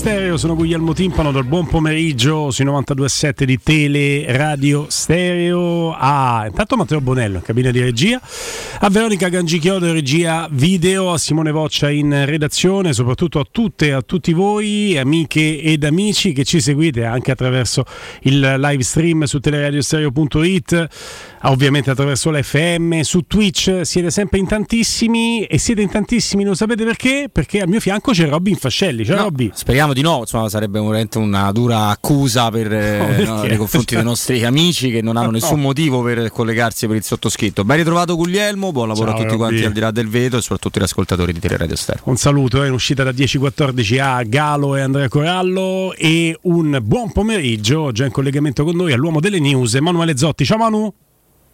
Stereo, sono Guglielmo Timpano dal Buon Pomeriggio sui 92.7 di Teleradio Stereo. Ah, intanto Matteo Bonello in cabina di regia, a Veronica Gangichiodo regia video, a Simone Voccia in redazione, soprattutto a tutte e a tutti voi, amiche ed amici che ci seguite anche attraverso il live stream su teleradiostereo.it, ovviamente attraverso l'FM, su Twitch siete sempre in tantissimi e siete in tantissimi, lo sapete perché? Perché al mio fianco c'è Robby Infascelli, ciao No, Robby. Speriamo di no, insomma, sarebbe veramente una dura accusa per, eh, No, perché? no, nei confronti dei nostri amici che non hanno No. nessun motivo per collegarsi per il sottoscritto. Ben ritrovato Guglielmo, buon lavoro Ciao, a tutti Robby. quanti al di là del vetro e soprattutto agli ascoltatori di Teleradio Stereo. Un saluto, è in uscita da 10.14 a Galo e Andrea Corallo e un buon pomeriggio, già in collegamento con noi all'uomo delle news, Emanuele Zotti. Ciao Manu.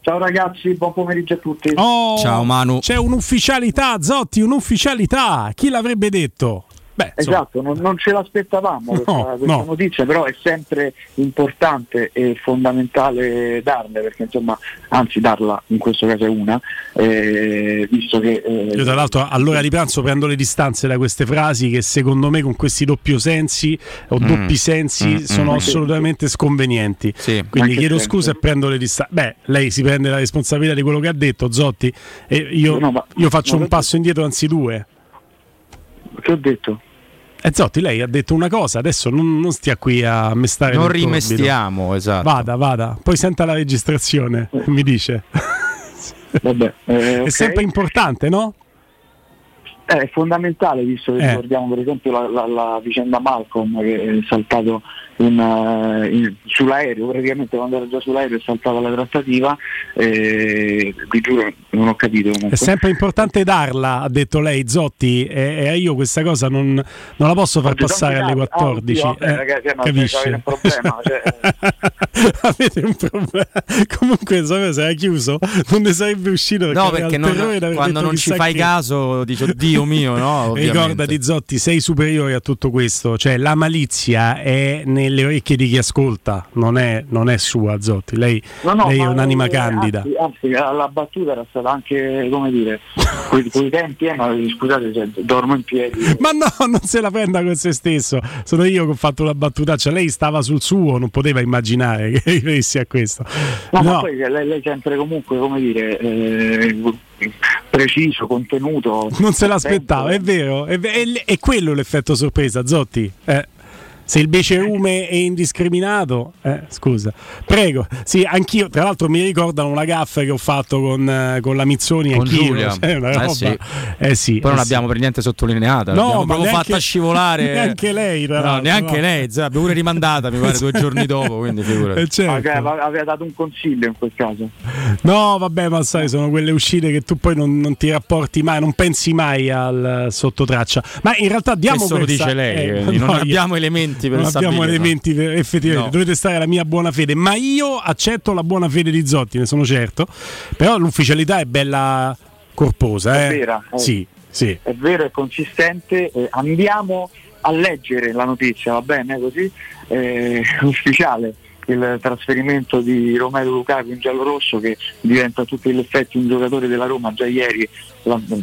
Ciao ragazzi, buon pomeriggio a tutti. Oh, Ciao, Manu. C'è un'ufficialità, Zotti, un'ufficialità. Chi l'avrebbe detto? Beh, Esatto, non, non ce l'aspettavamo questa, No, questa no. notizia, però è sempre importante e fondamentale darle, perché insomma, anzi darla in questo caso è una, eh, visto che... eh, Io tra l'altro all'ora di pranzo prendo le distanze da queste frasi che secondo me con questi doppio sensi o Mm. doppi sensi Mm, sono mm. assolutamente sconvenienti. Sì. Quindi Anche chiedo sempre. scusa e prendo le distanze. Beh, lei si prende la responsabilità di quello che ha detto, Zotti, e io, No, ma- io faccio un passo indietro, anzi due. Che ho detto? E Zotti, lei ha detto una cosa, adesso non, non stia qui a mestare. Non nel torbido. rimestiamo, esatto. Vada, vada, poi senta la registrazione, mi dice. Vabbè, eh, È sempre importante, no? Eh, è fondamentale visto che Eh. ricordiamo per esempio la, la- la vicenda Malcolm che è saltato in, eh, in- sull'aereo, praticamente quando era già sull'aereo è saltata la trattativa, eh, vi giuro non ho capito comunque. È sempre importante darla, ha detto lei, Zotti, e, e io questa cosa non, non la posso far passare alle date. Ah, 14. oddio, vabbè, ragazzi, ma capisci? avete un problema, cioè- Avete un problema. Comunque, se era chiuso, non ne sarebbe uscito. No, aveva perché non- quando non ci fai che. caso dici oddio mio, no? Ovviamente. Ricordati Zotti, sei superiore a tutto questo, cioè la malizia è nelle orecchie di chi ascolta, non è, non è sua Zotti, lei, No, no, lei è ma, un'anima eh, candida. Anzi, anzi, la battuta era stata anche, come dire, quei, quei tempi, eh, ma scusate se dormo in piedi. Ma no, non se la prenda con se stesso. Sono io che ho fatto la battutaccia. Lei stava sul suo, non poteva immaginare che arrivessi a questo. No, ma No, poi lei, lei sempre comunque, come dire, eh, preciso, contenuto. non se l'aspettava, è vero. È, è- è quello l'effetto sorpresa, Zotti. Eh. Se il becerume è indiscriminato, eh, scusa, prego. Sì, anch'io. Tra l'altro, mi ricordano una gaffa che ho fatto con, eh, con la Mizzoni. Con anch'io. Giulia. Cioè, una Eh roba- sì. eh sì, Poi non eh sì. l'abbiamo per niente sottolineata, No, l'abbiamo ma proprio neanche- fatta scivolare. neanche lei, tra No, neanche no. lei, abbiamo pure rimandata, mi pare, due giorni dopo, quindi figurati. Eh, certo. Cioè, ave- aveva dato un consiglio in quel caso. No, vabbè, ma sai, sono quelle uscite che tu poi non, non ti rapporti mai, non pensi mai al eh, sottotraccia. Ma in realtà diamo Questo lo questa- dice lei, eh, non no, io- abbiamo elementi per non abbiamo elementi per- effettivamente No. dovete stare alla mia buona fede ma io accetto la buona fede di Zotti ne sono certo però l'ufficialità è bella corposa È eh? vera, eh. sì sì È vero, è consistente. eh, andiamo a leggere la notizia, va bene così? Eh, ufficiale il trasferimento di Romero Lukaku in giallo-rosso che diventa a tutti gli effetti un giocatore della Roma. Già ieri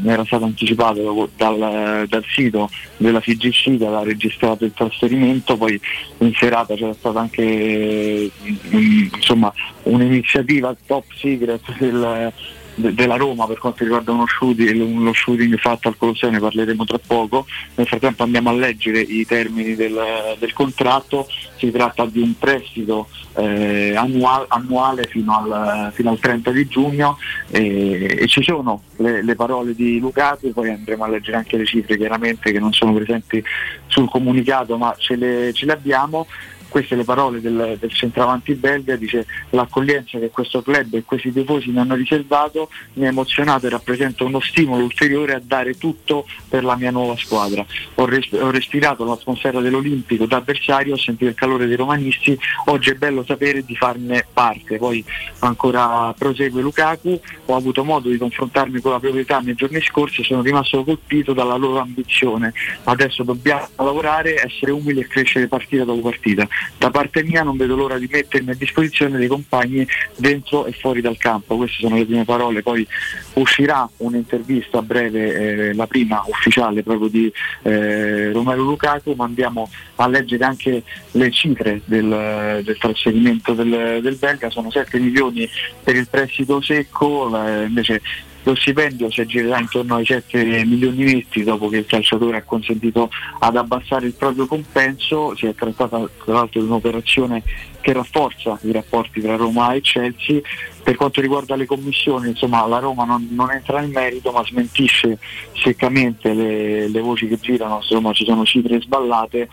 era stato anticipato dal, dal sito della FIGC che aveva registrato il trasferimento. Poi in serata c'era stata anche mm, insomma, un'iniziativa top secret del, de- della Roma per quanto riguarda uno shooting, uno shooting fatto al Colosseo, ne parleremo tra poco. Nel frattempo andiamo a leggere i termini del, del contratto, si tratta di un prestito eh, annual- annuale fino al, fino al 30 di giugno. E, e ci sono le, le parole di Lukaku, poi andremo a leggere anche le cifre chiaramente che non sono presenti sul comunicato ma ce le, ce le abbiamo queste le parole del, del centravanti belga, dice l'accoglienza che questo club e questi tifosi mi hanno riservato mi ha emozionato e rappresenta uno stimolo ulteriore a dare tutto per la mia nuova squadra. Ho, res- ho respirato l'atmosfera dell'Olimpico da avversario, ho sentito il calore dei romanisti, oggi è bello sapere di farne parte. Poi ancora prosegue Lukaku, ho avuto modo di confrontarmi con la proprietà nei giorni scorsi e sono rimasto colpito dalla loro ambizione. Adesso dobbiamo lavorare, essere umili e crescere partita dopo partita. Da parte mia non vedo l'ora di mettermi a disposizione dei compagni dentro e fuori dal campo. Queste sono le prime parole, poi uscirà un'intervista a breve, eh, la prima ufficiale proprio di eh, Romero Lukaku, ma andiamo a leggere anche le cifre del, del trasferimento del, del belga, sono 7 milioni per il prestito secco, eh, invece lo stipendio si aggirerà intorno ai 7 milioni netti dopo che il calciatore ha consentito ad abbassare il proprio compenso, si è trattata tra l'altro di un'operazione che rafforza i rapporti tra Roma e Chelsea. Per quanto riguarda le commissioni, insomma, la Roma non, non entra nel merito ma smentisce seccamente le, le voci che girano, insomma ci sono cifre sballate,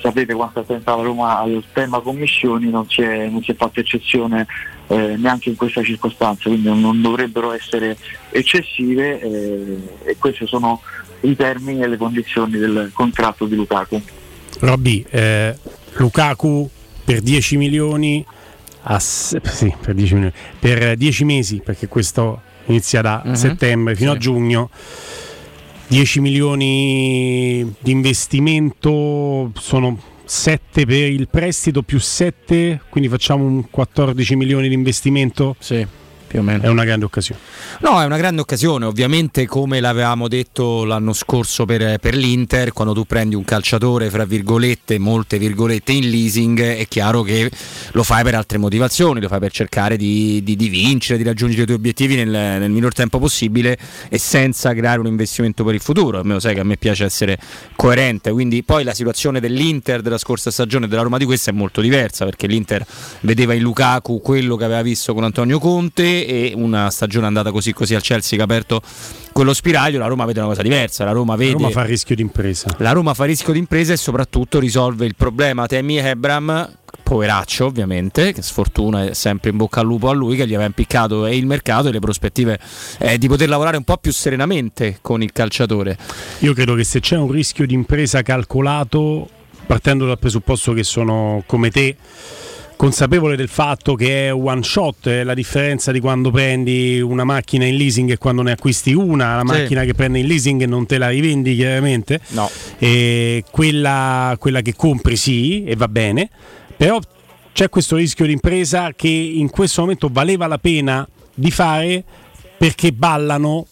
sapete quanto attenta la Roma al tema commissioni, non si è, non si è fatta eccezione eh, neanche in questa circostanza, quindi non, dovrebbero essere eccessive eh, e questi sono i termini e le condizioni del contratto di Lukaku. Robby eh, Lukaku per 10 milioni a sì, per 10 milioni per 10 mesi perché questo inizia da Mhm. settembre fino Sì. a giugno 10 milioni di investimento sono 7 per il prestito più 7 quindi facciamo un 14 milioni di investimento? Sì, più o meno. è una grande occasione No, è una grande occasione, ovviamente come l'avevamo detto l'anno scorso per, per l'Inter, quando tu prendi un calciatore, fra virgolette, molte virgolette, in leasing, è chiaro che lo fai per altre motivazioni, lo fai per cercare di, di- di vincere, di raggiungere i tuoi obiettivi nel, nel minor tempo possibile e senza creare un investimento per il futuro. Almeno sai che a me piace essere coerente, quindi poi la situazione dell'Inter della scorsa stagione e della Roma di questa è molto diversa, perché l'Inter vedeva in Lukaku quello che aveva visto con Antonio Conte E una stagione andata così così al Chelsea che ha aperto quello spiraglio, la Roma vede una cosa diversa, la Roma vede... La Roma fa rischio d'impresa. La Roma fa rischio d'impresa e soprattutto risolve il problema Temi Hebram, poveraccio ovviamente, che sfortuna è sempre in bocca al lupo a lui che gli aveva impiccato e il mercato e le prospettive eh, di poter lavorare un po' più serenamente con il calciatore. Io credo che se c'è un rischio d'impresa calcolato, partendo dal presupposto che sono come te consapevole del fatto che è one shot, è la differenza di quando prendi una macchina in leasing e quando ne acquisti una, la Sì. macchina che prendi in leasing non te la rivendi chiaramente, No. quella, quella che compri sì e va bene, però c'è questo rischio di impresa che in questo momento valeva la pena di fare perché ballano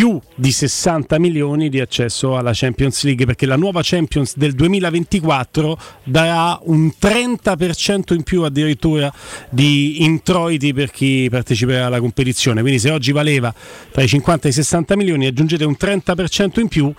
più di 60 milioni di accesso alla Champions League perché la nuova Champions del 2024 darà un 30% in più addirittura di introiti per chi parteciperà alla competizione. Quindi se oggi valeva tra i 50 e i 60 milioni aggiungete un 30% in più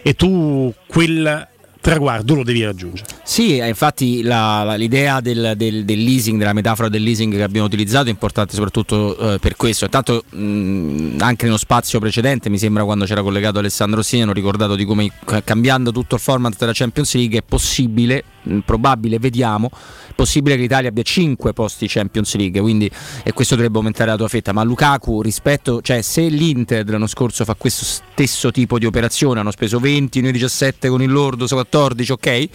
e tu quel traguardo lo devi raggiungere Sì, eh, infatti la- la- l'idea del, del- del leasing, della metafora del leasing che abbiamo utilizzato è importante soprattutto eh, per questo. Intanto mh, anche nello spazio precedente, mi sembra quando c'era collegato Alessandro Rossini, hanno ricordato di come ca- cambiando tutto il format della Champions League è possibile, probabile, vediamo, possibile che l'Italia abbia 5 posti Champions League, quindi e questo dovrebbe aumentare la tua fetta. Ma Lukaku rispetto, cioè se l'Inter l'anno scorso fa questo stesso tipo di operazione, hanno speso 20, noi 17 con il Lordo, 14, ok?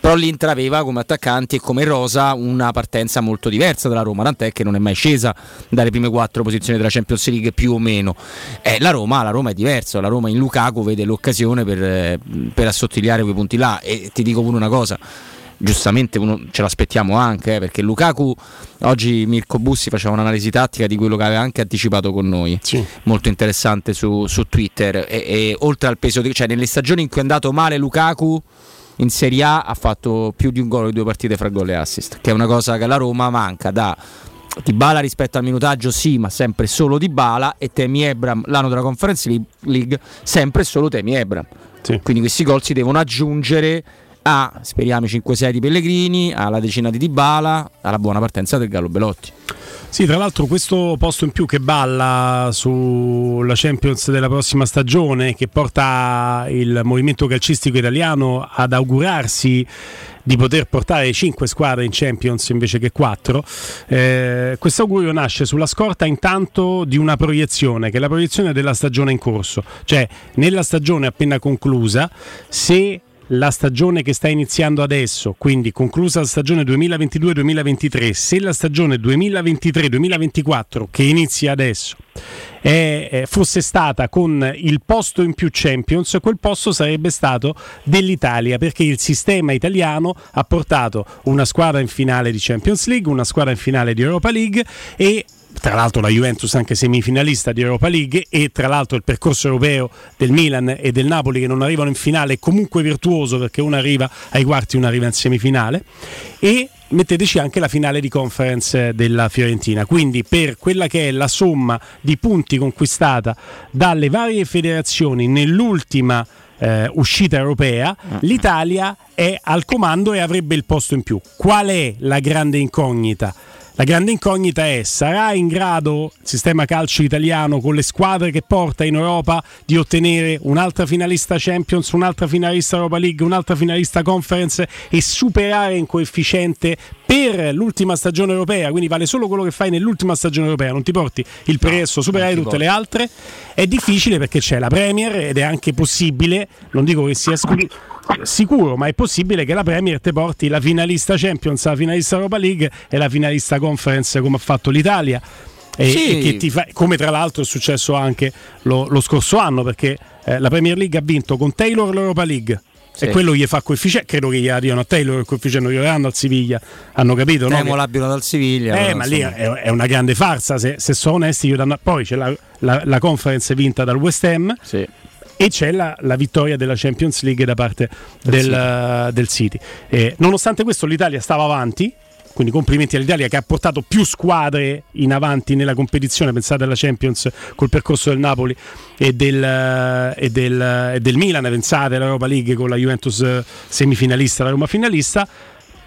Però l'Inter aveva come attaccanti e come rosa una partenza molto diversa dalla Roma, tant'è che non è mai scesa dalle prime quattro posizioni della Champions League più o meno. Eh, la, Roma, la Roma è diversa, la Roma in Lukaku vede l'occasione per, eh, per assottigliare quei punti là e ti dico pure una cosa. Giustamente uno ce l'aspettiamo anche eh, perché Lukaku oggi Mirko Bussi faceva un'analisi tattica di quello che aveva anche anticipato con noi Sì. molto interessante su, su Twitter e, e oltre al peso di, cioè nelle stagioni in cui è andato male Lukaku in Serie A ha fatto più di un gol in due partite fra gol e assist che è una cosa che alla Roma manca da Dybala rispetto al minutaggio sì ma sempre solo Dybala e Temi Ebram l'anno della Conference League- League sempre solo Temi Ebram Sì. quindi questi gol si devono aggiungere a speriamo i 5-6 di Pellegrini alla decina di Dybala alla buona partenza del Gallo Belotti Sì, tra l'altro questo posto in più che balla sulla Champions della prossima stagione, che porta il movimento calcistico italiano ad augurarsi di poter portare 5 squadre in Champions invece che 4. Eh, questo augurio nasce sulla scorta intanto di una proiezione, che è la proiezione della stagione in corso, cioè nella stagione appena conclusa, se la stagione che sta iniziando adesso, quindi conclusa la stagione 2022-2023, se la stagione 2023-2024 che inizia adesso eh, fosse stata con il posto in più Champions, quel posto sarebbe stato dell'Italia perché il sistema italiano ha portato una squadra in finale di Champions League, una squadra in finale di Europa League e tra l'altro la Juventus anche semifinalista di Europa League e tra l'altro il percorso europeo del Milan e del Napoli che non arrivano in finale è comunque virtuoso perché una arriva ai quarti e una arriva in semifinale e metteteci anche la finale di conference della Fiorentina quindi per quella che è la somma di punti conquistata dalle varie federazioni nell'ultima eh, uscita europea, l'Italia è al comando e avrebbe il posto in più. Qual è la grande incognita? La grande incognita è: sarà in grado il sistema calcio italiano con le squadre che porta in Europa di ottenere un'altra finalista Champions, un'altra finalista Europa League, un'altra finalista Conference e superare in coefficiente per l'ultima stagione europea? Quindi vale solo quello che fai nell'ultima stagione europea, non ti porti il preresto, superare tutte le altre. È difficile perché c'è la Premier ed è anche possibile, non dico che sia scu- sicuro, ma è possibile che la Premier te porti la finalista Champions, la finalista Europa League e la finalista Conference come ha fatto l'Italia. E, Sì. e che ti fa- come tra l'altro è successo anche lo, lo scorso anno perché eh, la Premier League ha vinto con Taylor l'Europa League Sì. e quello gli fa coefficiente credo che gli diano a Taylor il coefficiente non glielo daranno al Siviglia hanno capito no? Temo Che- l'abbiano dal Siviglia eh, ma lì è, è una grande farsa. Se, se sono onesti, io danno- poi c'è la, la- la conference vinta dal West Ham Sì. E c'è la, la vittoria della Champions League da parte del, eh, del City. Eh, nonostante questo, l'Italia stava avanti. Quindi complimenti all'Italia che ha portato più squadre in avanti nella competizione. Pensate alla Champions col percorso del Napoli e del, eh, e del, eh, e del Milan. Pensate all'Europa League con la Juventus eh, semifinalista, la Roma finalista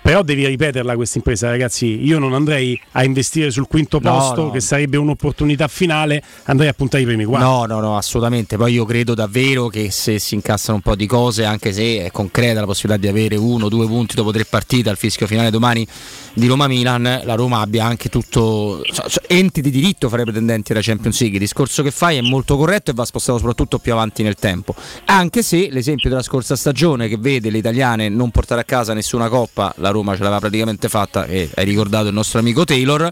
Però devi ripeterla questa impresa, ragazzi. Io non andrei a investire sul quinto No, posto, no. che sarebbe un'opportunità finale, andrei a puntare i primi quattro. No, no, no, assolutamente. Poi io credo davvero che se si incassano un po' di cose, anche se è concreta la possibilità di avere uno o due punti dopo tre partite al fischio finale domani di Roma-Milan, la Roma abbia anche tutto cioè, cioè, enti di diritto fra i pretendenti alla Champions League. Il discorso che fai è molto corretto e va spostato soprattutto più avanti nel tempo. Anche se l'esempio della scorsa stagione che vede le italiane non portare a casa nessuna coppa, la Roma ce l'aveva praticamente fatta e hai ricordato il nostro amico Taylor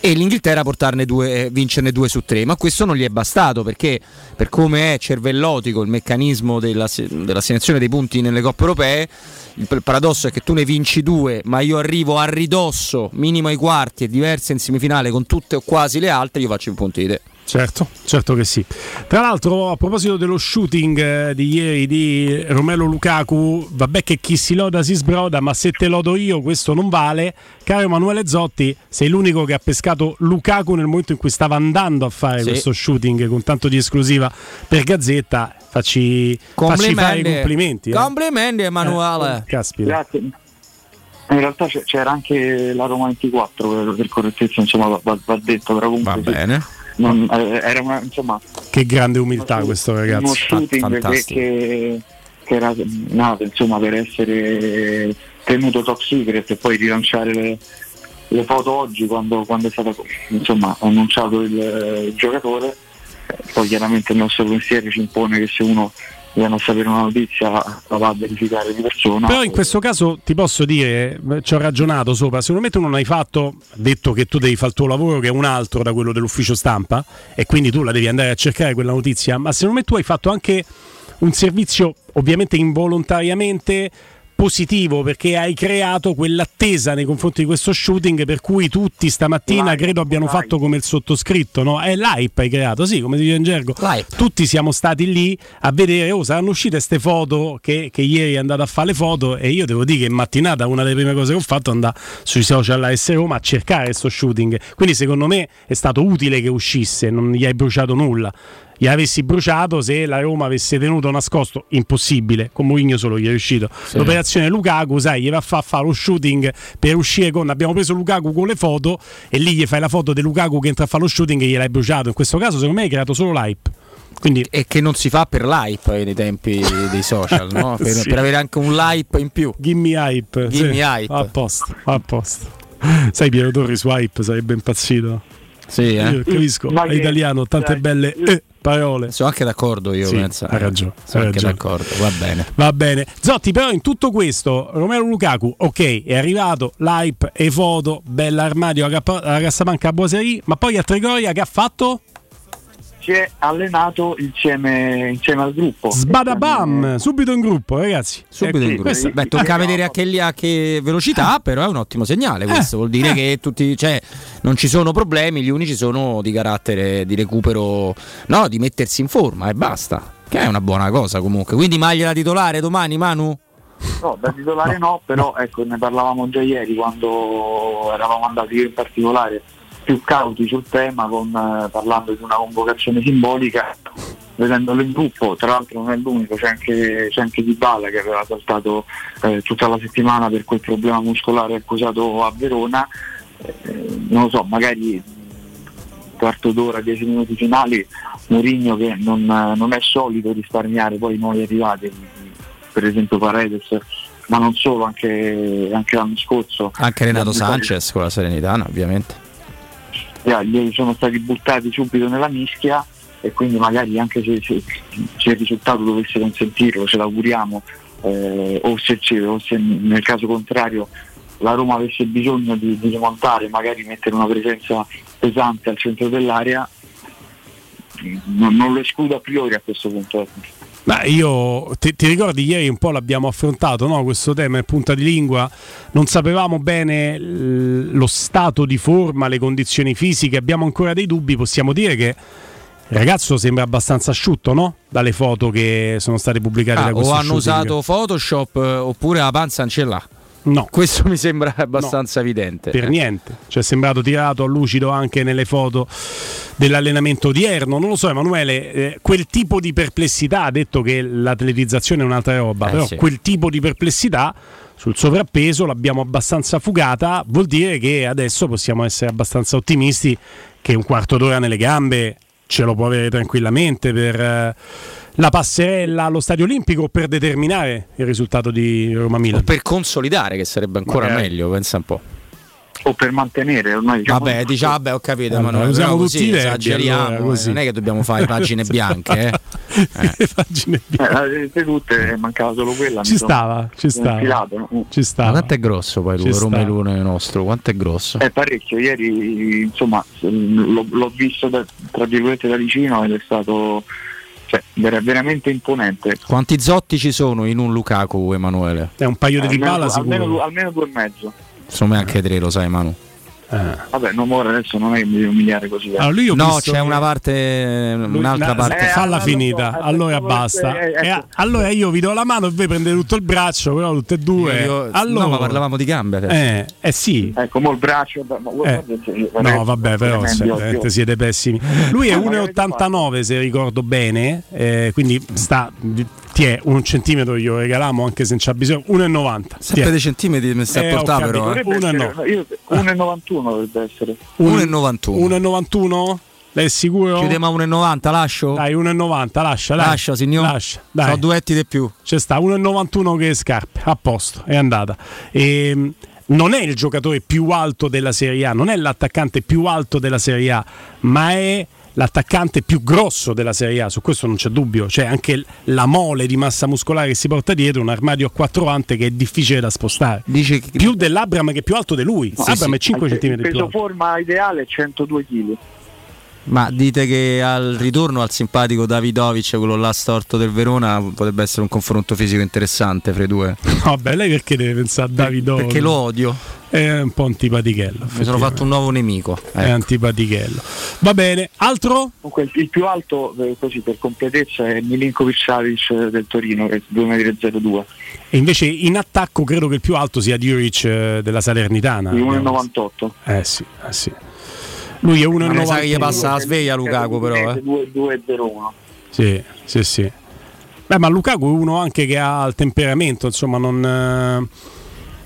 e l'Inghilterra portarne due, eh, vincerne due su tre. Ma questo non gli è bastato perché, per come è cervellotico il meccanismo della, se- dell'assegnazione dei punti nelle coppe europee, il paradosso è che tu ne vinci due, ma io arrivo a ridosso, minimo ai quarti e diverse in semifinale con tutte o quasi le altre, io faccio i punti di te. Certo, certo che sì. Tra l'altro, a proposito dello shooting eh, di ieri di Romelo Lukaku, vabbè che chi si loda si sbroda, ma se te lodo io questo non vale. Caro Emanuele Zotti, sei l'unico che ha pescato Lukaku nel momento in cui stava andando a fare Sì. questo shooting con tanto di esclusiva per Gazzetta. Facci, facci fare i complimenti. eh. Complimenti Eh, Emanuele. caspita. Grazie. In realtà c'era anche la Roma 24 per, per correttezza, insomma va, va- detto, però comunque Va sì, bene. Non- eh, era una, insomma, Che grande umiltà uno- questo uno ragazzo. shooting che, fantastico. che, che era nato insomma per essere tenuto top secret e poi rilanciare le, le foto oggi quando, quando è stato insomma, annunciato il, il giocatore. Poi chiaramente il nostro pensiero ci impone che se uno viene a sapere una notizia la va a verificare di persona. Però in questo caso ti posso dire, ci ho ragionato sopra, secondo me tu non hai fatto, detto che tu devi fare il tuo lavoro che è un altro da quello dell'ufficio stampa e quindi tu la devi andare a cercare quella notizia, ma secondo me tu hai fatto anche un servizio ovviamente involontariamente positivo perché hai creato quell'attesa nei confronti di questo shooting per cui tutti stamattina L'hype, credo abbiano l'hype. fatto come il sottoscritto, no? È l'hype hai creato, sì, come si dice in gergo. L'hype. Tutti siamo stati lì a vedere, oh, saranno uscite queste foto che, che ieri è andato a fare le foto e io devo dire che in mattinata una delle prime cose che ho fatto è andare sui social AS Roma a cercare questo shooting. Quindi secondo me è stato utile che uscisse, non gli hai bruciato nulla. Gli avessi bruciato se la Roma avesse tenuto nascosto, impossibile. Con Mourinho solo gli è riuscito. L'operazione Lukaku, sai, gli va a far fare lo shooting per uscire con. Abbiamo preso Lukaku con le foto e lì gli fai la foto di Lukaku che entra a fare lo shooting e gliel'hai bruciato. In questo caso, secondo me, hai creato solo l'hype. Quindi E che non si fa per l'hype nei tempi dei social, no? per, Sì. per avere anche un like in più. Gimme hype. Gimme sì. hype. A posto, a posto. Sai, Piero Torri su hype sarebbe impazzito. Sì, Io eh? capisco, Ma è italiano, tante dai, belle io- eh, parole. Sono anche d'accordo io, Sì, penso. hai ragione, Sono anche ragione. d'accordo, va bene. Va bene. Zotti, però in tutto questo, Romero Lukaku, ok, è arrivato, l'hype, e foto, bella armadio Cappa- alla Cassapanca a ma poi a Trigoria che ha fatto? Si è allenato insieme, insieme al gruppo. Sbadabam, subito in gruppo, ragazzi. Subito Eh, in gruppo. questa- Beh, tocca vedere a che, li- a che velocità, però è un ottimo segnale questo. Vuol dire eh. che tutti, cioè, non ci sono problemi, gli unici sono di carattere di recupero, no, di mettersi in forma e basta. Che è una buona cosa comunque. Quindi maglia da titolare domani, Manu? No, da titolare no, però ecco, ne parlavamo già ieri quando eravamo andati io in particolare più cauti sul tema con, eh, parlando di una convocazione simbolica vedendolo in gruppo, tra l'altro non è l'unico, c'è anche, c'è anche Dybala che aveva saltato eh, tutta la settimana per quel problema muscolare accusato a Verona, Eh, non lo so, magari quarto d'ora, dieci minuti finali, Mourinho che non, non è solito risparmiare poi i nuovi arrivati, per esempio Paredes, ma non solo, anche, anche l'anno scorso. Anche Renato Sanchez con la Serenitana, ovviamente. Gli sono stati buttati subito nella mischia e quindi magari anche se, se- se il risultato dovesse consentirlo, ce l'auguriamo, eh, o, se, o se nel caso contrario la Roma avesse bisogno di, di rimontare, magari mettere una presenza pesante al centro dell'area, non, non lo escludo a priori a questo punto. Ma io ti, ti ricordi ieri un po' l'abbiamo affrontato no? questo tema in punta di lingua, non sapevamo bene lo stato di forma, le condizioni fisiche, abbiamo ancora dei dubbi, possiamo dire che il ragazzo sembra abbastanza asciutto no? dalle foto che sono state pubblicate Ah, da o questo hanno shooting. usato Photoshop eh, oppure la panza non ce l'ha. No, Questo mi sembra abbastanza evidente. per niente. Cioè, è sembrato tirato a lucido anche nelle foto dell'allenamento odierno. Non lo so, Emanuele, eh, quel tipo di perplessità, ha detto che l'atletizzazione è un'altra roba, Eh, però sì. quel tipo di perplessità sul sovrappeso l'abbiamo abbastanza fugata, vuol dire che adesso possiamo essere abbastanza ottimisti che un quarto d'ora nelle gambe ce lo può avere tranquillamente per eh, la passerella allo Stadio Olimpico o per determinare il risultato di O Roma-Milan. per consolidare, che sarebbe ancora Magari. meglio, pensa un po'. o per mantenere ormai diciamo, Vabbè, diciamo, vabbè, ho capito, Allora, Emanuele, usiamo tutti così i verbi, esageriamo, allora, eh, così. non è che dobbiamo fare pagine bianche, eh. Le pagine bianche. eh, le avete tutte mancava solo quella Ci stava, ci stava. infilato, no? Ci Ma stava. quanto è grosso poi lui. Romelone nostro? Quanto è grosso? è parecchio ieri insomma l'ho, l'ho visto da, tra virgolette da vicino ed è stato cioè, vera- veramente imponente Quanti zotti ci sono in un Lukaku, Emanuele? È un paio di almeno, Dybala almeno, sicuro. almeno due e mezzo Secondo me anche tre, lo sai Manu. Eh. vabbè non ora adesso non è che mi devo umiliare così eh. Allora, No, visto c'è che- una parte, lui- un'altra na- parte. Eh, falla allora, finita, no, allora ecco, basta. eh, ecco. E a- allora io vi do la mano e voi prendete tutto il braccio, però tutte e due. Io- allora, No, ma parlavamo di gambe adesso. Eh, eh sì. ecco mo il braccio da- se- No, vabbè, però cioè, siete pessimi. Lui è No, ma che avete 1,89 se ricordo bene, eh, quindi sta. Ti è un centimetro glielo regaliamo anche se non c'ha bisogno. 1,90. Ti Sempre dei centimetri mi sta Eh, a portare però. Eh. Dovrebbe Uno e essere- io- 1,91 dovrebbe essere 1,91. 1,91? Lei è sicuro? Chiudiamo a 1,90, lascio? Dai, 1,90, lascia, dai. Lascia, signor. Lascia, dai. Sono duetti di più. C'è sta 1,91 che scarpe, a posto, è andata. Ehm, non è il giocatore più alto della Serie A, non è l'attaccante più alto della Serie A, ma è l'attaccante più grosso della Serie A, su questo non c'è dubbio, c'è anche l- la mole di massa muscolare che si porta dietro, un armadio a quattro ante che è difficile da spostare. Dice che Più dell'Abram che è più alto di lui. Abram è 5 il cm più peso alto. forma ideale è 102 kg Ma dite che al ritorno al simpatico Davidovic, quello là storto del Verona, potrebbe essere un confronto fisico interessante fra i due. Vabbè, lei perché deve pensare a Davido? Perché lo odio. È un po' antipatichello. Mi sono fatto un nuovo nemico. È Ecco. antipatichello. Va bene, altro? Comunque il, più alto, eh, così per completezza, è Milinkovic Savic eh, del Torino, che è 2,02 m. E invece in attacco credo che il più alto sia Djuric eh, della Salernitana. di 1,98. Eh sì, eh sì. Lui è Ma mi sa che gli 1,91. passa la sveglia Lukaku però, eh. 2,01. Sì, sì, sì. Beh, ma Lukaku è uno anche che ha il temperamento, insomma, non... eh,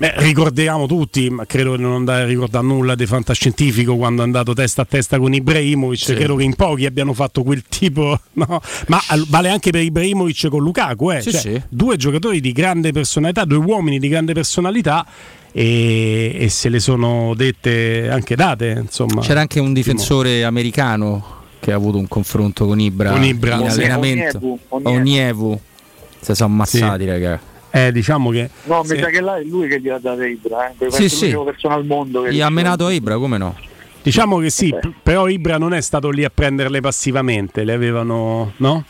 Beh, ricordiamo tutti, ma credo di non andare a ricordare nulla di fantascientifico quando è andato testa a testa con Ibrahimovic. Sì. Credo che in pochi abbiano fatto quel tipo, no? Ma al- vale anche per Ibrahimovic con Lukaku, eh? Sì, Cioè, sì. due giocatori di grande personalità, due uomini di grande personalità e, e se le sono dette anche date, insomma. C'era anche un difensore americano che ha avuto un confronto con Ibra, Con Ibra, in sì. allenamento. Onyevu. Si sono ammazzati, raga. Eh, diciamo che No, Sì. mi sa che là è lui che gli ha dato Ibra, eh. Sì, sì. persona al mondo che Gli ha menato Ibra, come no? Diciamo che sì, Ok. p- però Ibra non è stato lì a prenderle passivamente, le avevano no?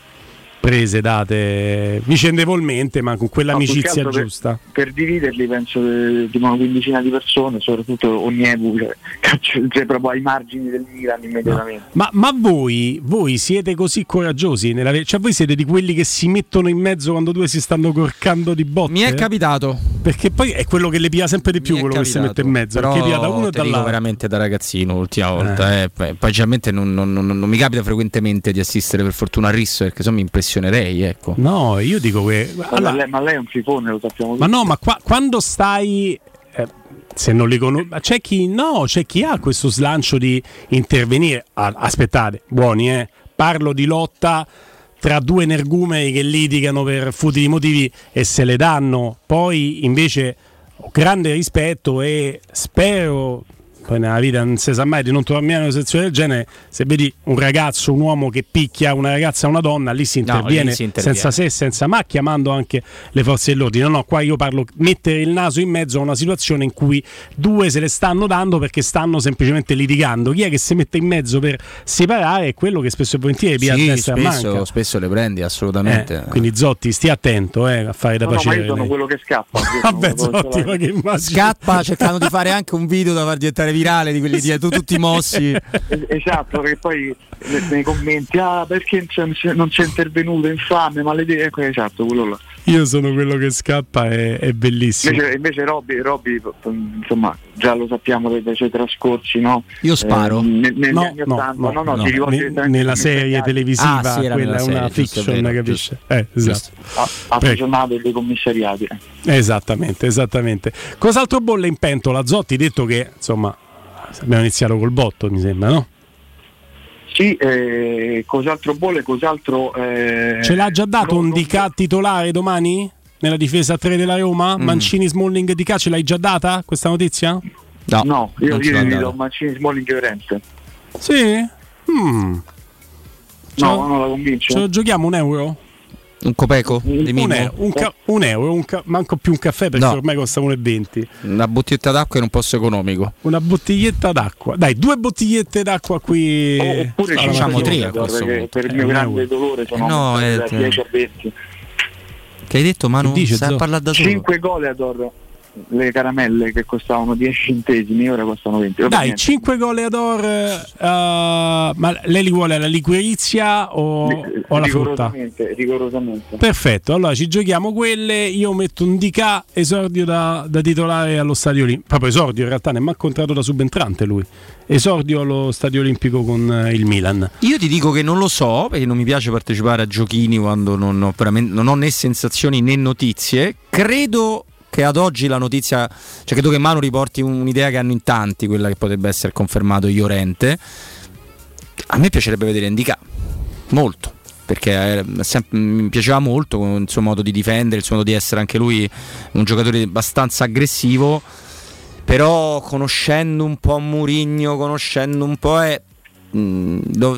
Prese, date vicendevolmente, ma con quell'amicizia No, giusta. Per, per dividerli penso che tipo una quindicina di persone, soprattutto Onyevu, cioè, caccia- cioè proprio ai margini del Milan immediatamente. Ma, ma voi, voi siete così coraggiosi? Nella, cioè voi siete di quelli che si mettono in mezzo quando due si stanno corcando di botte? Mi è capitato. Perché poi è quello che le pia sempre di più, quello che si capitato. mette in mezzo. Però perché pia da uno e dall'altro. veramente da ragazzino l'ultima volta. eh. Poi, poi non, non- non- non mi capita frequentemente di assistere per fortuna a Risso perché se no impressionerei. Ecco. No, io dico che... Ma, allora- lei, ma lei è un fifone, lo sappiamo Ma tutti. no, ma qua- quando stai. eh, se non li conosci, c'è chi no, c'è chi ha questo slancio di intervenire. Ah, aspettate, buoni, eh. Parlo di lotta tra due energumeni che litigano per futili motivi e se le danno. Poi invece ho grande rispetto e spero. Poi nella vita non si sa mai di non trovarmi in una situazione del genere. Se vedi un ragazzo, un uomo che picchia una ragazza una donna, lì si No, lì interviene, si interviene. senza se e senza ma, chiamando anche le forze dell'ordine. No, no, qua io parlo mettere il naso in mezzo a una situazione in cui due se le stanno dando perché stanno semplicemente litigando. Chi è che si mette in mezzo per separare è quello che spesso e volentieri via Sì, a destra spesso, manca. spesso le prendi assolutamente. Eh, quindi Zotti, stia attento eh, a fare da No, no, ma piacere. io sono quello che scappa. Vabbè, Zotti, ma che. Scappa cercando di fare anche un video da far diventare virale di quelli di tu- tutti mossi. Es- Esatto, perché poi ne- nei commenti, ah perché non c'è, intervenuto, infame, maledetto, ecco, esatto, quello là. Io sono quello che scappa, è, è bellissimo. Invece, invece Robby, Robby, insomma, già lo sappiamo dai, dai suoi trascorsi, no? Io sparo. Eh, ne- negli No, anni no, 80, no, no, no, no. Ne- nella serie televisiva, Ah, sì, quella è una serie, fiction, vero, capisci? Eh, esatto. appassionato dei commissariati. Esattamente, esattamente. Cos'altro bolle in pentola? Zotti, detto che insomma abbiamo iniziato col botto, mi sembra, no? Sì, eh, cos'altro bolle, cos'altro... eh, Ce l'ha già dato non- un non- Dica titolare domani? Nella difesa 3 della Roma? Mm. Mancini Smalling Dica ce l'hai già data questa notizia? No, No, io, data. do Mancini Smalling e. Sì? Mm. No, non la convince. Ce lo giochiamo un euro? Un copeco di Un euro, un, ca- un euro, un ca- manco più un caffè perché No. ormai costa 1,20. Una bottiglietta d'acqua in un posto economico. Una bottiglietta d'acqua. Dai, due bottigliette d'acqua qui. O- oppure facciamo cinque tre gol, a questo punto. per il Eh, mio un grande euro. dolore sono Eh no, eh, da te- 10 a 20. Che hai detto Manu? Dice, Stai a parlare da solo. 5 goleador le caramelle che costavano 10 centesimi ora costano 20 Vabbè, Dai, niente. 5 goleador. eh, ma lei li vuole la liquirizia o, Ri- o la frutta? rigorosamente, rigorosamente. Perfetto, allora ci giochiamo quelle. Io metto un DK esordio da, da titolare allo stadio olimpico. Proprio esordio, in realtà, ne è mai contratto da subentrante lui. Esordio allo stadio olimpico con eh, il Milan. Io ti dico che non lo so, perché non mi piace partecipare a giochini quando non ho, veramente- non ho né sensazioni né notizie. Credo che ad oggi la notizia, cioè credo che Manu riporti un'idea che hanno in tanti, quella che potrebbe essere confermato Iorente. A me piacerebbe vedere Indica, molto. Perché eh, sem- mi piaceva molto il suo modo di difendere, il suo modo di essere anche lui un giocatore abbastanza aggressivo. Però conoscendo un po' Murigno, conoscendo un po' è do-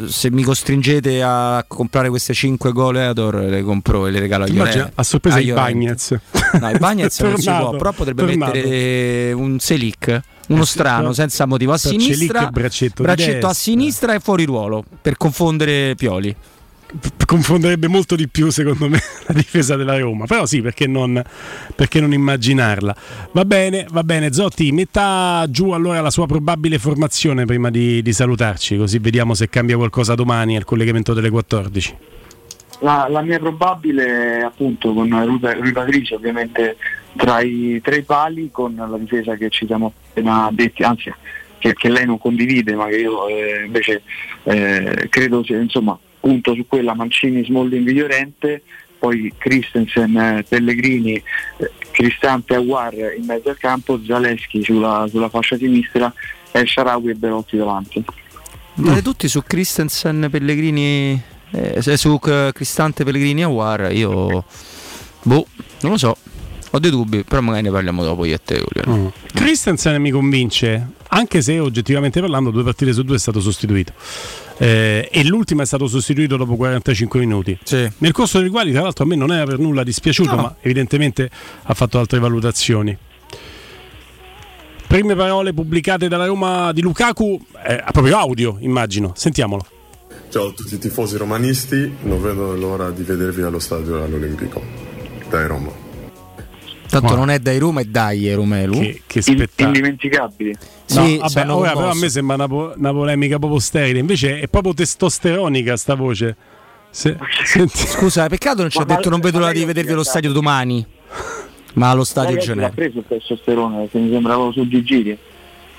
se mi costringete a comprare queste 5 goleador le compro e le regalo a Ti Llorente. immagini a sorpresa i. Bagnets. No, i Bagnets non si può, però potrebbe tornato. mettere un Selic, uno Eh strano, senza motivo. A sinistra, braccetto braccetto a sinistra e fuori ruolo per confondere Pioli. Confonderebbe molto di più secondo me la difesa della Roma. Però sì perché non, perché non immaginarla. Va bene va bene Zotti metta giù allora la sua probabile formazione prima di, di salutarci così vediamo se cambia qualcosa domani al collegamento delle 14 La, la mia probabile appunto con Patricio ovviamente tra i tre pali con la difesa che ci siamo appena detti, anzi che, che lei non condivide ma che io eh, invece eh, credo sia insomma punto su quella Mancini, Smalling, Llorente poi Christensen, eh, Pellegrini, eh, Cristante Aguar in mezzo al campo, Zaleschi sulla, sulla fascia sinistra e Sharawi e Belotti davanti. Andate tutti su Christensen, Pellegrini, eh, su eh, Cristante, Pellegrini, Aguar. Io, boh, non lo so. Ho dei dubbi, però magari ne parliamo dopo io e te. Giuliano. Mm. Christensen mi convince anche se oggettivamente parlando due partite su due è stato sostituito Eh, e l'ultima è stato sostituito dopo 45 minuti Sì. nel corso dei quali tra l'altro a me non era per nulla dispiaciuto No. ma evidentemente ha fatto altre valutazioni prime parole pubblicate dalla Roma di Lukaku eh, proprio audio immagino sentiamolo Ciao a tutti i tifosi romanisti, non vedo l'ora di vedervi allo stadio all'Olimpico. Dai Roma. Tanto Guarda. non è dai Roma, è dai Romelu. che, che spettacolo indimenticabili. No, Sì, vabbè, ora però a me sembra una, po- una polemica proprio sterile invece è proprio testosteronica sta voce Se- senti- Scusa, peccato non ci ha Ma- detto non vedo ma l'ora di vedervi allo si è stadio domani. Ma allo stadio Genere. preso il testosterone, perché mi sembrava su di giri.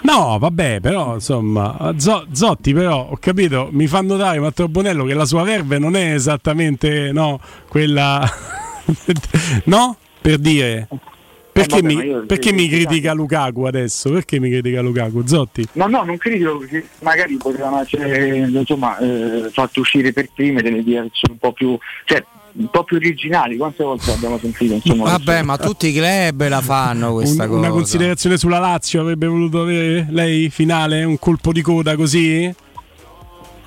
No, vabbè, però insomma, Zo- Zotti però, ho capito, mi fa notare Matteo Bonello che la sua verve non è esattamente, no, quella... no? Per dire... Perché, Eh, vabbè, mi, perché io- mi io- critica Lukaku adesso? Perché mi critica Lukaku? Zotti? No, no, non critico perché magari potevano essere insomma, eh, fatte uscire per prime delle direzioni un po' più, cioè, un po' più originali. Quante volte abbiamo sentito? Insomma, Vabbè, ma tutti i club la fanno questa Un- cosa. una considerazione sulla Lazio avrebbe voluto avere lei finale? Un colpo di coda così?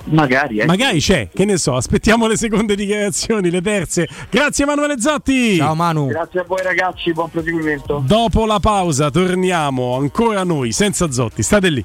Magari, eh. Magari c'è, che ne so, aspettiamo le seconde dichiarazioni, le terze. Grazie Emanuele Zotti! Ciao Manu. Grazie a voi ragazzi, buon proseguimento. Dopo la pausa torniamo ancora noi, senza Zotti, state lì.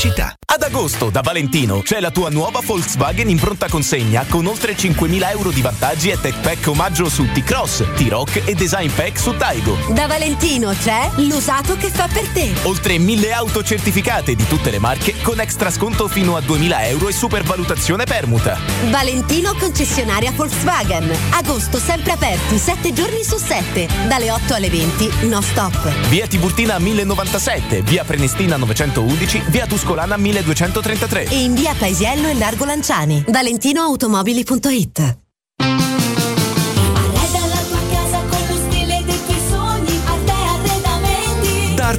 Pubblicità. Ad agosto da Valentino c'è la tua nuova Volkswagen in pronta consegna con oltre 5.000 euro di vantaggi e tech pack omaggio su T-Cross, T-Rock e design pack su Taigo. Da Valentino c'è l'usato che fa per te. Oltre 1.000 auto certificate di tutte le marche con extra sconto fino a 2.000 euro e supervalutazione permuta. Valentino concessionaria Volkswagen. Agosto sempre aperti, 7 giorni su 7. Dalle 8 alle 20, no stop. Via Tiburtina 1097, via Prenestina 911, via Tuscolana 1233. E in via Paesiello e Largo Lanciani. ValentinoAutomobili.it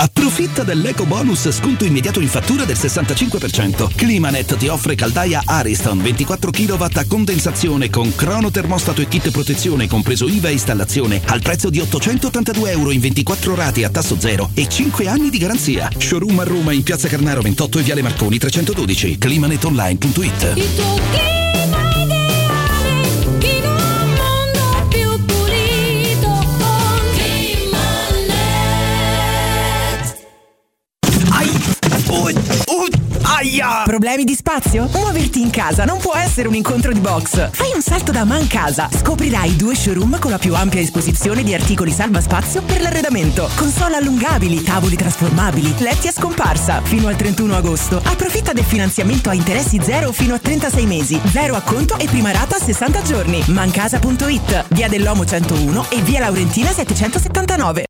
Approfitta dell'eco bonus sconto immediato in fattura del 65%. Climanet ti offre caldaia Ariston 24 kW a condensazione con crono termostato e kit protezione compreso IVA e installazione al prezzo di 882 euro in 24 rate a tasso zero e 5 anni di garanzia. Showroom a Roma in Piazza Carnaro 28 e Viale Marconi 312. Climanetonline.it. Aia! Problemi di spazio? Muoverti in casa non può essere un incontro di box. Fai un salto da Man Casa. Scoprirai due showroom con la più ampia esposizione di articoli salva spazio per l'arredamento. Console allungabili, tavoli trasformabili, letti a scomparsa. Fino al 31 agosto. Approfitta del finanziamento a interessi zero fino a 36 mesi. Zero acconto e prima rata a 60 giorni. Mancasa.it. Via dell'Omo 101 e via Laurentina 779.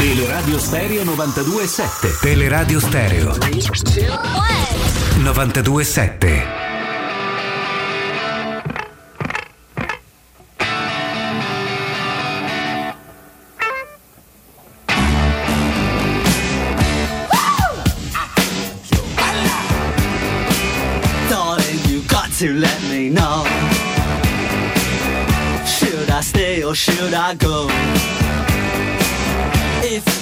Teleradio Stereo 92.7 Teleradio Stereo 92.7 Darling, you got to let me know. Should I stay or should I go?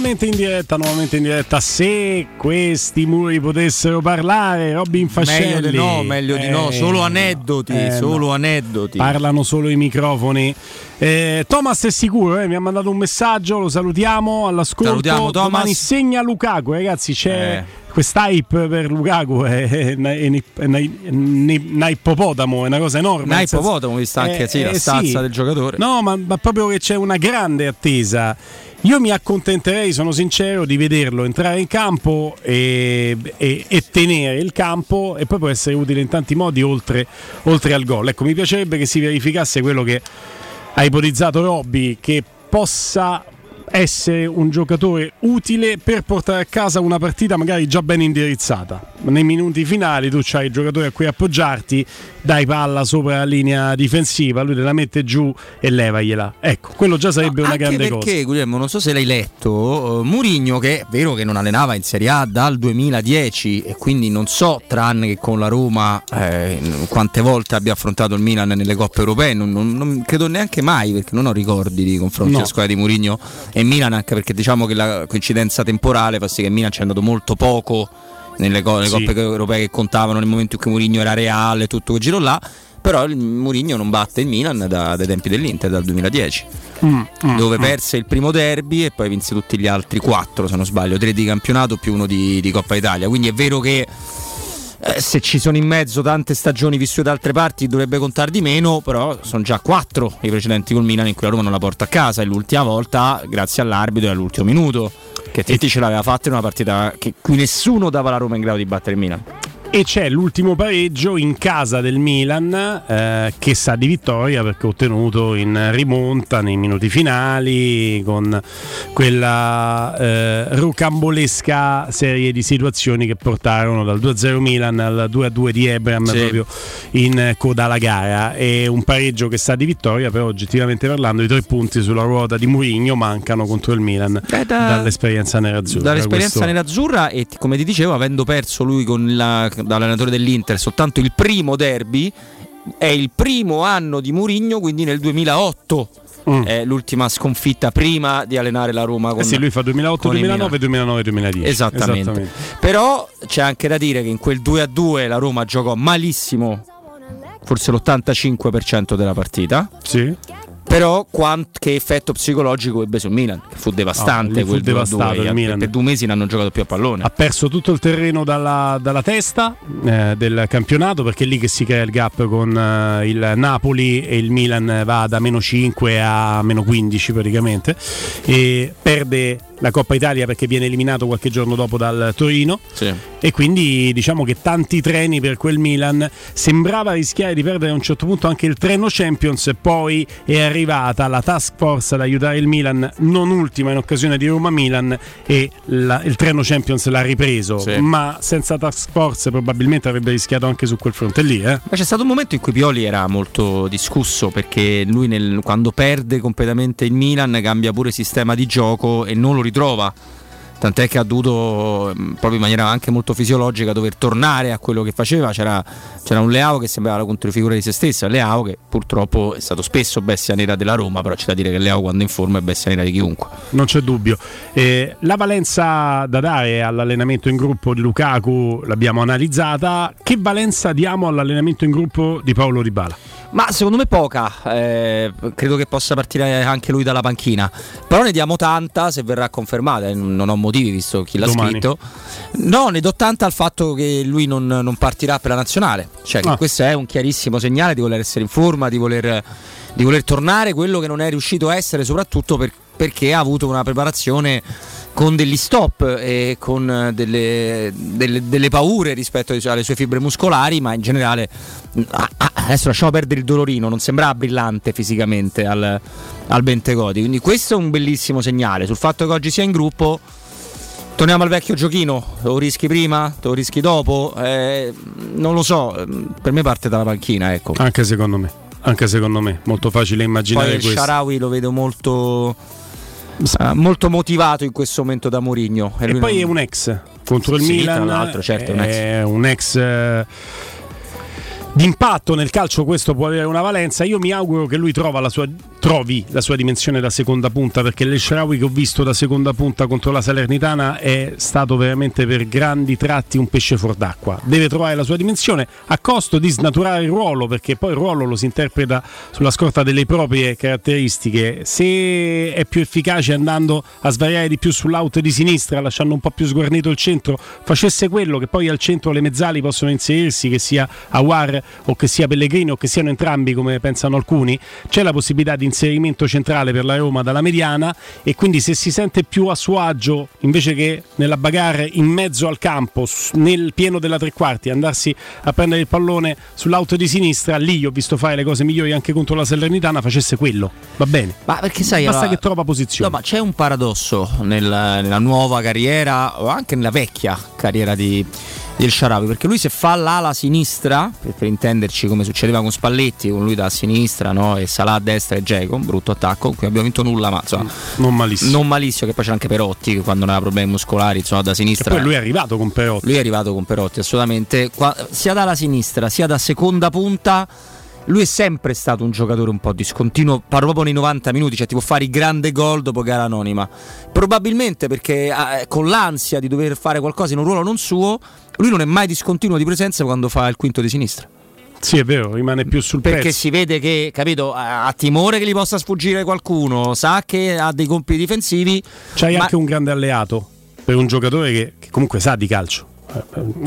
Nuovamente in diretta, nuovamente in diretta. Se questi muri potessero parlare, Robin Fascelli. Meglio di no, meglio di no, Eh, solo aneddoti, eh, solo no. aneddoti. Parlano solo i microfoni. Eh, Thomas è sicuro, eh, mi ha mandato un messaggio, lo salutiamo all'ascolto. Salutiamo, Thomas. Domani segna Lukaku, ragazzi, c'è Eh. questa hype per Lukaku, è, una ippopotamo, è una cosa enorme. Senso- ippopotamo, vista anche Eh, sì, la eh, stazza sì. del giocatore. No, ma, ma proprio che c'è una grande attesa. Io mi accontenterei, sono sincero, di vederlo entrare in campo e, e- e tenere il campo e poi può essere utile in tanti modi oltre, oltre al gol. Ecco, mi piacerebbe che si verificasse quello che ha ipotizzato Robby, che possa essere un giocatore utile per portare a casa una partita magari già ben indirizzata. Nei minuti finali tu c'hai il giocatore a cui appoggiarti, dai palla sopra la linea difensiva, lui te la mette giù e levagliela. Ecco, quello già sarebbe una Anche grande perché, cosa. Guglielmo, non so se l'hai letto, eh, Murigno che è vero che non allenava in Serie A dal 2010 e quindi non so, tranne che con la Roma, eh, quante volte abbia affrontato il Milan nelle coppe europee, non, non- non credo neanche mai perché non ho ricordi di confronti No. alla squadra di Murigno e Milan anche perché diciamo che la coincidenza temporale fa sì che Milan ci è andato molto poco nelle, co- Sì. coppe europee che contavano nel momento in cui Murigno era reale, tutto quel giro là. Però il Murigno non batte il Milan da- dai tempi dell'Inter, dal 2010 Mm, mm, dove mm. perse il primo derby e poi vinse tutti gli altri quattro, se non sbaglio, tre di campionato più uno di, di Coppa Italia. Quindi è vero che eh, se ci sono in mezzo tante stagioni vissute da altre parti dovrebbe contare di meno, però sono già quattro i precedenti col Milan in cui la Roma non la porta a casa e l'ultima volta grazie all'arbitro e all'ultimo minuto. Che Tetti ce l'aveva fatta in una partita che cui nessuno dava la Roma in grado di battere il Milan. E c'è l'ultimo pareggio in casa del Milan eh, che sa di vittoria perché ha ottenuto in rimonta nei minuti finali con quella eh, rocambolesca serie di situazioni che portarono dal 2-0 Milan al 2-2 di Ebram Sì. proprio in coda alla gara. È un pareggio che sa di vittoria, però oggettivamente parlando i tre punti sulla ruota di Mourinho mancano contro il Milan da- dall'esperienza nerazzurra. Dall'esperienza Questo- nerazzurra e come ti dicevo, avendo perso lui con la, dall'allenatore dell'Inter soltanto il primo derby, è il primo anno di Murigno, quindi nel 2008. È l'ultima sconfitta prima di allenare la Roma con Mm. Eh sì, lui fa 2008, con il 2009, 2009, 2010. Esattamente. Però c'è anche da dire che in quel 2 a 2 la Roma giocò malissimo, forse l'85% della partita. Sì. Però quant- che effetto psicologico ebbe sul Milan, che fu devastante lì fu quel 2 a 2. devastato il Per- Milan. Per due mesi non hanno giocato più a pallone. Ha perso tutto il terreno dalla, dalla testa eh, del campionato perché è lì che si crea il gap con eh, il Napoli e il Milan va da meno 5 a meno 15 praticamente e perde la Coppa Italia perché viene eliminato qualche giorno dopo dal Torino Sì. e quindi diciamo che tanti treni per quel Milan sembrava rischiare di perdere a un certo punto anche il treno Champions poi è arrivata la task force ad aiutare il Milan non ultima in occasione di Roma-Milan e la- il treno Champions l'ha ripreso Sì. ma senza task force probabilmente avrebbe rischiato anche su quel fronte lì eh? Ma c'è stato un momento in cui Pioli era molto discusso perché lui nel- quando perde completamente il Milan cambia pure sistema di gioco e non lo ritrova tant'è che ha dovuto mh, proprio in maniera anche molto fisiologica dover tornare a quello che faceva. C'era, c'era un Leao che sembrava la controfigura di se stessa, Leao che purtroppo è stato spesso bestia nera della Roma, però c'è da dire che Leao quando è in forma è bestia nera di chiunque. Non c'è dubbio. Eh, la valenza da dare all'allenamento in gruppo di Lukaku l'abbiamo analizzata. Che valenza diamo all'allenamento in gruppo di Paolo Ribala? Ma secondo me poca, eh, credo che possa partire anche lui dalla panchina, però ne diamo tanta se verrà confermata, eh, non ho motivi visto chi l'ha Domani. scritto. No, ne do tanta al fatto che lui non, non partirà per la nazionale, cioè Ah. questo è un chiarissimo segnale di voler essere in forma, di voler, di voler tornare quello che non è riuscito a essere soprattutto per- perché ha avuto una preparazione con degli stop e con delle, delle- delle paure rispetto alle sue fibre muscolari, ma in generale ah, adesso lasciamo perdere il dolorino, non sembrava brillante fisicamente al, al Bentegodi. Quindi questo è un bellissimo segnale. Sul fatto che oggi sia in gruppo, torniamo al vecchio giochino, lo rischi prima, lo rischi dopo, Eh, non lo so, per me parte dalla panchina, ecco. Anche secondo me. Anche secondo me, molto facile immaginare Poi questo. Sharawi lo vedo molto, eh, molto motivato in questo momento da Mourinho. E lui poi non- è un ex contro il Sì, Milan. tra l'altro, certo, è un ex. È un ex. D'impatto nel calcio questo può avere una valenza. Io mi auguro che lui la sua- trovi la sua dimensione da seconda punta perché l'Eshrawi che ho visto da seconda punta contro la Salernitana è stato veramente per grandi tratti un pesce fuor d'acqua. Deve trovare la sua dimensione a costo di snaturare il ruolo perché poi il ruolo lo si interpreta sulla scorta delle proprie caratteristiche. Se è più efficace andando a svariare di più sull'out di sinistra, lasciando un po' più sguarnito il centro, facesse quello che poi al centro le mezzali possono inserirsi, che sia Awar o che sia Pellegrini o che siano entrambi come pensano alcuni, c'è la possibilità di inserimento centrale per la Roma dalla mediana e quindi se si sente più a suo agio invece che nella bagarre in mezzo al campo, nel pieno della tre quarti, andarsi a prendere il pallone sull'auto di sinistra, lì io ho visto fare le cose migliori anche contro la Salernitana, facesse quello, va bene. Ma perché sai, Basta allora- che trova posizione. No, ma c'è un paradosso nel- nella nuova carriera o anche nella vecchia carriera di, di El Sharawi, perché lui se fa l'ala sinistra, per, per intenderci come succedeva con Spalletti, con lui da sinistra no? e Salah a destra e Geco, un brutto attacco, cui abbiamo vinto nulla, ma insomma, non malissimo. Non malissimo, che poi c'era anche Perotti che quando non aveva problemi muscolari, insomma, da E sinistra. poi lui è arrivato con Perotti. Lui è arrivato con Perotti, assolutamente. Qua- sia dalla sinistra sia da seconda punta. Lui è sempre stato un giocatore un po' discontinuo, parlo proprio nei 90 minuti, cioè ti può fare il grande gol dopo gara anonima. Probabilmente perché eh, con l'ansia di dover fare qualcosa in un ruolo non suo, lui non è mai discontinuo di presenza quando fa il quinto di sinistra. Sì, è vero, rimane più sul Perché pezzo. si vede che, capito, ha ha timore che gli possa sfuggire qualcuno, sa che ha dei compiti difensivi. C'hai ma- anche un grande alleato per un giocatore che, che comunque sa di calcio.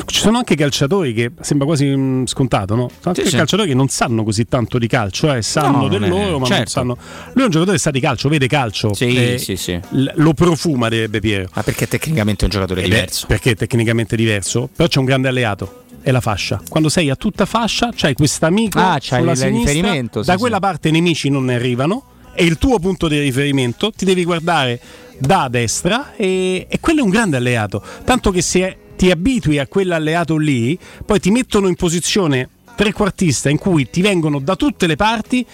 Ci sono anche calciatori che sembra quasi mm, scontato, no? Sono anche Sì, sì. calciatori che non sanno così tanto di calcio, eh, sanno No, del non è- loro, ma non certo. sanno. Lui è un giocatore che sa di calcio, vede calcio. Sì, sì, sì. l- Lo profuma, direbbe Piero. Ma perché tecnicamente è un giocatore Ed è- diverso. perché è tecnicamente diverso, però c'è un grande alleato. È la fascia. Quando sei a tutta fascia, c'hai quest'amico Ah, c'hai sulla il sinistra, riferimento, sì, da sì. quella parte i nemici non ne arrivano. È il tuo punto di riferimento, ti devi guardare da destra e, e quello è un grande alleato. Tanto che se ti abitui a quell'alleato lì, poi ti mettono in posizione trequartista in cui ti vengono da tutte le parti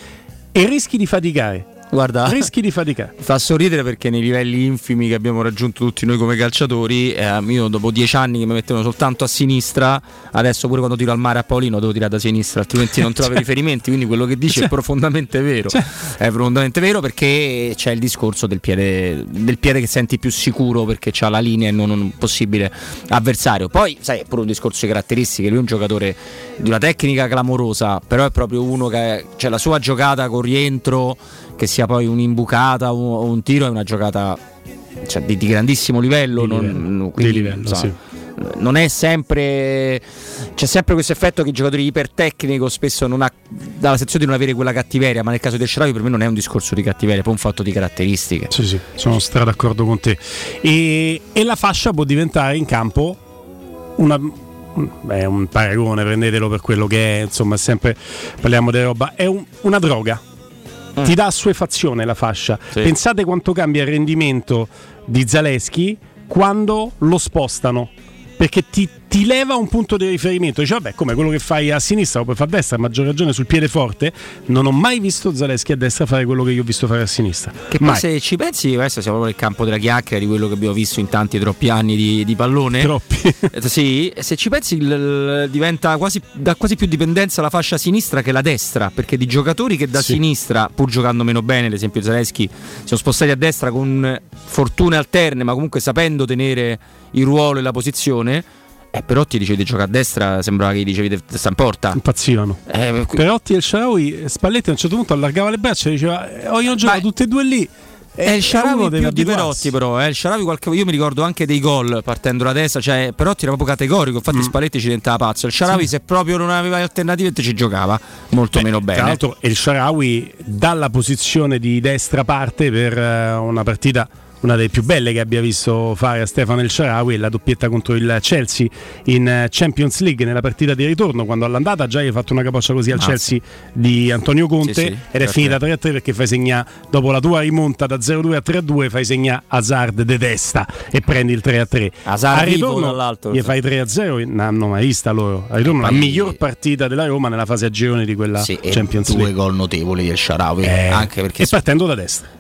e rischi di faticare. Guarda, Rischi di faticare. Fa sorridere perché nei livelli infimi che abbiamo raggiunto tutti noi come calciatori, eh, io dopo dieci anni che mi mettevano soltanto a sinistra, adesso pure quando tiro al mare a Paolino devo tirare da sinistra, altrimenti non trovo i riferimenti. Quindi quello che dice è profondamente vero. È profondamente vero perché c'è il discorso del piede, del piede che senti più sicuro perché c'ha la linea e non un possibile avversario. Poi, sai, è pure un discorso di caratteristiche. Lui è un giocatore di una tecnica clamorosa, però è proprio uno che c'è la sua giocata con rientro che sia poi un'imbucata o o un tiro, è una giocata cioè, di, di grandissimo livello. Di non, livello, quindi, di livello, insomma, Non è sempre. C'è sempre questo effetto che i giocatori ipertecnico spesso non ha dalla sezione di non avere quella cattiveria, ma nel caso del Sharawi per me non è un discorso di cattiveria, è poi un fatto di caratteristiche. Sì, sì, sono stra d'accordo con te. E, e la fascia può diventare in campo una. È un paragone, prendetelo per quello che è, insomma, sempre parliamo di roba. È un- una droga. Ti dà assuefazione la fascia. Sì. Pensate quanto cambia il rendimento di Zaleschi quando lo spostano. Perché ti, ti leva un punto di riferimento. Dice, vabbè, come quello che fai a sinistra lo puoi fare a destra, a maggior ragione sul piede forte. Non ho mai visto Zaleschi a destra fare quello che io ho visto fare a sinistra. Che poi Mai. se ci pensi, questo siamo proprio nel campo della chiacchiera di quello che abbiamo visto in tanti troppi anni di, di pallone. Troppi. sì, se ci pensi il- diventa quasi, da quasi più dipendenza la fascia sinistra che la destra, perché di giocatori che da Sì. sinistra, pur giocando meno bene, ad esempio Zaleschi, si sono spostati a destra con fortune alterne, ma comunque sapendo tenere il ruolo e la posizione. Eh, però ti dicevi di giocare a destra, sembrava che gli dicevi di sta in porta. Impazzivano. Eh, qui- Perotti e il Sharawi, Spalletti a un certo punto allargava le braccia e diceva: eh, io gioco tutte e due lì. È il Sharawi uno più di. Perotti però, eh. il Sharawi qualche, io mi ricordo anche dei gol partendo da destra, cioè Perotti era proprio categorico, infatti Spalletti ci diventava pazzo, il Sharawi Mm. Sì. se proprio non aveva alternative ci giocava molto meno bene. Tra l'altro, El Sharawi dalla posizione di destra parte per eh, una partita. Una delle più belle che abbia visto fare a Stefano El Sharawi è la doppietta contro il Chelsea in eh, Champions League nella partita di ritorno. Quando all'andata già gli ha fatto una capoccia così al Mazza. Chelsea di Antonio Conte Sì, sì, ed è certo. finita 3-3 perché fai segnare dopo la tua rimonta da 0-2 a 3-2 fai segnare Hazard de testa e prendi il 3-3. Hazard a ritorno dall'alto. gli fai 3-0 non hanno mai vista loro. A ritorno la miglior partita della Roma nella fase a gironi di quella Sì, Champions due League. gol notevoli del Sharawi, Eh, anche perché e partendo da destra.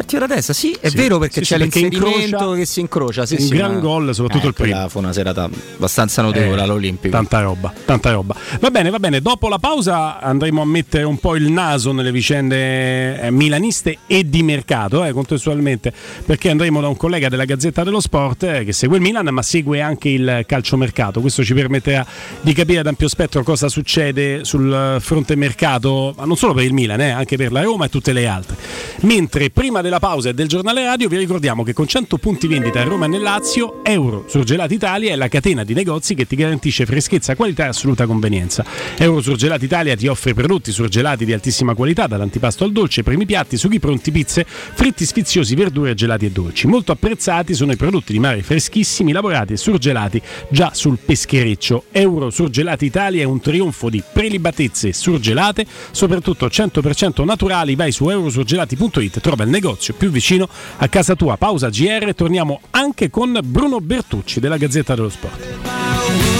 Partita da destra, sì, è Sì. vero perché Sì, c'è sì, l'inserimento che si incrocia, sì, un sì, gran ma- gol, soprattutto il primo. Fu una serata abbastanza notevole Eh, all'Olimpico. Tanta roba, tanta roba. Va bene, va bene. Dopo la pausa andremo a mettere un po' il naso nelle vicende eh, milaniste e di mercato, eh, contestualmente, perché andremo da un collega della Gazzetta dello Sport eh, che segue il Milan, ma segue anche il calciomercato. Questo ci permetterà di capire ad ampio spettro cosa succede sul eh, fronte mercato, ma non solo per il Milan, eh, anche per la Roma e tutte le altre. Mentre prima della pausa e del giornale radio vi ricordiamo che con 100 punti vendita a Roma e nel Lazio, Euro Surgelati Italia è la catena di negozi che ti garantisce freschezza, qualità e assoluta convenienza. Euro Surgelati Italia ti offre prodotti surgelati di altissima qualità, dall'antipasto al dolce, primi piatti, sughi pronti, pizze, fritti sfiziosi, verdure, gelati e dolci. Molto apprezzati sono i prodotti di mare freschissimi, lavorati e surgelati già sul peschereccio. Euro Surgelati Italia è un trionfo di prelibatezze surgelate, soprattutto 100% naturali. Vai su eurosurgelati.it, trova il negozio più vicino a casa tua. Pausa GR, torniamo anche con Bruno Bertucci della Gazzetta dello Sport.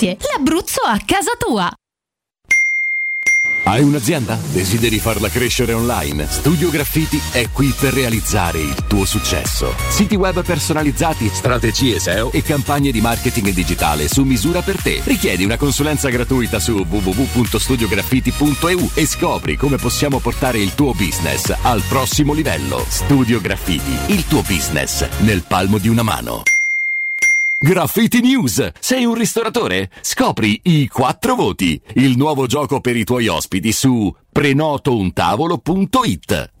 l'Abruzzo a casa tua. Hai un'azienda? Desideri farla crescere online? Studio Graffiti è qui per realizzare il tuo successo. Siti web personalizzati, strategie SEO e campagne di marketing digitale su misura per te. Richiedi una consulenza gratuita su www.studiograffiti.eu e scopri come possiamo portare il tuo business al prossimo livello. Studio Graffiti, il tuo business nel palmo di una mano. Graffiti News! Sei un ristoratore? Scopri i quattro voti, il nuovo gioco per i tuoi ospiti su prenotountavolo.it.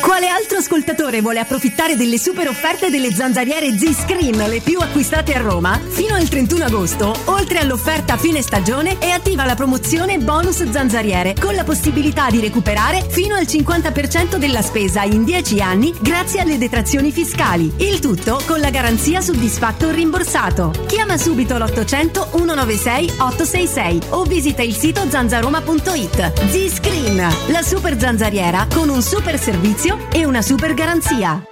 Quale altro ascoltatore vuole approfittare delle super offerte delle zanzariere Z-Screen, le più acquistate a Roma? Fino al 31 agosto, oltre all'offerta fine stagione, è attiva la promozione bonus zanzariere, con la possibilità di recuperare fino al 50% della spesa in 10 anni grazie alle detrazioni fiscali. Il tutto con la garanzia soddisfatto o rimborsato. Chiama subito l'800 196 866 o visita il sito zanzaroma.it. Z-Screen, la super zanzariera con un super servizio e una super garanzia.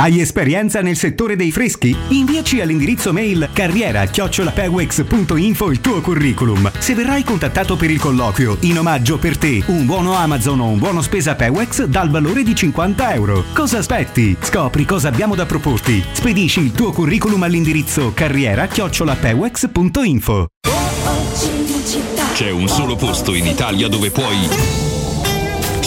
Hai esperienza nel settore dei freschi? Inviaci all'indirizzo mail carriera-pewex.info il tuo curriculum. Se verrai contattato per il colloquio, in omaggio per te, un buono Amazon o un buono spesa Pewex dal valore di 50 euro. Cosa aspetti? Scopri cosa abbiamo da proporti. Spedisci il tuo curriculum all'indirizzo carriera-pewex.info. C'è un solo posto in Italia dove puoi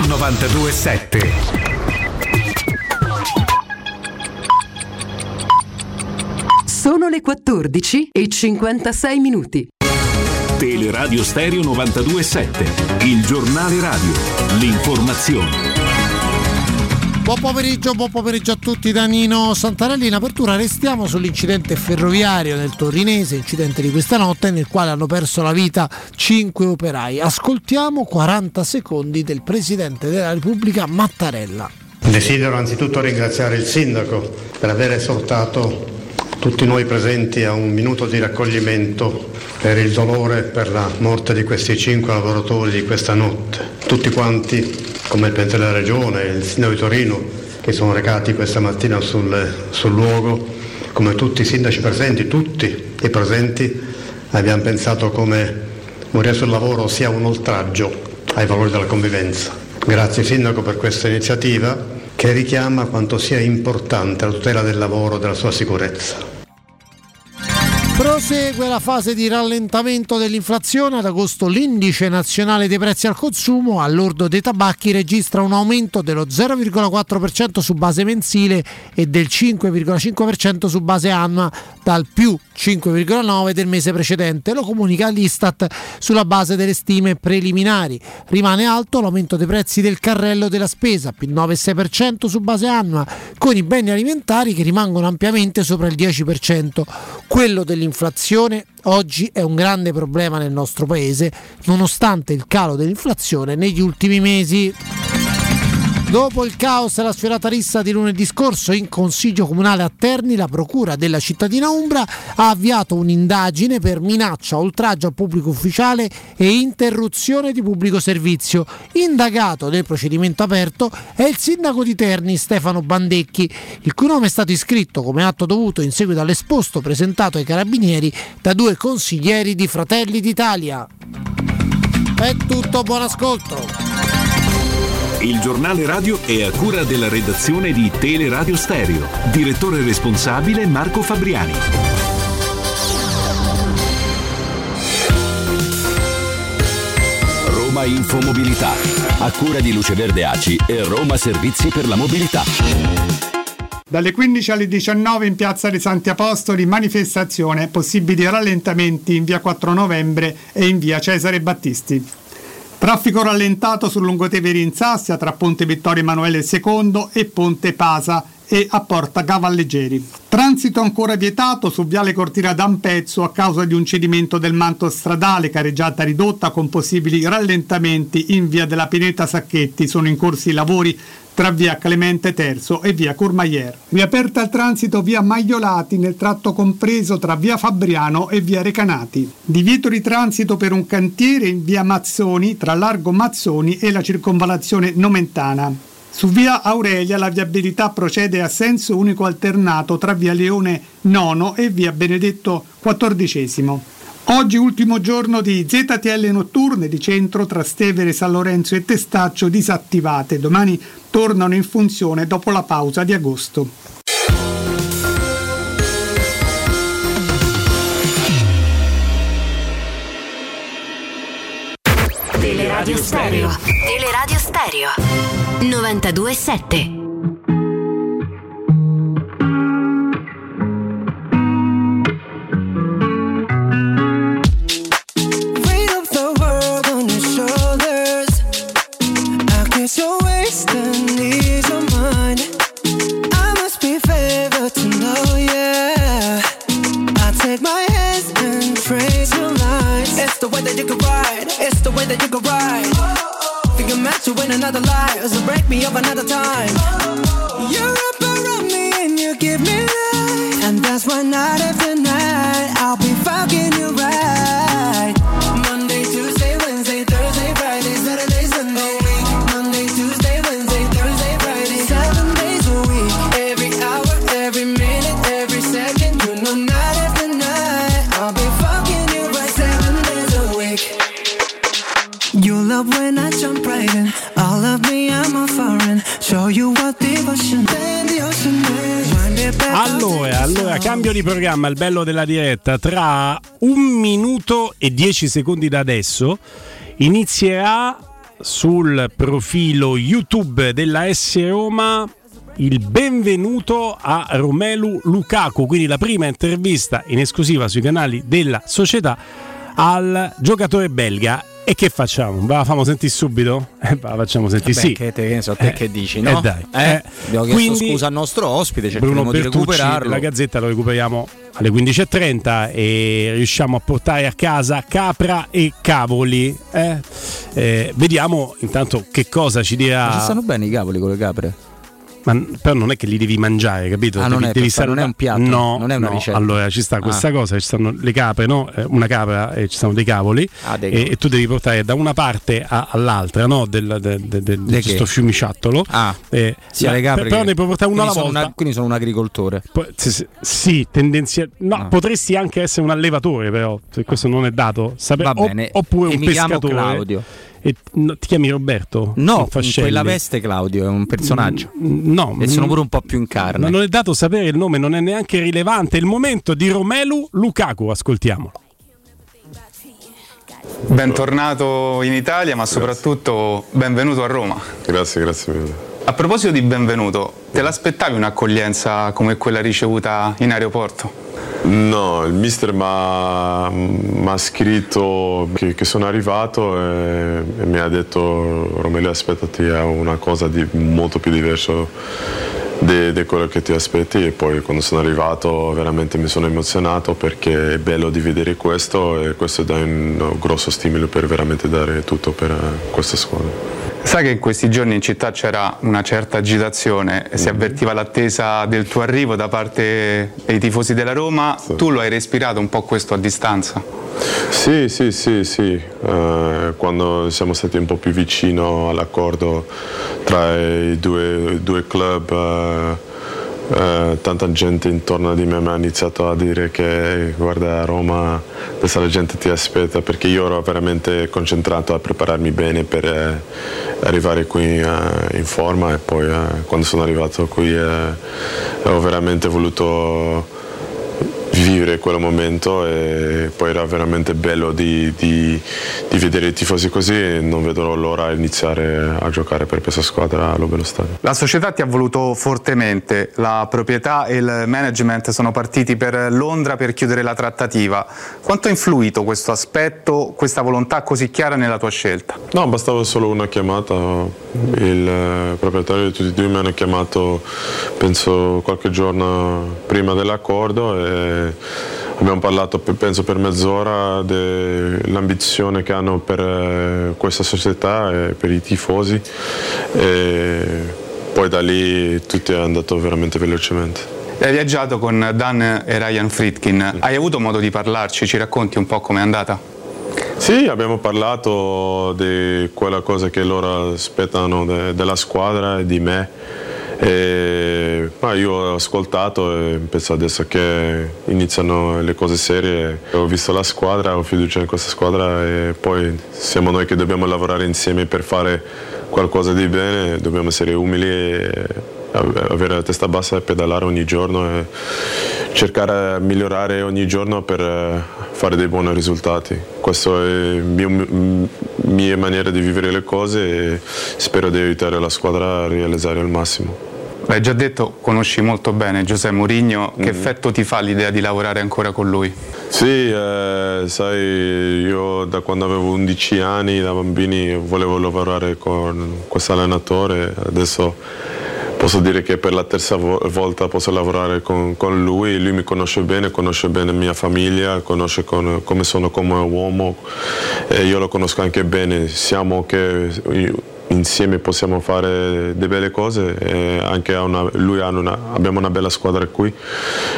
927. Sono le 14 e 56 minuti. Teleradio Stereo 927, il giornale radio, l'informazione. Buon pomeriggio, buon pomeriggio a tutti da Nino Santarelli. In apertura restiamo sull'incidente ferroviario nel Torinese, incidente di questa notte nel quale hanno perso la vita 5 operai. Ascoltiamo 40 secondi del Presidente della Repubblica Mattarella. Desidero anzitutto ringraziare il Sindaco per aver esortato tutti noi presenti a un minuto di raccoglimento per il dolore per la morte di questi cinque lavoratori di questa notte. Tutti quanti, come il Presidente della Regione il Sindaco di Torino, che sono recati questa mattina sul, sul luogo, come tutti i sindaci presenti, tutti i presenti, abbiamo pensato come morire sul lavoro sia un oltraggio ai valori della convivenza. Grazie Sindaco per questa iniziativa che richiama quanto sia importante la tutela del lavoro e della sua sicurezza. Prosegue la fase di rallentamento dell'inflazione. Ad agosto l'indice nazionale dei prezzi al consumo all'ordo dei tabacchi registra un aumento dello 0,4% su base mensile e del 5,5% su base annua dal più 5,9% del mese precedente. Lo comunica l'Istat sulla base delle stime preliminari. Rimane alto l'aumento dei prezzi del carrello della spesa, più 9,6% su base annua, con i beni alimentari che rimangono ampiamente sopra il 10%. Quello dell'inflazione oggi è un grande problema nel nostro paese, nonostante il calo dell'inflazione negli ultimi mesi. Dopo il caos e la sferata rissa di lunedì scorso in Consiglio Comunale a Terni, la Procura della cittadina Umbra ha avviato un'indagine per minaccia, oltraggio a pubblico ufficiale e interruzione di pubblico servizio. Indagato nel procedimento aperto è il sindaco di Terni Stefano Bandecchi, il cui nome è stato iscritto come atto dovuto in seguito all'esposto presentato ai carabinieri da due consiglieri di Fratelli d'Italia. È tutto, buon ascolto. Il giornale radio è a cura della redazione di Teleradio Stereo. Direttore responsabile Marco Fabriani. Roma Infomobilità, a cura di Luce Verde Aci e Roma Servizi per la Mobilità. Dalle 15 alle 19 in piazza dei Santi Apostoli, manifestazione, possibili rallentamenti in via 4 novembre e in via Cesare Battisti. Traffico rallentato sul Lungotevere in Sassia tra Ponte Vittorio Emanuele II e Ponte Pasa e a Porta Cavalleggeri. Transito ancora vietato su Viale Cortina d'Ampezzo a causa di un cedimento del manto stradale, careggiata ridotta con possibili rallentamenti in via della Pineta Sacchetti. Sono in corso i lavori tra via Clemente III e via Courmayeur. Riaperta al transito via Maiolati nel tratto compreso tra via Fabriano e via Recanati. Divieto di transito per un cantiere in via Mazzoni tra Largo Mazzoni e la circonvalazione Nomentana. Su via Aurelia la viabilità procede a senso unico alternato tra via Leone IX e via Benedetto XIV. Oggi ultimo giorno di ZTL notturne di centro tra Stevere, San Lorenzo e Testaccio disattivate. Domani tornano in funzione dopo la pausa di agosto. Teleradio Stereo. Teleradio Stereo. 92.7. programma, il bello della diretta. Tra un minuto e dieci secondi da adesso inizierà sul profilo YouTube della S Roma il benvenuto a Romelu Lukaku, quindi la prima intervista in esclusiva sui canali della società al giocatore belga. E che facciamo? Ve la facciamo sentire subito? Eh, ve la facciamo sentire Vabbè, sì. che, te, che ne so, te Eh, che dici, eh, no? dai. Eh, Eh, abbiamo chiesto quindi- scusa al nostro ospite, cercheremo Bruno di Bertucci, recuperarlo. la Gazzetta lo recuperiamo alle 15.30 e riusciamo a portare a casa capra e cavoli. eh? Eh, vediamo intanto che cosa ci dirà. Ma ci stanno bene i cavoli con le capre? Ma però non è che li devi mangiare, capito? Ah, devi, non è devi stare non è un piatto, No, non è una no. ricetta. Allora ci sta questa Ah. cosa, ci stanno le capre, no? Eh, Una capra e ci stanno dei cavoli. Ah, dei e, e tu devi portare da una parte a- all'altra, no? Del, del, del, del- di questo fiumiciattolo. Ah, Eh, sia le capre Però che- ne puoi portare una alla sono volta. una- quindi sono un agricoltore. Po- sì, sì, tendenzialmente. No, Ah. potresti anche essere un allevatore, però, se questo non è dato. Sape- Va bene. oppure E un pescatore. Claudio. E, no, ti chiami Roberto? No, in quella veste Claudio è un personaggio. Mm, No, E sono mm, pure un po' più in carne. Ma non è dato sapere il nome, non è neanche rilevante. È il momento di Romelu Lukaku, ascoltiamolo. Bentornato in Italia, ma soprattutto benvenuto a Roma. Grazie, grazie mille. A proposito di benvenuto, te l'aspettavi un'accoglienza come quella ricevuta in aeroporto? No, il mister mi ha scritto che, che sono arrivato e, e mi ha detto Romelio aspettati a una cosa di molto più diverso di quello che ti aspetti e poi quando sono arrivato veramente mi sono emozionato perché è bello di vedere questo e questo dà un grosso stimolo per veramente dare tutto per questa squadra. Sai che in questi giorni in città c'era una certa agitazione, si avvertiva l'attesa del tuo arrivo da parte dei tifosi della Roma, tu lo hai respirato un po' questo a distanza? Sì, sì, sì, sì. Eh, quando siamo stati un po' più vicino all'accordo tra i due, due club, eh, eh, tanta gente intorno di me mi ha iniziato a dire che guarda a Roma la gente ti aspetta perché io ero veramente concentrato a prepararmi bene per eh, arrivare qui eh, in forma e poi eh, quando sono arrivato qui eh, ho veramente voluto vivere quel momento e poi era veramente bello di, di- di vedere i tifosi così e non vedo l'ora di iniziare a giocare per questa squadra allo Bello Stadio. La società ti ha voluto fortemente, la proprietà e il management sono partiti per Londra per chiudere la trattativa. Quanto ha influito questo aspetto, questa volontà così chiara nella tua scelta? No, bastava solo una chiamata, il proprietario di tutti e due mi hanno chiamato penso qualche giorno prima dell'accordo e abbiamo parlato pe- penso per mezz'ora dell'ambizione che hanno per eh, questa società e per i tifosi e poi da lì tutto è andato veramente velocemente. Hai viaggiato con Dan e Ryan Fritkin, hai avuto modo di parlarci, ci racconti un po' com'è andata? Sì, abbiamo parlato di quella cosa che loro aspettano de- della squadra e di me. E, ma io ho ascoltato e penso adesso che iniziano le cose serie. Ho visto la squadra, ho fiducia in questa squadra e poi siamo noi che dobbiamo lavorare insieme per fare qualcosa di bene, dobbiamo essere umili e av- avere la testa bassa e pedalare ogni giorno e cercare di migliorare ogni giorno per fare dei buoni risultati. Questa è la mia maniera di vivere le cose e spero di aiutare la squadra a realizzare al massimo. L'hai già detto, conosci molto bene Giuseppe Mourinho, che effetto ti fa l'idea di lavorare ancora con lui? Sì, eh, sai, io da quando avevo 11 anni, da bambini, volevo lavorare con questo allenatore, adesso posso dire che per la terza vo- volta posso lavorare con, con lui, lui mi conosce bene, conosce bene la mia famiglia, conosce con- come sono come uomo. E io lo conosco anche bene, siamo che insieme possiamo fare delle belle cose e anche una- lui ha una, abbiamo una bella squadra qui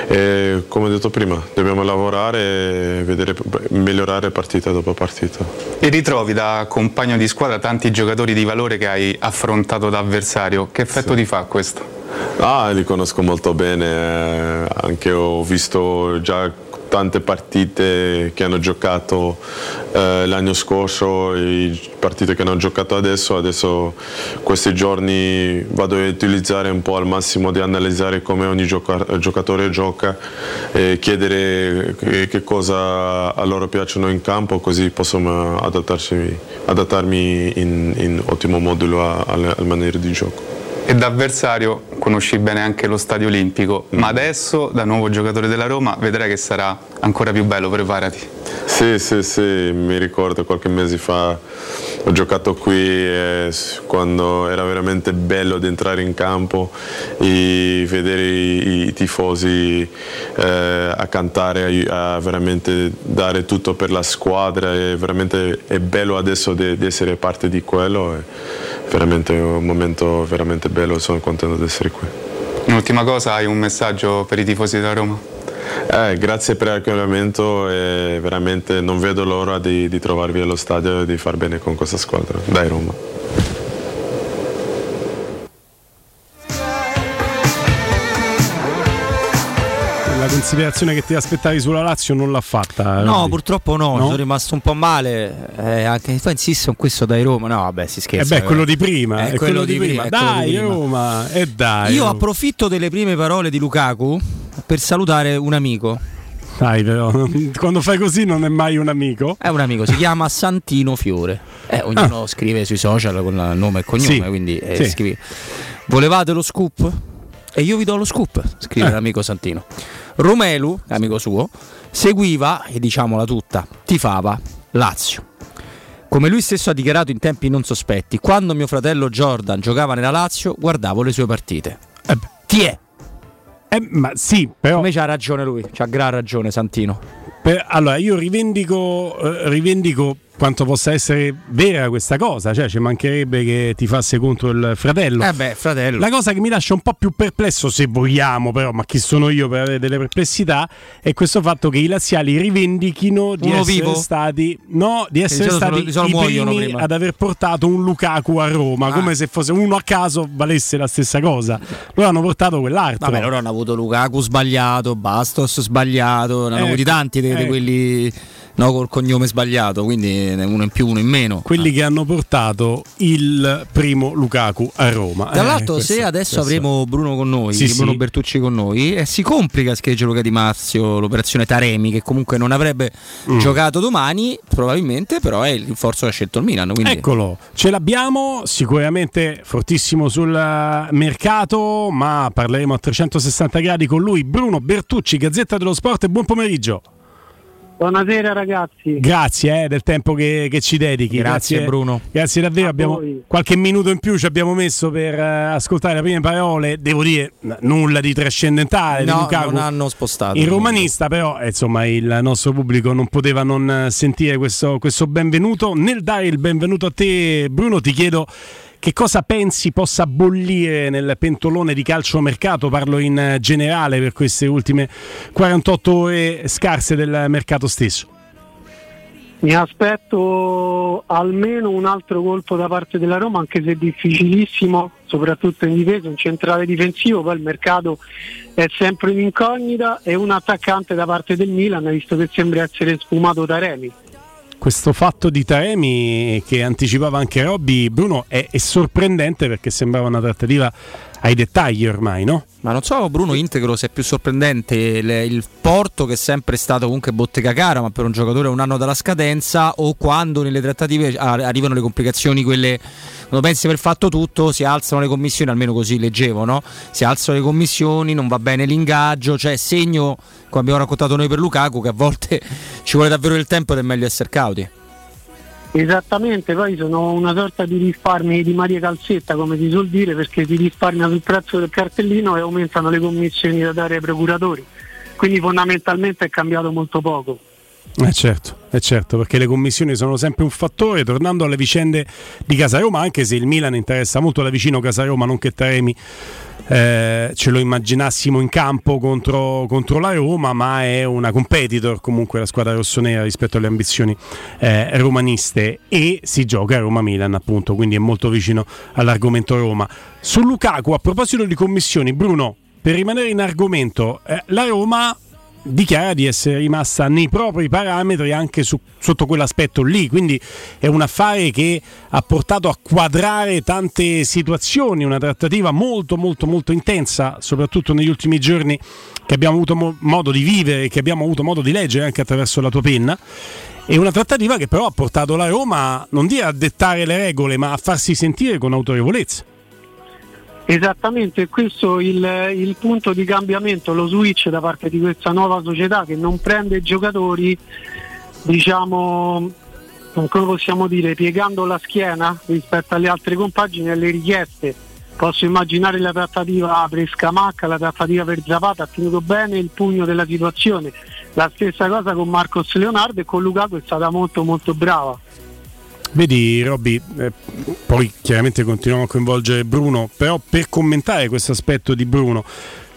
e come ho detto prima dobbiamo lavorare e vedere, migliorare partita dopo partita. E ritrovi da compagno di squadra tanti giocatori di valore che hai affrontato da avversario, che effetto ti fa questo? Ah, li conosco molto bene, eh, anche ho visto già tante partite che hanno giocato eh, l'anno scorso, e partite che hanno giocato adesso, adesso questi giorni vado a utilizzare un po' al massimo di analizzare come ogni gioca- giocatore gioca e chiedere che, cosa a loro piacciono in campo così adattarsi- adattarmi in, in ottimo modulo a- alle, alle maniere di gioco. E da avversario conosci bene anche lo Stadio Olimpico, ma adesso da nuovo giocatore della Roma vedrai che sarà ancora più bello, preparati. Sì, sì, sì, mi ricordo qualche mese fa ho giocato qui e s- quando era veramente bello di entrare in campo e vedere i, i tifosi eh, a cantare, ai- a, veramente dare tutto per la squadra e veramente è bello adesso di essere parte di quello, è veramente un momento veramente bello, sono contento di essere qui. Un'ultima cosa, hai un messaggio per i tifosi della Roma? Eh, grazie per l'accogliamento e veramente non vedo l'ora di, di trovarvi allo stadio e di far bene con questa squadra. Dai Roma. La considerazione che ti aspettavi sulla Lazio non l'ha fatta. No, Rudy. purtroppo no, No? sono rimasto un po' male. eh, anche tu insisto con questo dai Roma. No, vabbè, si Eh scherza. beh, è quello di prima, È è quello di prima. Dai, di prima. Roma, e dai. Io approfitto delle prime parole di Lukaku per salutare un amico. Dai, però, quando fai così non è mai un amico. È un amico, si chiama Santino Fiore. Eh, ognuno scrive sui social con il nome e cognome, Sì, quindi eh, sì. scrivi. Volevate lo scoop? E io vi do lo scoop, scrive Eh. l'amico Santino. Romelu, amico suo, seguiva, e diciamola tutta, tifava Lazio. Come lui stesso ha dichiarato in tempi non sospetti, quando mio fratello Jordan giocava nella Lazio, guardavo le sue partite. Ti è? Eh, ma sì, però. Come c'ha ragione lui, c'ha gran ragione Santino. Per- allora, io rivendico, eh, rivendico quanto possa essere vera questa cosa, cioè ci mancherebbe che ti fasse contro il fratello. Eh beh, fratello. La cosa che mi lascia un po' più perplesso, se vogliamo, però, ma chi sono io per avere delle perplessità, è questo fatto che i laziali rivendichino di Uno essere vivo? stati, no, di essere stati primi prima. ad aver portato un Lukaku a Roma, Ah. come se fosse uno a caso valesse la stessa cosa. Loro hanno portato quell'altro. Vabbè, loro hanno avuto Lukaku sbagliato, Bastos sbagliato, ne hanno Ecco, avuti tanti di, ecco. quelli no, col cognome sbagliato, quindi uno in più, uno in meno. Quelli che hanno portato il primo Lukaku a Roma. Tra Eh, l'altro, questo- se adesso questo- avremo Bruno con noi, Sì, Bruno sì. Bertucci con noi, eh, si complica scheggia Luca Di Marzio, l'operazione Taremi, che comunque non avrebbe Mm. giocato domani, probabilmente, però è il rinforzo che ha scelto il Milan. Quindi... Eccolo, ce l'abbiamo sicuramente fortissimo sul eh, mercato, ma parleremo a 360 gradi con lui. Bruno Bertucci, Gazzetta dello Sport buon pomeriggio. Buonasera ragazzi. Grazie eh, del tempo che, che ci dedichi. Grazie, Bruno. Grazie davvero. Abbiamo voi. qualche minuto in più ci abbiamo messo per eh, ascoltare le prime parole. Devo dire, n- nulla di trascendentale. di No, Lukaku. non hanno spostato. Il romanista, però, eh, insomma, il nostro pubblico non poteva non sentire questo, questo benvenuto. Nel dare il benvenuto a te, Bruno, ti chiedo che cosa pensi possa bollire nel pentolone di calciomercato? Parlo in eh, generale per queste ultime 48 ore scarse del mercato stesso. Mi aspetto almeno un altro colpo da parte della Roma, anche se difficilissimo, soprattutto in difesa, un centrale difensivo, poi il mercato è sempre un'incognita e un attaccante da parte del Milan, visto che sembra essere sfumato da Remi. Questo fatto di Taremi che anticipava anche Robby, Bruno, è, è sorprendente perché sembrava una trattativa ai dettagli ormai, no? Ma non so Bruno integro se è più sorprendente il, il Porto che è sempre stato comunque bottega cara ma per un giocatore un anno dalla scadenza o quando nelle trattative arrivano le complicazioni quelle quando pensi aver fatto tutto si alzano le commissioni almeno così leggevo no? si alzano le commissioni non va bene l'ingaggio cioè segno come abbiamo raccontato noi per Lukaku che a volte ci vuole davvero del tempo ed è meglio essere cauti Esattamente, poi sono una sorta di risparmi di Maria Calzetta, come si suol dire, perché si risparmia sul prezzo del cartellino e aumentano le commissioni da dare ai procuratori. Quindi fondamentalmente è cambiato molto poco. Eh certo, eh certo, perché le commissioni sono sempre un fattore. Tornando alle vicende di Casaroma, anche se il Milan interessa molto da vicino Casaroma, non che Taremi eh, ce lo immaginassimo in campo contro, contro la Roma, ma è una competitor comunque la squadra rossonera rispetto alle ambizioni eh, romaniste e si gioca a Roma-Milan appunto, quindi è molto vicino all'argomento Roma. Su Lukaku, a proposito di commissioni, Bruno, per rimanere in argomento, eh, la Roma dichiara di essere rimasta nei propri parametri anche su- sotto quell'aspetto lì, quindi è un affare che ha portato a quadrare tante situazioni, una trattativa molto molto molto intensa, soprattutto negli ultimi giorni che abbiamo avuto mo- modo di vivere, che abbiamo avuto modo di leggere anche attraverso la tua penna. E una trattativa che però ha portato la Roma non dire a dettare le regole, ma a farsi sentire con autorevolezza. Esattamente, è questo il, il punto di cambiamento, lo switch da parte di questa nuova società che non prende giocatori, diciamo, come possiamo dire, piegando la schiena rispetto alle altre compagini e alle richieste. Posso immaginare la trattativa per Scamacca, la trattativa per Zapata, ha tenuto bene il pugno della situazione. La stessa cosa con Marcos Leonardo e con Lukaku è stata molto molto brava. Vedi Robby, eh, poi chiaramente continuiamo a coinvolgere Bruno, però per commentare questo aspetto di Bruno,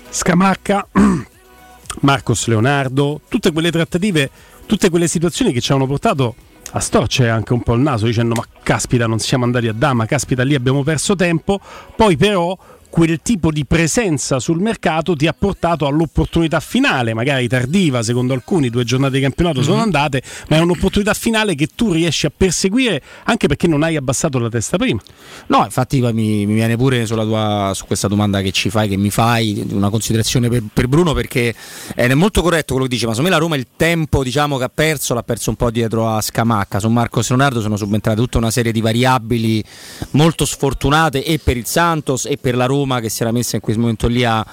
Scamacca, Marcos Leonardo, tutte quelle trattative, tutte quelle situazioni che ci hanno portato a storcere anche un po' il naso dicendo ma caspita non siamo andati a Dama, caspita lì abbiamo perso tempo, poi però quel tipo di presenza sul mercato ti ha portato all'opportunità finale, magari tardiva, secondo alcuni due giornate di campionato sono Mhm. andate, ma è un'opportunità finale che tu riesci a perseguire anche perché non hai abbassato la testa prima. No, infatti mi, mi viene pure sulla tua, su questa domanda che ci fai, che mi fai, una considerazione per, per Bruno perché è molto corretto quello che dice, ma secondo me la Roma il tempo diciamo, che ha perso l'ha perso un po' dietro a Scamacca, su Marcos Leonardo sono subentrate tutta una serie di variabili molto sfortunate e per il Santos e per la Roma che si era messa in quel momento lì a,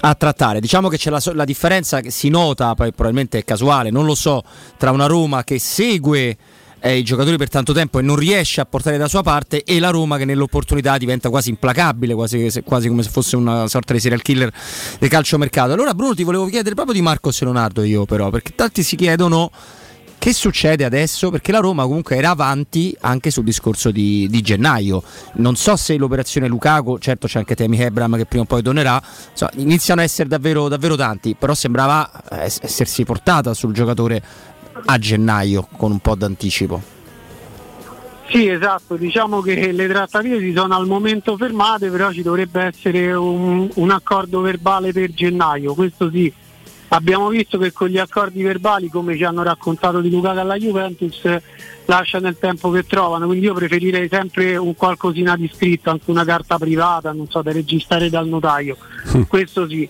a trattare. Diciamo che c'è la, la differenza che si nota, poi probabilmente è casuale, non lo so, tra una Roma che segue eh, i giocatori per tanto tempo e non riesce a portare da sua parte e la Roma che nell'opportunità diventa quasi implacabile, quasi, quasi come se fosse una sorta di serial killer del calciomercato. Allora Bruno ti volevo chiedere proprio di Marcos Leonardo io però, perché tanti si chiedono che succede adesso? Perché la Roma comunque era avanti anche sul discorso di, di gennaio. Non so se l'operazione Lukaku, certo c'è anche Temi Hebram che prima o poi tornerà, insomma, iniziano a essere davvero, davvero tanti, però sembrava eh, essersi portata sul giocatore a gennaio con un po' d'anticipo. Sì, esatto, diciamo che le trattative si sono al momento fermate, però ci dovrebbe essere un, un accordo verbale per gennaio, questo sì. Abbiamo visto che con gli accordi verbali, come ci hanno raccontato di Lukaku alla Juventus, lascia nel tempo che trovano, quindi io preferirei sempre un qualcosina di scritto, anche una carta privata, non so, da registrare dal notaio. Questo sì.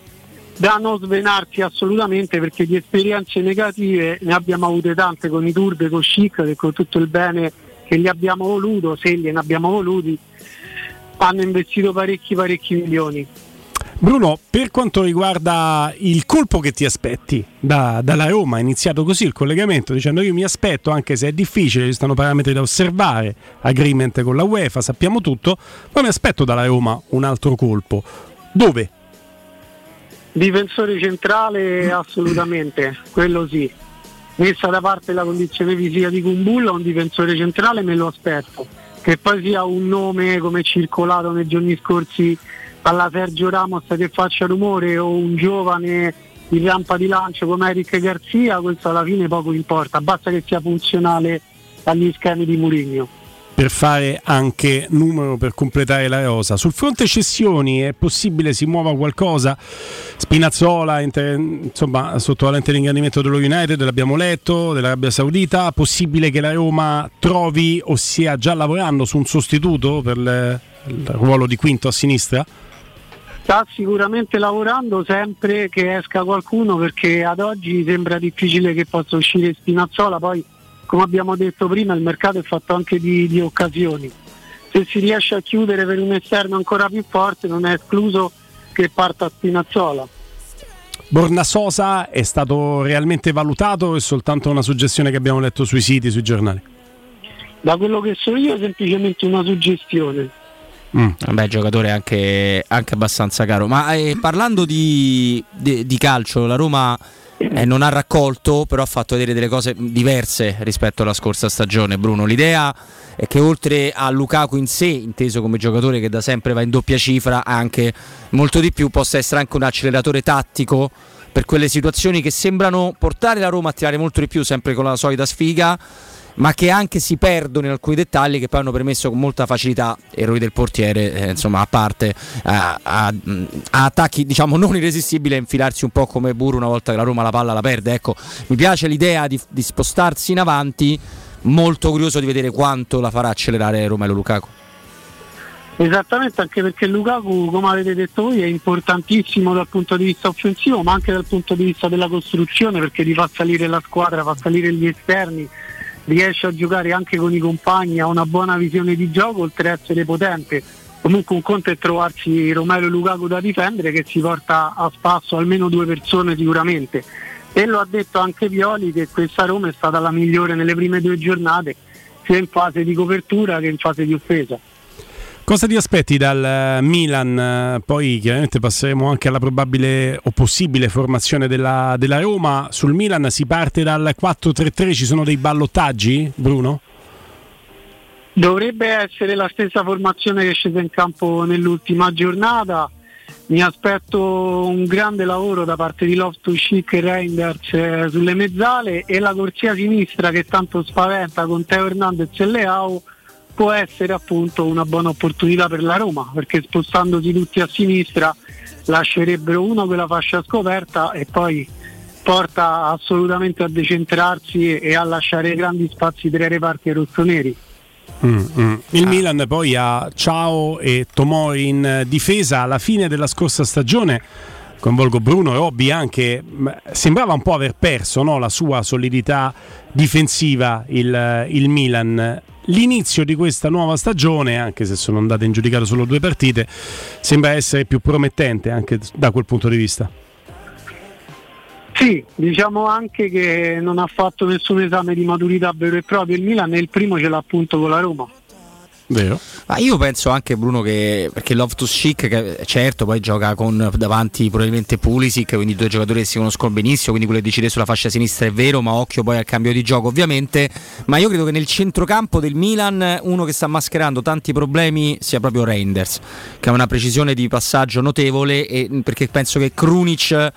Da non svenarsi assolutamente perché di esperienze negative ne abbiamo avute tante con i turbe, con Chic, che con tutto il bene che gli abbiamo voluto, se gliene abbiamo voluti, hanno investito parecchi parecchi milioni. Bruno, per quanto riguarda il colpo che ti aspetti da- dalla Roma, è iniziato così il collegamento dicendo io mi aspetto, anche se è difficile, ci stanno parametri da osservare, agreement con la UEFA, sappiamo tutto, ma mi aspetto dalla Roma un altro colpo. Dove? Difensore centrale assolutamente, quello sì. Messa da parte la condizione fisica di Kumbulla, un difensore centrale me lo aspetto. Che poi sia un nome come circolato nei giorni scorsi alla Sergio Ramos che faccia rumore o un giovane di rampa di lancio come Eric Garzia, questo alla fine poco importa, basta che sia funzionale agli schemi di Mourinho. per fare anche numero per completare la rosa. Sul fronte cessioni è possibile si muova qualcosa? Spinazzola, inter- insomma, sotto la lente di ingrandimento dello United, l'abbiamo letto, dell'Arabia Saudita. Possibile che la Roma trovi o stia già lavorando su un sostituto per il ruolo di quinto a sinistra? Sta sicuramente lavorando sempre che esca qualcuno perché ad oggi sembra difficile che possa uscire Spinazzola, poi come abbiamo detto prima il mercato è fatto anche di, di occasioni. Se si riesce a chiudere per un esterno ancora più forte non è escluso che parta Spinazzola. Bornasosa è stato realmente valutato o è soltanto una suggestione che abbiamo letto sui siti, sui giornali? Da quello che so io è semplicemente una suggestione. Vabbè, giocatore anche, anche abbastanza caro. Ma eh, parlando di, di- di calcio, la Roma eh, non ha raccolto, però ha fatto vedere delle cose diverse rispetto alla scorsa stagione. Bruno, l'idea è che oltre a Lukaku in sé, inteso come giocatore che da sempre va in doppia cifra, anche molto di più, possa essere anche un acceleratore tattico per quelle situazioni che sembrano portare la Roma a tirare molto di più, sempre con la solita sfiga ma che anche si perdono in alcuni dettagli che poi hanno permesso con molta facilità, errori del portiere, eh, insomma, a parte, a, a- a attacchi diciamo non irresistibili a infilarsi un po' come Buru una volta che la Roma la palla la perde. Ecco, mi piace l'idea di, di spostarsi in avanti, molto curioso di vedere quanto la farà accelerare Romelo Lukaku. Esattamente, anche perché Lukaku, come avete detto voi, è importantissimo dal punto di vista offensivo, ma anche dal punto di vista della costruzione, perché ti fa salire la squadra, fa salire gli esterni, riesce a giocare anche con i compagni, ha una buona visione di gioco, oltre a essere potente. Comunque un conto è trovarsi Romero e Lukaku da difendere che si porta a spasso almeno due persone sicuramente. E lo ha detto anche Pioli che questa Roma è stata la migliore nelle prime due giornate, sia in fase di copertura che in fase di offesa. Cosa ti aspetti dal eh, Milan? Poi chiaramente passeremo anche alla probabile o possibile formazione della, della Roma. Sul Milan si parte dal 4-3-3, ci sono dei ballottaggi, Bruno? Dovrebbe essere la stessa formazione che è scesa in campo nell'ultima giornata. Mi aspetto un grande lavoro da parte di Loftus Chic e Reinders eh, sulle mezzale e la corsia sinistra che tanto spaventa con Teo Hernandez e Leao può essere appunto una buona opportunità per la Roma perché spostandosi tutti a sinistra lascerebbero uno quella fascia scoperta e poi porta assolutamente a decentrarsi e a lasciare grandi spazi per i reparti rossoneri. Mm, mm. Il Milan poi ha Ciao e Tomori in difesa alla fine della scorsa stagione. Coinvolgo Bruno e Robby anche. Sembrava un po' aver perso no, la sua solidità difensiva il, il Milan. L'inizio di questa nuova stagione, anche se sono andate in giudicato solo due partite, sembra essere più promettente anche da quel punto di vista. Sì, diciamo anche che non ha fatto nessun esame di maturità vero e proprio il Milan e il primo ce l'ha appunto con la Roma. Vero? Ma io penso anche Bruno che perché Loftus Chic che certo poi gioca con davanti probabilmente Pulisic, quindi due giocatori che si conoscono benissimo, quindi quello che decide sulla fascia sinistra è vero, ma occhio poi al cambio di gioco ovviamente, ma io credo che nel centrocampo del Milan uno che sta mascherando tanti problemi sia proprio Reinders, che ha una precisione di passaggio notevole e perché penso che Krunic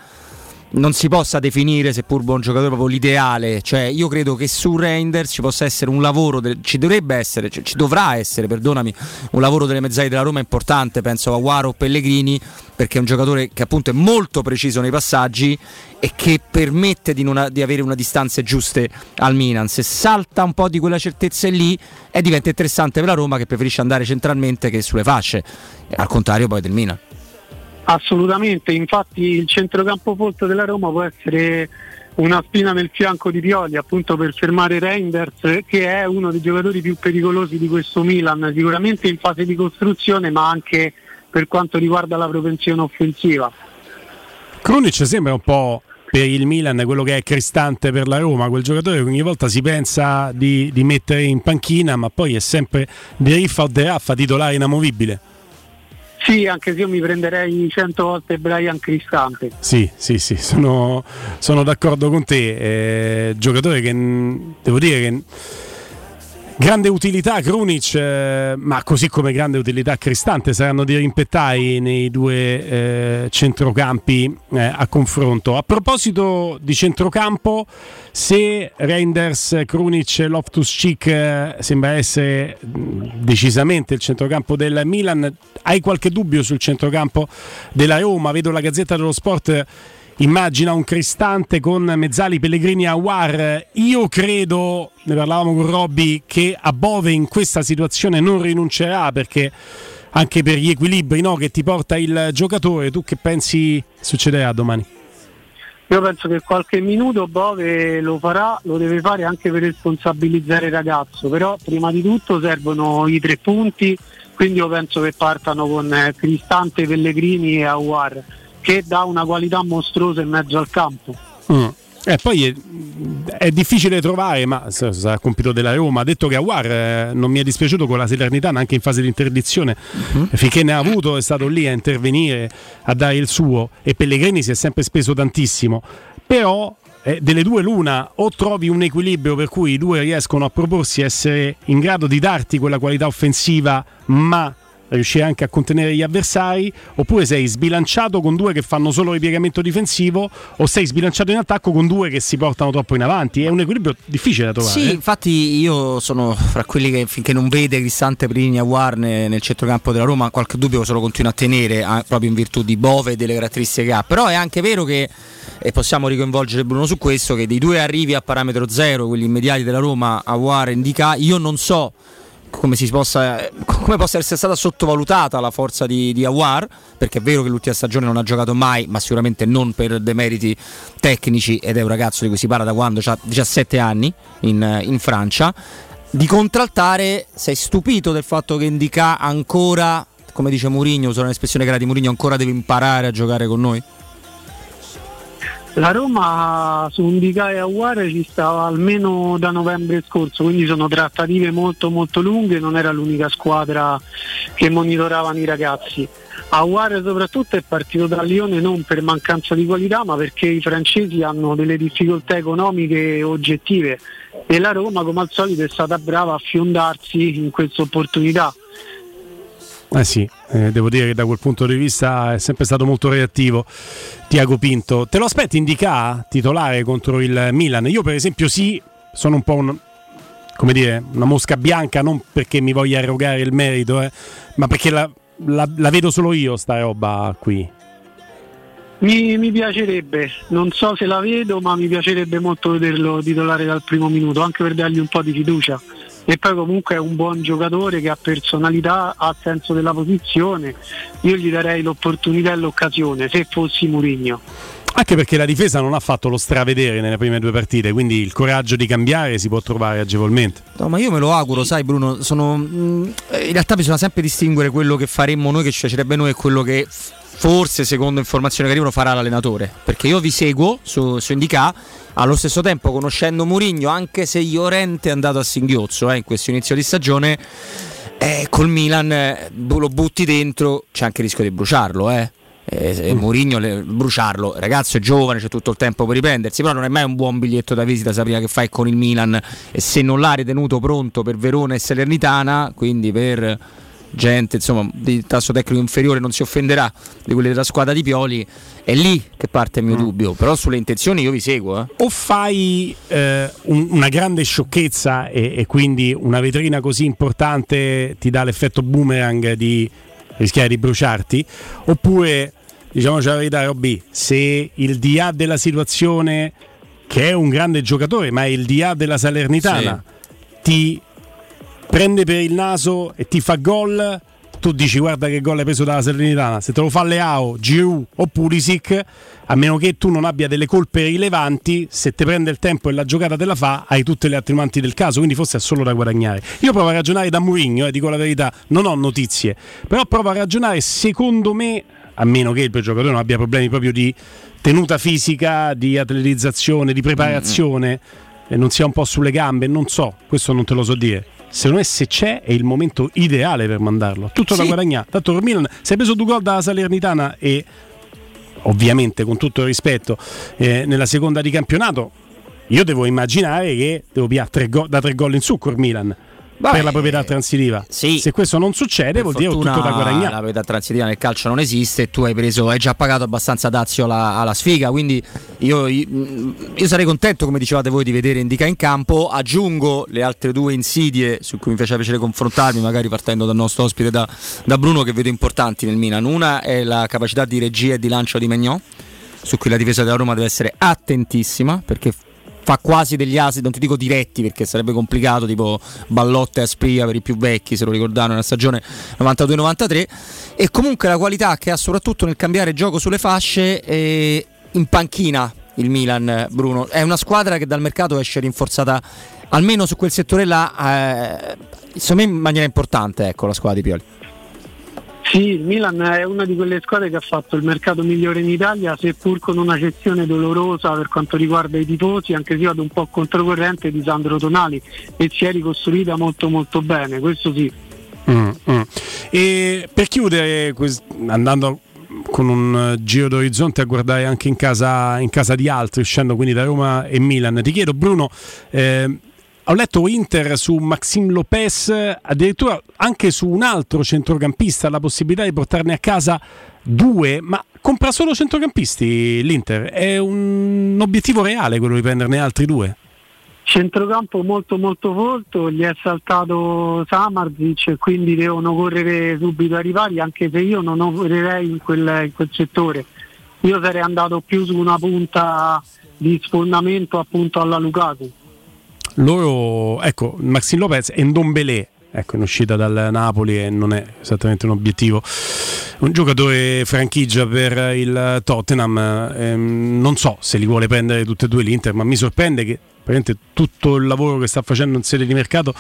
non si possa definire, seppur buon giocatore, proprio l'ideale. Cioè, io credo che su Reinders ci possa essere un lavoro, ci dovrebbe essere, ci dovrà essere, perdonami, un lavoro delle mezzali della Roma importante. Penso a Guaro Pellegrini, perché è un giocatore che appunto è molto preciso nei passaggi e che permette di, non di avere una distanze giuste al Milan. Se salta un po' di quella certezza lì, è diventa interessante per la Roma che preferisce andare centralmente che sulle fasce, al contrario poi del Milan. Assolutamente, infatti il centrocampo folto della Roma può essere una spina nel fianco di Pioli appunto per fermare Reinders che è uno dei giocatori più pericolosi di questo Milan, sicuramente in fase di costruzione ma anche per quanto riguarda la propensione offensiva. Krunic sembra un po' per il Milan quello che è Cristante per la Roma, quel giocatore che ogni volta si pensa di, di mettere in panchina, ma poi è sempre di riffa o de raffa titolare inamovibile. Sì, anche se io mi prenderei cento volte Brian Cristante. Sì, sì, sì, sono, sono d'accordo con te. Eh, giocatore che devo dire che grande utilità Krunic, eh, ma così come grande utilità Cristante saranno dirimpettai nei due eh, centrocampi eh, a confronto. A proposito di centrocampo, se Reinders, Krunic Loftus Cheek eh, sembra essere mh, decisamente il centrocampo del Milan, hai qualche dubbio sul centrocampo della Roma? Vedo la Gazzetta dello Sport immagina un Cristante con Mezzali, Pellegrini e Awar. Io credo, ne parlavamo con Robby, che a Bove in questa situazione non rinuncerà perché anche per gli equilibri no, che ti porta il giocatore, tu che pensi succederà domani? Io penso che qualche minuto Bove lo farà, lo deve fare anche per responsabilizzare il ragazzo, però prima di tutto servono i tre punti, quindi io penso che partano con Cristante, Pellegrini e Awar, che dà una qualità mostruosa in mezzo al campo. Mm. Eh, poi è, è difficile trovare, ma sarà compito della Roma. Ha detto che Awar eh, non mi è dispiaciuto con la Salernitana anche in fase di interdizione, finché ne ha avuto è stato lì a intervenire, a dare il suo e Pellegrini si è sempre speso tantissimo. Però eh, delle due l'una, o trovi un equilibrio per cui i due riescono a proporsi a essere in grado di darti quella qualità offensiva, ma riuscire anche a contenere gli avversari, oppure sei sbilanciato con due che fanno solo ripiegamento difensivo, o sei sbilanciato in attacco con due che si portano troppo in avanti. È un equilibrio difficile da trovare. Sì, eh. infatti io sono fra quelli che finché non vede Cristante Pellegrini Aguar ne- nel centrocampo della Roma, qualche dubbio se lo continua a tenere ah, proprio in virtù di Bove e delle caratteristiche che ha. Però è anche vero che, e possiamo ricoinvolgere Bruno su questo, che dei due arrivi a parametro zero, quelli immediati della Roma, e Indica, io non so come, possa, come possa essere stata sottovalutata la forza di, di Awar, perché è vero che l'ultima stagione non ha giocato mai, ma sicuramente non per demeriti tecnici ed è un ragazzo di cui si parla da quando ha 17 anni in, in Francia. Di contraltare, sei stupito del fatto che Indica ancora, come dice Mourinho, uso un'espressione cara di Mourinho, ancora deve imparare a giocare con noi? La Roma su Indica e Aguare ci stava almeno da novembre scorso, quindi sono trattative molto molto lunghe, non era l'unica squadra che monitoravano i ragazzi. Aguare soprattutto è partito da Lione non per mancanza di qualità, ma perché i francesi hanno delle difficoltà economiche oggettive e la Roma come al solito è stata brava a fiondarsi in questa opportunità. Eh sì, eh, devo dire che da quel punto di vista è sempre stato molto reattivo Tiago Pinto. Te lo aspetti indica titolare contro il Milan? Io per esempio sì, sono un po' un, come dire, una mosca bianca, non perché mi voglia erogare il merito, eh, ma perché la, la- la vedo solo io sta roba qui. Mi, mi piacerebbe, non so se la vedo, ma mi piacerebbe molto vederlo titolare dal primo minuto, anche per dargli un po' di fiducia. E poi comunque è un buon giocatore che ha personalità, ha senso della posizione. Io gli darei l'opportunità e l'occasione, se fossi Murigno. Anche perché la difesa non ha fatto lo stravedere nelle prime due partite, quindi il coraggio di cambiare si può trovare agevolmente. No, ma io me lo auguro, sai Bruno, sono, mh, in realtà bisogna sempre distinguere quello che faremmo noi, che ci piacerebbe noi, e quello che forse, secondo informazioni che arrivano, farà l'allenatore. Perché io vi seguo su, su Indica, allo stesso tempo conoscendo Murigno, anche se Llorente è andato a singhiozzo eh, in questo inizio di stagione, eh, col Milan eh, lo butti dentro, c'è anche il rischio di bruciarlo, eh. Eh, se Mourinho le- bruciarlo, ragazzo è giovane, c'è tutto il tempo per riprendersi, però non è mai un buon biglietto da visita sapere che fai con il Milan. E se non l'ha ritenuto pronto per Verona e Salernitana, quindi per gente insomma di tasso tecnico inferiore non si offenderà di quelli della squadra di Pioli, è lì che parte il mio dubbio, però sulle intenzioni io vi seguo. eh. o fai eh, un- una grande sciocchezza e, e quindi una vetrina così importante ti dà l'effetto boomerang di rischiare di bruciarti, oppure diciamoci la verità Robby, se il DA della situazione che è un grande giocatore ma è il DA della Salernitana ti prende per il naso e ti fa gol. Tu dici guarda che gol hai preso dalla Salernitana. Se te lo fa Leao, Giroud o Pulisic a meno che tu non abbia delle colpe rilevanti se ti prende il tempo e la giocata te la fa hai tutte le attenuanti del caso quindi forse è solo da guadagnare. Io provo a ragionare da Mourinho e dico la verità non ho notizie però provo a ragionare secondo me a meno che il giocatore non abbia problemi proprio di tenuta fisica di atletizzazione di preparazione e non sia un po' sulle gambe non so questo non te lo so dire secondo me se c'è è il momento ideale per mandarlo. Tutto da Sì. guadagnare tanto per Milan se hai preso due gol dalla Salernitana e ovviamente con tutto il rispetto eh, nella seconda di campionato io devo immaginare che devo pigliare tre go- da tre gol in su col Milan per la proprietà transitiva se questo non succede vuol dire che ho tutto da La guadagnare proprietà transitiva nel calcio non esiste e tu hai preso, hai già pagato abbastanza dazio alla, alla sfiga. Quindi io, io- io sarei contento, come dicevate voi, di vedere Indica in campo. Aggiungo le altre due insidie su cui mi faceva piacere confrontarmi, magari partendo dal nostro ospite da, da Bruno, che vedo importanti nel Milan. Una è la capacità di regia e di lancio di Megnon, su cui la difesa della Roma deve essere attentissima perché fa quasi degli asi, non ti dico diretti perché sarebbe complicato, tipo Ballotta e Aspria per i più vecchi, se lo ricordano, nella stagione 92-93. E comunque la qualità che ha soprattutto nel cambiare gioco sulle fasce e in panchina il Milan, Bruno. È una squadra che dal mercato esce rinforzata almeno su quel settore là, eh, secondo me in maniera importante, ecco, la squadra di Pioli. Sì, il Milan è una di quelle squadre che ha fatto il mercato migliore in Italia, seppur con una gestione dolorosa per quanto riguarda i tifosi, anche se vado un po' controcorrente di Sandro Tonali e si è ricostruita molto molto bene, questo sì. Mm, mm. E per chiudere, andando con un giro d'orizzonte a guardare anche in casa, in casa di altri, uscendo quindi da Roma e Milan, ti chiedo Bruno, eh, ho letto Inter su Maxim Lopez, addirittura anche su un altro centrocampista, la possibilità di portarne a casa due, ma compra solo centrocampisti l'Inter, è un obiettivo reale quello di prenderne altri due? Centrocampo molto molto folto, gli è saltato Samarzic quindi devono correre subito ai rivali, anche se io non opererei in quel, in quel settore. Io sarei andato più su una punta di sfondamento appunto alla Lukaku. Loro, ecco, Maxim Lopez e Ndombele, ecco, in uscita dal Napoli e non è esattamente un obiettivo. Un giocatore franchigia per il Tottenham, ehm, non so se li vuole prendere tutti e due l'Inter, ma mi sorprende che tutto il lavoro che sta facendo in sede di mercato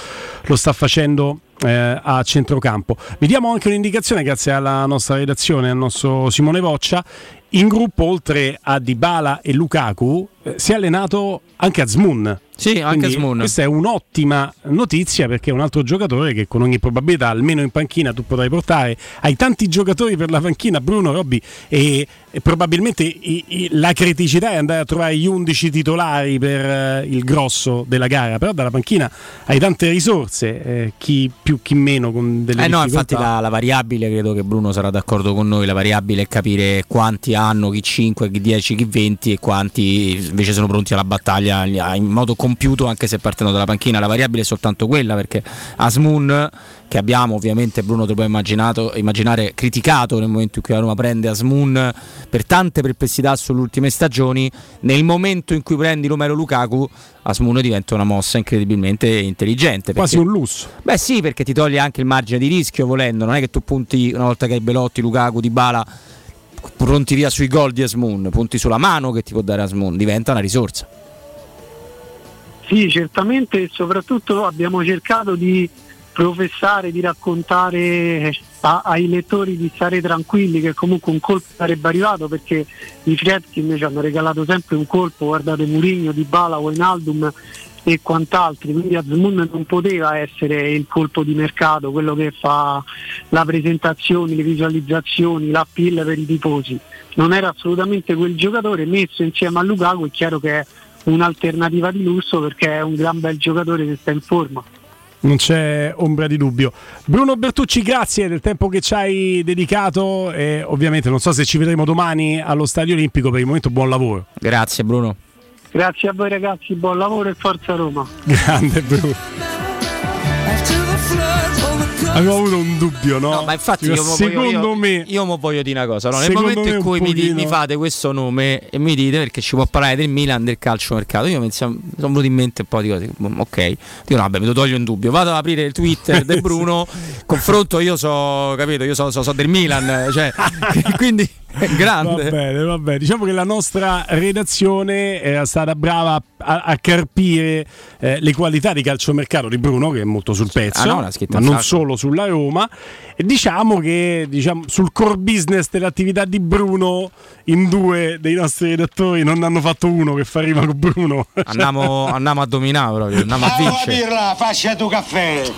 lo sta facendo eh, a centrocampo. Vi diamo anche un'indicazione grazie alla nostra redazione, al nostro Simone Voccia. In gruppo, oltre a Dybala e Lukaku, si è allenato anche Azmoun. Sì, anche Quindi Azmoun. Questa è un'ottima notizia perché è un altro giocatore che con ogni probabilità, almeno in panchina, tu potrai portare. Hai tanti giocatori per la panchina, Bruno, Robby, e, e probabilmente i- i- la criticità è andare a trovare gli 11 titolari per eh, il grosso della gara, però dalla panchina hai tante risorse, eh, chi più chi meno con delle Eh no, infatti la, la variabile, credo che Bruno sarà d'accordo con noi, la variabile è capire quanti hanno, chi 5, chi 10, chi 20 e quanti invece sono pronti alla battaglia in modo compiuto anche se partendo dalla panchina. La variabile è soltanto quella perché Asmun che abbiamo ovviamente Bruno te lo puoi immaginare criticato nel momento in cui la Roma prende Asmun per tante perplessità sulle ultime stagioni, nel momento in cui prendi Romero Lukaku Asmun diventa una mossa incredibilmente intelligente. Quasi perché- un lusso. Beh sì, perché ti toglie anche il margine di rischio volendo, non è che tu punti una volta che hai Belotti, Lukaku, Dybala pronti via sui gol di Asmun, punti sulla mano che ti può dare Asmun, diventa una risorsa. Sì, certamente e soprattutto abbiamo cercato di professare, di raccontare a- ai lettori di stare tranquilli che comunque un colpo sarebbe arrivato perché i Friedkin ci hanno regalato sempre un colpo, guardate Murigno, Di Bala, Wijnaldum e quant'altri, quindi Azmoun non poteva essere il colpo di mercato, quello che fa la presentazione, le visualizzazioni, l'appeal per i tifosi. Non era assolutamente quel giocatore messo insieme a Lukaku, è chiaro che è un'alternativa di lusso perché è un gran bel giocatore che sta in forma. Non c'è ombra di dubbio. Bruno Bertucci, grazie del tempo che ci hai dedicato e ovviamente non so se ci vedremo domani allo Stadio Olimpico, per il momento buon lavoro. Grazie Bruno. Grazie a voi ragazzi, buon lavoro e forza Roma. Grande Bruno. Avevo avuto un dubbio, no? No, ma infatti io, secondo voglio, me io mo voglio dire una cosa. no? Nel momento me in un cui mi, di- mi fate questo nome e mi dite perché ci può parlare del Milan, del calcio mercato, io mi sono venuti in mente un po' di cose. Mm, Ok, dico no, vabbè, mi toglio in dubbio. Vado ad aprire il Twitter del Bruno, confronto, io so, capito, io so, so- so del Milan, cioè, quindi grande. Va bene, va bene. Diciamo che la nostra redazione era stata brava a, a carpire eh, le qualità di calciomercato di Bruno, che è molto sul pezzo, Ah, no, ma un non sacco. solo sulla Roma. E diciamo che diciamo, sul core business dell'attività di Bruno, in due dei nostri redattori non hanno fatto uno che fa rima con Bruno. Andiamo, andiamo a dominare proprio, andiamo a vincere. birra, faccia tu caffè.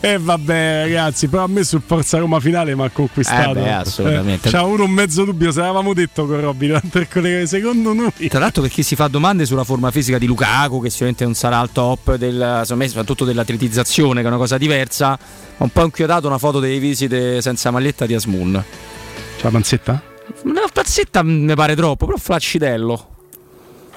e vabbè, ragazzi, però a me sul Forza Roma finale mi ha conquistato. Eh beh, assolutamente. Eh, c'era avuto un mezzo dubbio, se avevamo detto con Robby collegare, secondo noi. Tra l'altro per chi si fa domande sulla forma fisica di Lukaku, che sicuramente non sarà al top, del, soprattutto dell'atletizzazione, che è una cosa diversa, ho un po' inchiodato una foto delle visite senza maglietta di Asmun. C'è la panzetta? Una pazzetta mi pare troppo, però flaccidello.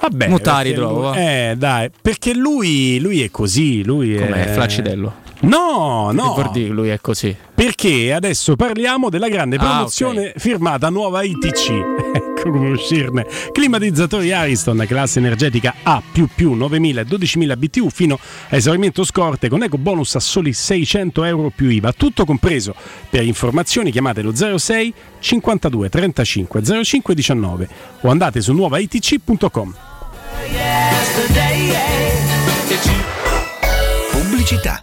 Vabbè, la perché ritrovo, lui- va. Eh, dai, perché lui, lui è così. Lui Com'è, è flaccidello? No, no. Che vuol dire che lui è così? Perché adesso parliamo della grande Ah, promozione firmata nuova ITC. ecco come uscirne. Climatizzatori Ariston, classe energetica A, 9000 e 12000 BTU fino a esaurimento scorte con eco bonus a soli 600 euro più IVA. Tutto compreso. Per informazioni chiamate lo 06 52 35 05 19 o andate su nuovaitc.com. Pubblicità.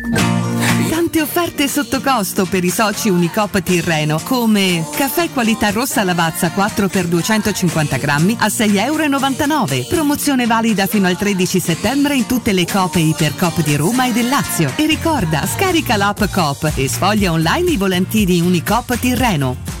Tante offerte sotto costo per i soci Unicop Tirreno, come caffè qualità rossa Lavazza 4 x 250 grammi a 6,99 euro. Promozione valida fino al 13 settembre in tutte le Coop e Ipercoop di Roma e del Lazio. E ricorda, scarica l'app Coop e sfoglia online i volantini Unicop Tirreno.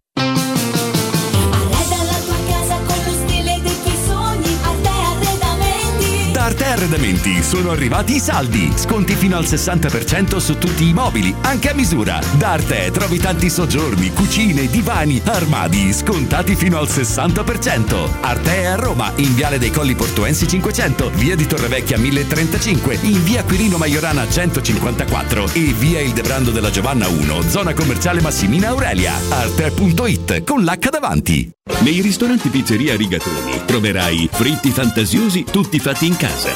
Arredamenti sono arrivati i saldi. Sconti fino al 60% su tutti i mobili, anche a misura. Da Arte trovi tanti soggiorni, cucine, divani, armadi, scontati fino al 60%. Arte a Roma, in Viale dei Colli Portuensi 500, Via di Torrevecchia 1035, in Via Quirino Maiorana 154 e Via Il Debrando della Giovanna 1, zona commerciale Massimina Aurelia. Arte.it con l'H davanti. Nei ristoranti Pizzeria Rigatoni troverai fritti fantasiosi tutti fatti in casa,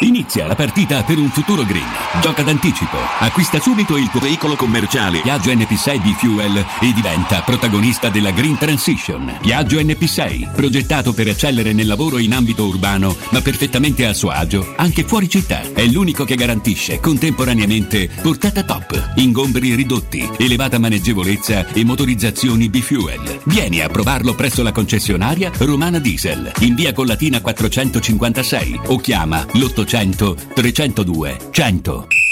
Inizia la partita per un futuro green. Gioca d'anticipo. Acquista subito il tuo veicolo commerciale Piaggio NP6 di Fuel e diventa protagonista della Green Transition. Piaggio NP6, progettato per eccellere nel lavoro in ambito urbano, ma perfettamente a suo agio anche fuori città. È l'unico che garantisce contemporaneamente portata top, ingombri ridotti, elevata maneggevolezza e motorizzazioni B-Fuel. Vieni a provarlo presso la concessionaria Romana Diesel, in via Collatina 456 o chiama l'800 302 100.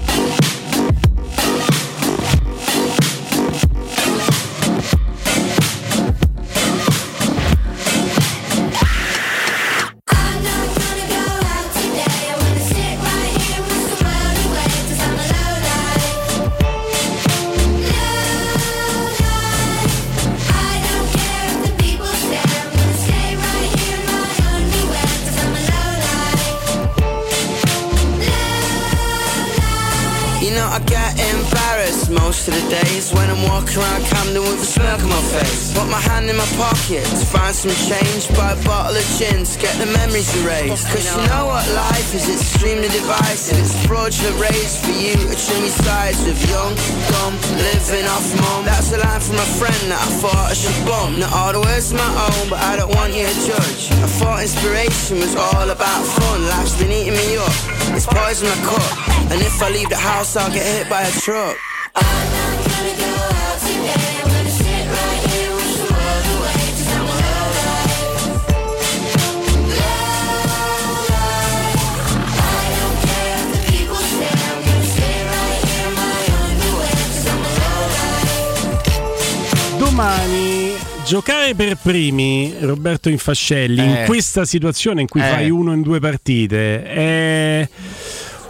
Some change, buy a bottle of gin get the memories erased. Cause you know what life is, it's extremely divisive. It's fraudulent race for you to trim your sides of young, dumb, living off mum. That's a line from a friend that I thought I should bump. Not all the words my own, but I don't want you to judge. I thought inspiration was all about fun. Life's been eating me up, it's poison I cut. And if I leave the house, I'll get hit by a truck. Domani giocare per primi, Roberto Infascelli, in Eh. questa situazione in cui Eh. fai uno in due partite, è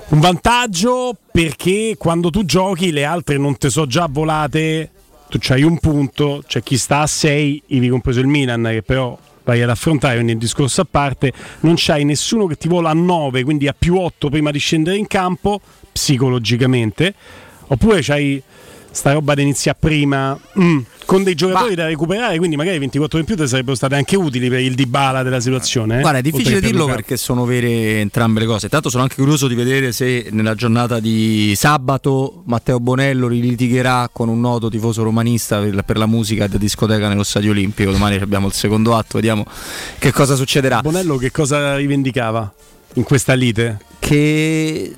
un vantaggio perché quando tu giochi le altre non te so già volate, tu c'hai un punto, c'è chi sta a 6, ivi compreso il Milan che però vai ad affrontare, un discorso a parte, non c'hai nessuno che ti vola a 9, quindi a più 8 prima di scendere in campo, psicologicamente, oppure c'hai sta roba da iniziare prima mm, con dei giocatori da recuperare, quindi magari 24 in più ti sarebbero state anche utili per il Dybala della situazione. eh? Guarda, è difficile per dirlo Lukaku. perché sono vere entrambe le cose. Tanto sono anche curioso di vedere se nella giornata di sabato Matteo Bonello litigherà con un noto tifoso romanista per, per la musica da discoteca nello Stadio Olimpico. Domani abbiamo il secondo atto, vediamo che cosa succederà. Bonello che cosa rivendicava in questa lite? Che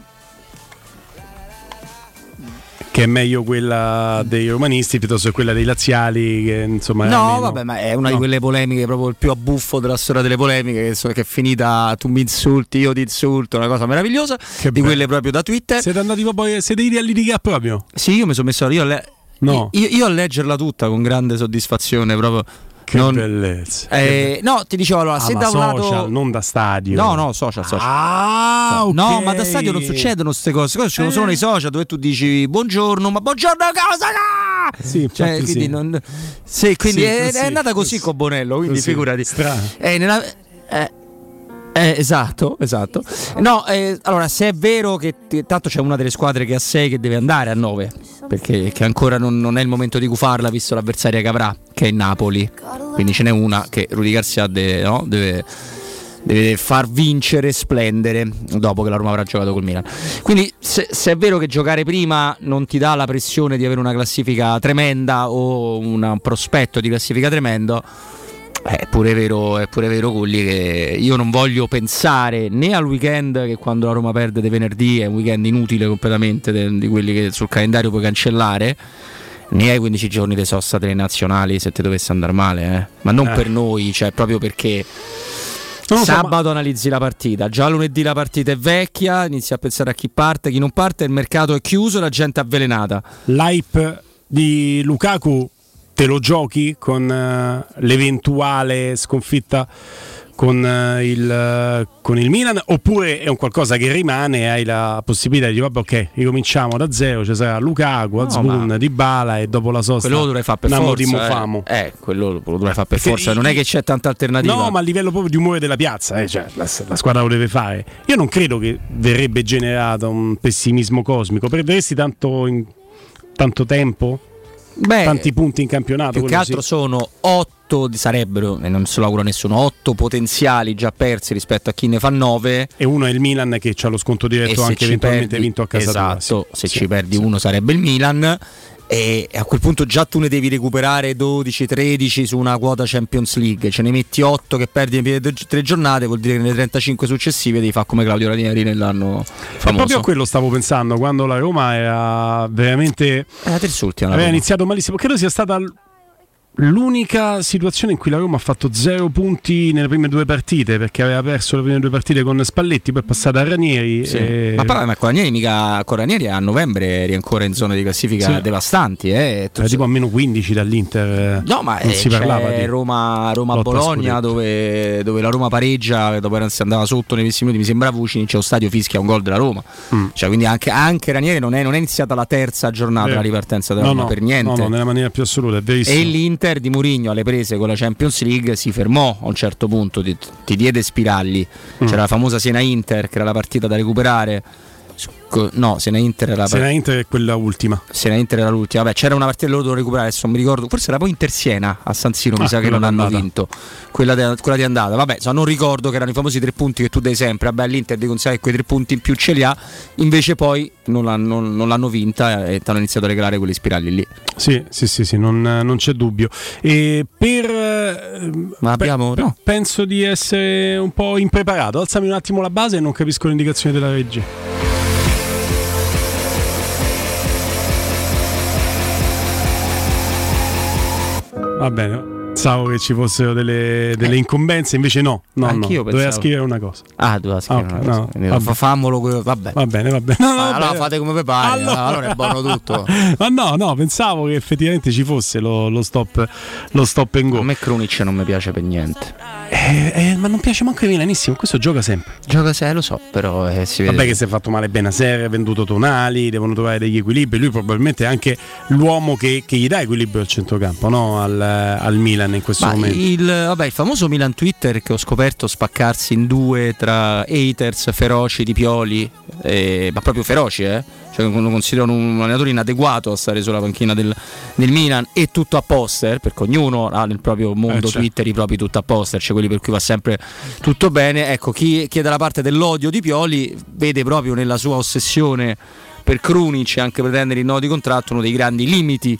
che è meglio quella dei romanisti piuttosto che quella dei laziali che insomma No, almeno- vabbè, ma è una di No. quelle polemiche proprio il più abbuffo della storia delle polemiche che, so- che è finita tu mi insulti, io ti insulto, una cosa meravigliosa, di bello. quelle proprio da Twitter. Siete andati proprio siete ieri a litigare proprio? Sì, io mi sono messo io le- No. io, io a leggerla tutta con grande soddisfazione proprio. Che Non- bellezza. Eh, no, ti dicevo allora, se Ah, da ma un lato social, non da stadio. No, no, social, social. Ah, ok. No, ma da stadio non succedono queste cose. Queste succedono solo nei social dove tu dici buongiorno, ma buongiorno cosa? ca-?" Sì, Cioè, quindi sì. non- sì, quindi Sì, è, così, è andata così con Bonello, quindi figurati. strano. Eh, nella- eh, eh, esatto, esatto. No, eh, allora se è vero che tanto c'è una delle squadre che ha 6 che deve andare a 9, perché ancora non, non è il momento di gufarla visto l'avversaria che avrà, che è Napoli. Quindi ce n'è una che Rudy Garcia deve, no? deve, deve far vincere, splendere dopo che la Roma avrà giocato col Milan. Quindi se, se è vero che giocare prima non ti dà la pressione di avere una classifica tremenda o un prospetto di classifica tremendo, è pure vero, è pure vero Culli che io non voglio pensare né al weekend che quando la Roma perde di venerdì è un weekend inutile completamente de- di quelli che sul calendario puoi cancellare né ai 15 giorni di sosta delle nazionali se ti dovesse andare male, eh. ma non Eh. per noi, cioè proprio perché Non lo so, sabato analizzi la partita, già lunedì la partita è vecchia, inizi a pensare a chi parte, chi non parte, il mercato è chiuso, la gente è avvelenata. L'hype di Lukaku te lo giochi con eh, l'eventuale sconfitta con, eh, il, eh, con il Milan oppure è un qualcosa che rimane e hai la possibilità di dire vabbè ok ricominciamo da zero ci sarà Lukaku, Azmoun, ma- Dybala e dopo la sosta Quello lo dovrei fare per forza. eh. Eh, quello lo dovrei fare per Perché forza, non è che c'è tanta alternativa. No, ma a livello proprio di umore della piazza, eh, cioè, la, la squadra lo deve fare. Io non credo che verrebbe generato un pessimismo cosmico. Perderesti tanto, in- tanto tempo? Beh, tanti punti in campionato? Più che altro sì. sono otto, sarebbero, e non se lo auguro a nessuno, otto potenziali già persi rispetto a chi ne fa nove. E uno è il Milan che ha lo sconto diretto anche eventualmente perdi- vinto a casa tua. esatto, Sì, se sì, ci perdi uno sarebbe il Milan e a quel punto già tu ne devi recuperare 12-13 su una quota Champions League, ce ne metti 8 che perdi prime tre giornate, vuol dire che nelle 35 successive devi fare come Claudio Ranieri nell'anno E famoso. proprio a quello stavo pensando quando la Roma era veramente. la terz'ultima aveva iniziato malissimo. Credo sia stata l'unica situazione in cui la Roma ha fatto zero punti nelle prime due partite perché aveva perso le prime due partite con Spalletti, poi è passata a Ranieri. Sì. e- Ma poi ma con Ranieri mica con Ranieri a novembre eri ancora in zone di classifica Sì. devastanti, eh. Era tipo a meno 15 dall'Inter. No, ma non eh, si parlava di Roma, Roma lotta a Bologna scudetto. dove, dove la Roma pareggia, dopo si andava sotto nei 20 minuti, mi sembra Vucinic, c'è lo stadio fischia un gol della Roma. Mm. Cioè, quindi anche, anche Ranieri non è, non è iniziata la terza giornata Vero. la ripartenza della No, Roma no, per niente. No, no, nella maniera più assoluta, è verissimo. E l'Inter di Mourinho alle prese con la Champions League si fermò a un certo punto, ti, ti diede spiragli. Mm. C'era la famosa Siena Inter che era la partita da recuperare. No, Siena Inter era la Se la Inter è quella ultima. Siena Inter era l'ultima. Vabbè, c'era una partita che loro dovevano recuperare, adesso mi ricordo. Forse era poi Inter Siena a San Siro, mi Ah, sa che non hanno d'andata. vinto. Quella, de- quella di andata. Vabbè, so, non ricordo che erano i famosi tre punti che tu dai sempre. Vabbè, l'Inter di consigliare che quei tre punti in più ce li ha. Invece poi non l'hanno, non l'hanno vinta e ti hanno iniziato a regalare quegli spiragli lì. Sì, sì, sì, sì, non, non c'è dubbio. E per. Ma abbiamo. pe- no. Penso di essere un po' impreparato. Alzami un attimo la base e non capisco le indicazioni della regia. Va bene. Pensavo che ci fossero delle, delle incombenze, invece no. no, no. Anch'io Doveva pensavo. scrivere una cosa. Ah, doveva scrivere Ok, una cosa. no, vabbè. fa- fammolo. que- Vabbè. Va bene, va bene. No, no, allora bene. fate come vi pare. Allora- Allora, è buono tutto. Ma no, no, pensavo che effettivamente ci fosse lo, lo stop, lo stop and go. A me Krunic non mi piace per niente. Eh, eh, ma non piace manco ai milanissimo, questo gioca sempre. Gioca se lo so, però eh, si vede. Vabbè che si è fatto male Benaser, ha venduto Tonali, devono trovare degli equilibri. Lui probabilmente è anche l'uomo che, che gli dà equilibrio al centrocampo, no? al, al Milan in questo Ma momento. il, vabbè, il famoso Milan Twitter che ho scoperto spaccarsi in due tra haters feroci di Pioli, eh, ma proprio feroci, eh? Cioè, lo considerano un allenatore inadeguato a stare sulla panchina del, del Milan e tutto a poster, perché ognuno ha nel proprio mondo Eh, certo. Twitter i propri tutto a poster, cioè quelli per cui va sempre tutto bene. Ecco, chi, chi è dalla parte dell'odio di Pioli vede proprio nella sua ossessione per Krunic e anche pretendere il nuovo di contratto uno dei grandi limiti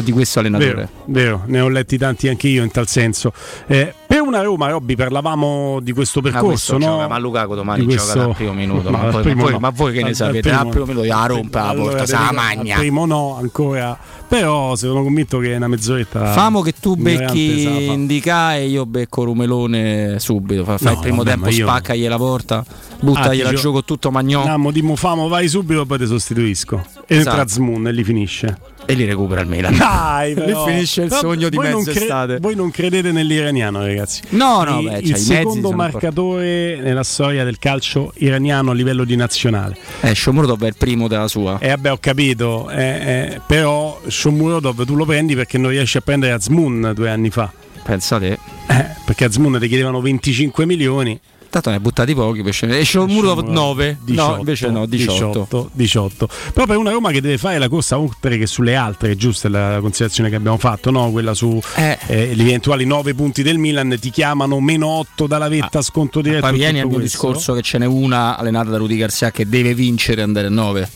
di questo allenatore. Vero, vero, ne ho letti tanti anche io in tal senso. Eh, per una Roma, Robby, parlavamo di questo Ma percorso, questo no? gioca, ma Lukaku domani Di gioca dal primo minuto. Ma, al voi, primo ma voi- no. ma voi che ne Al- al sapete? primo Al primo minuto la rompe la Allora, porta, sa dico, magna. Al primo no, ancora. Però sono convinto che è una mezz'oretta. Famo che tu se la becchi. Indica e io becco Rumelone subito. Fa, fai No, il primo vabbè, tempo, ma io- spaccagli la porta, buttagliela Ah, giù con tutto Magnò Andiamo, dimmo famo, vai subito, poi ti sostituisco. E Esatto. entra Zmoon e li finisce. e li recupera il Milan. Dai, Lì finisce il sogno di mezza cre- estate. Voi non credete nell'iraniano, ragazzi. No, no, Il- beh, cioè, il secondo marcatore nella storia del calcio iraniano a livello di nazionale. Eh, Shomurodov è il primo della sua. E vabbè, ho capito, eh, eh, però Shomurodov tu lo prendi perché non riesci a prendere Azmoun due anni fa. Pensa te. Eh, perché Azmoun ti chiedevano 25 milioni. Tanto ne hai buttati pochi, scendere. esce un muro 9. no, invece no, 18. 18, 18. Però per una Roma che deve fare la corsa oltre che sulle altre, giusta la considerazione che abbiamo fatto, no? quella su Eh. eh, gli eventuali 9 punti del Milan, ti chiamano meno 8 dalla vetta, sconto diretto. Ah, Poi vieni al mio questo. discorso che ce n'è una allenata da Rudy Garcia che deve vincere e andare a 9.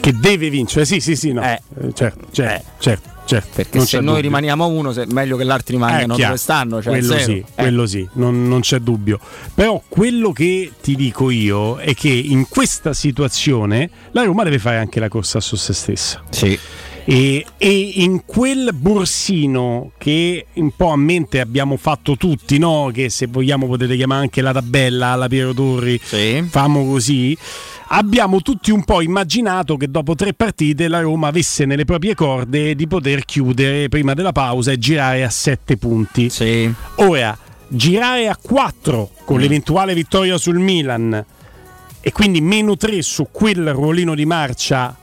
Che deve vincere, sì, sì, sì, no. Eh, certo, certo, certo, certo. Perché se noi dubbio. rimaniamo uno, se- meglio che l'altro rimangano Eh, chiaro. dove stanno. Cioè quello sì, Eh. quello sì, non, non c'è dubbio. Però quello che ti dico io è che in questa situazione la Roma deve fare anche la corsa su se stessa. Sì. E, e in quel borsino che un po' a mente abbiamo fatto tutti, no? che se vogliamo potete chiamare anche la tabella alla Piero Torri, famo così, abbiamo tutti un po' immaginato che dopo tre partite la Roma avesse nelle proprie corde di poter chiudere prima della pausa e girare a sette punti. Ora, girare a 4 con l'eventuale vittoria sul Milan e quindi meno 3 su quel ruolino di marcia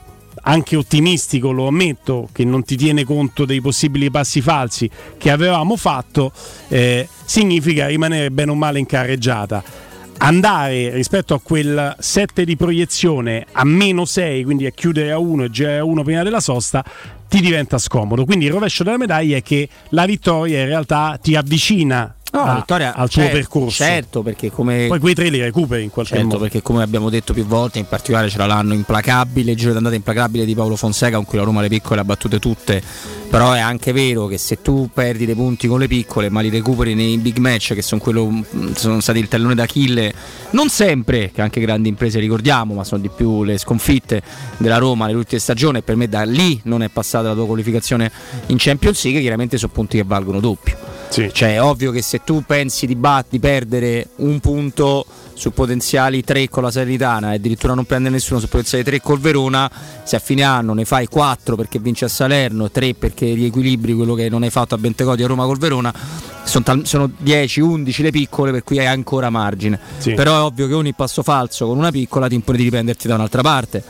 anche ottimistico, lo ammetto, che non ti tiene conto dei possibili passi falsi che avevamo fatto, eh, significa rimanere bene o male in carreggiata. Andare rispetto a quel 7 di proiezione a meno 6, quindi a chiudere a 1 e girare a 1 prima della sosta, ti diventa scomodo. Quindi il rovescio della medaglia è che la vittoria in realtà ti avvicina No, a- la vittoria, al tuo certo, percorso. Certo, perché come Poi quei tre li recuperi in qualche Certo, modo. perché come abbiamo detto più volte, in particolare c'era l'anno implacabile, il giro d'andata implacabile di Paolo Fonseca con cui la Roma le piccole le ha battute tutte. Però è anche vero che se tu perdi dei punti con le piccole, ma li recuperi nei big match, che sono, quello, sono stati il tallone d'Achille, non sempre, che anche grandi imprese ricordiamo, ma sono di più le sconfitte della Roma nell'ultima stagione, e per me da lì non è passata la tua qualificazione in Champions League, chiaramente sono punti che valgono doppio. Cioè, è ovvio che se tu pensi di, bat- di perdere un punto su potenziali 3 con la Salernitana e addirittura non prendere nessuno su potenziali 3 col Verona, se a fine anno ne fai 4 perché vinci a Salerno, 3 perché riequilibri quello che non hai fatto a Bentecoti a Roma col Verona, sono, tal- sono 10, 11 le piccole per cui hai ancora margine. Sì. Però è ovvio che ogni passo falso con una piccola ti impone di riprenderti da un'altra parte.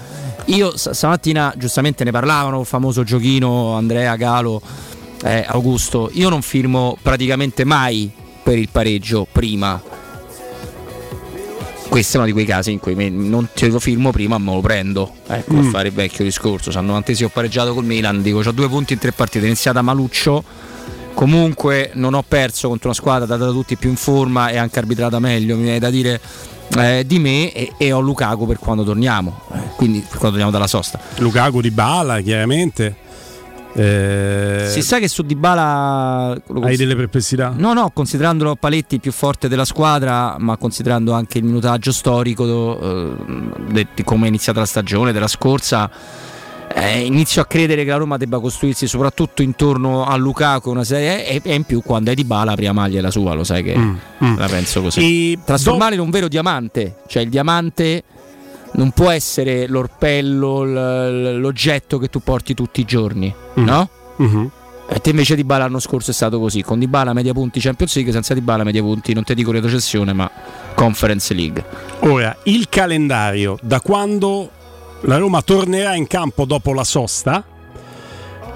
Io s- stamattina giustamente ne parlavano, il famoso giochino Andrea Galo, eh, Augusto, io non firmo praticamente mai per il pareggio prima. Questo è uno di quei casi in cui non te lo firmo prima, ma me lo prendo. Ecco, Mm. a fare il vecchio discorso. Se al 90 ho pareggiato col Milan, dico ho due punti in tre partite, è iniziata maluccio. Comunque non ho perso contro una squadra data da tutti più in forma e anche arbitrata meglio, mi viene da dire eh, di me e, e ho Lukaku per quando torniamo. Eh, quindi per quando torniamo dalla sosta. Lukaku di Bala, chiaramente. Eh, Si sa che su Dybala Hai delle perplessità? No, no, considerandolo Paletti più forte della squadra, ma considerando anche il minutaggio storico eh, di come è iniziata la stagione della scorsa, eh, inizio a credere che la Roma debba costruirsi soprattutto intorno a Lukaku una serie e, e in più quando è Dybala la prima maglia è la sua, lo sai che Mm, la penso così. E Trasformarlo in un vero diamante, cioè il diamante non può essere l'orpello, l'oggetto che tu porti tutti i giorni, Mm. no? Mhm. E te invece di Bala l'anno scorso è stato così, con Di Bala media punti Champions League, senza Di Bala media punti, non ti dico retrocessione, ma Conference League. Ora, il calendario da quando la Roma tornerà in campo dopo la sosta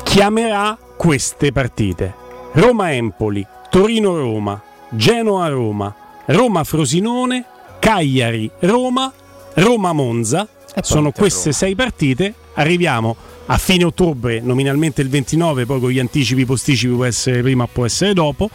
chiamerà queste partite: Roma-Empoli, Torino-Roma, Genoa-Roma, Roma-Frosinone, Cagliari-Roma, Roma-Monza. Sono queste sei partite. Arriviamo a fine ottobre, nominalmente il 29, poi con gli anticipi posticipi può essere prima, può essere dopo.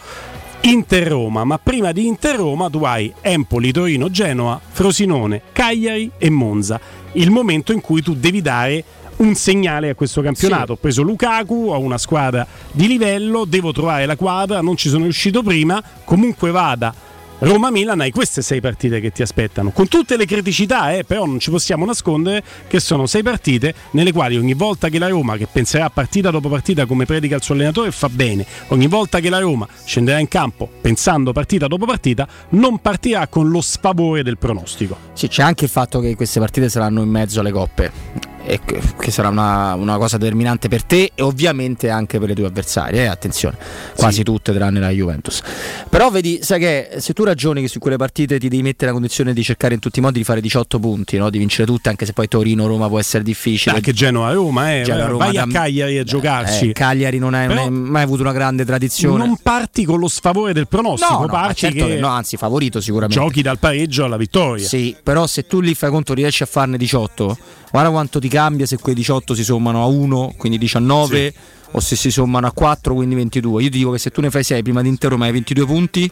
Inter-Roma, ma prima di Inter-Roma tu hai Empoli, Torino, Genoa, Frosinone, Cagliari e Monza. Il momento in cui tu devi dare un segnale a questo campionato. Ho preso Lukaku, ho una squadra di livello, devo trovare la quadra, non ci sono riuscito prima, comunque vada. Roma-Milan hai queste sei partite che ti aspettano, con tutte le criticità, eh, però non ci possiamo nascondere che sono sei partite nelle quali ogni volta che la Roma, che penserà partita dopo partita come predica il suo allenatore, fa bene, ogni volta che la Roma scenderà in campo pensando partita dopo partita, non partirà con lo sfavore del pronostico. Sì, c'è anche il fatto che queste partite saranno in mezzo alle coppe. E che sarà una, una cosa determinante per te e ovviamente anche per le tue avversarie, eh, attenzione, quasi tutte tranne la Juventus. Però vedi, sai che se tu ragioni che su quelle partite ti devi mettere nella condizione di cercare in tutti i modi di fare 18 punti, no? di vincere tutte, anche se poi Torino-Roma può essere difficile. Anche Genoa-Roma, eh, Genoa-Roma vai a Cagliari a giocarci. Eh, Cagliari non ha mai avuto una grande tradizione. Non parti con lo sfavore del pronostico, No, no, certo che no, anzi favorito sicuramente. giochi dal pareggio alla vittoria. Sì, però se tu lì fai conto riesci a farne 18, guarda quanto ti cambia se quei 18 si sommano a 1, quindi 19, o se si sommano a 4, quindi 22. Io ti dico che se tu ne fai 6 prima di Inter Roma hai 22 punti,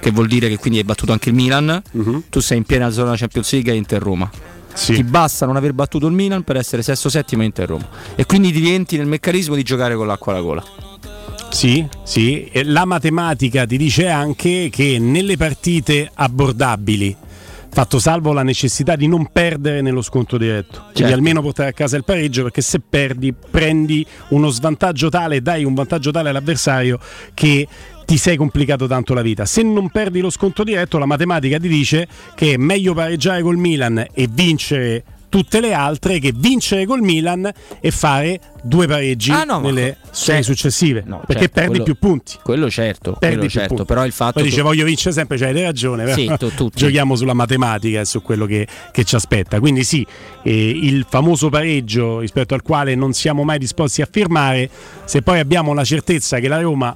che vuol dire che quindi hai battuto anche il Milan, Mhm. tu sei in piena zona Champions League e Inter Roma. Ti basta non aver battuto il Milan per essere sesto settimo Inter Roma. E quindi ti rientri nel meccanismo di giocare con l'acqua alla gola. Sì, sì, e la matematica ti dice anche che nelle partite abbordabili, fatto salvo la necessità di non perdere nello scontro diretto, quindi Certo. almeno portare a casa il pareggio, perché se perdi prendi uno svantaggio tale, dai un vantaggio tale all'avversario che ti sei complicato tanto la vita. Se non perdi lo scontro diretto, la matematica ti dice che è meglio pareggiare col Milan e vincere tutte le altre che vincere col Milan e fare due pareggi Ah, no, nelle serie successive perché certo, perdi quello- più punti. Quello certo, Perdi quello certo, punti. però il fatto Poi dice tu- voglio vincere sempre, cioè hai ragione, Sì, tu- giochiamo sulla matematica e su quello che, che ci aspetta. Quindi sì, eh, il famoso pareggio rispetto al quale non siamo mai disposti a firmare, se poi abbiamo la certezza che la Roma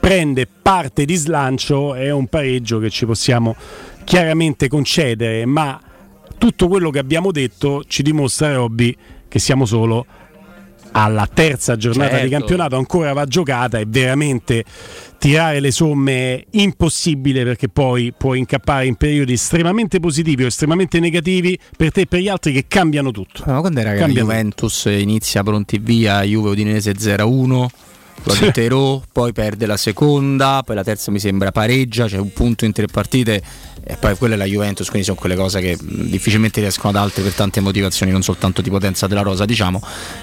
prende parte di slancio è un pareggio che ci possiamo chiaramente concedere, ma tutto quello che abbiamo detto ci dimostra Robby che siamo solo alla terza giornata Certo. di campionato ancora va giocata e veramente tirare le somme è impossibile perché poi puoi incappare in periodi estremamente positivi o estremamente negativi per te e per gli altri che cambiano tutto. Ma quando era che la Cambia Juventus inizia pronti via, Juve Udinese 0-1, lo Sì. di Terò, poi perde la seconda, poi la terza mi sembra pareggia, c'è un punto in tre partite e poi quella è la Juventus, quindi sono quelle cose che difficilmente riescono ad altre per tante motivazioni, non soltanto di potenza della rosa diciamo,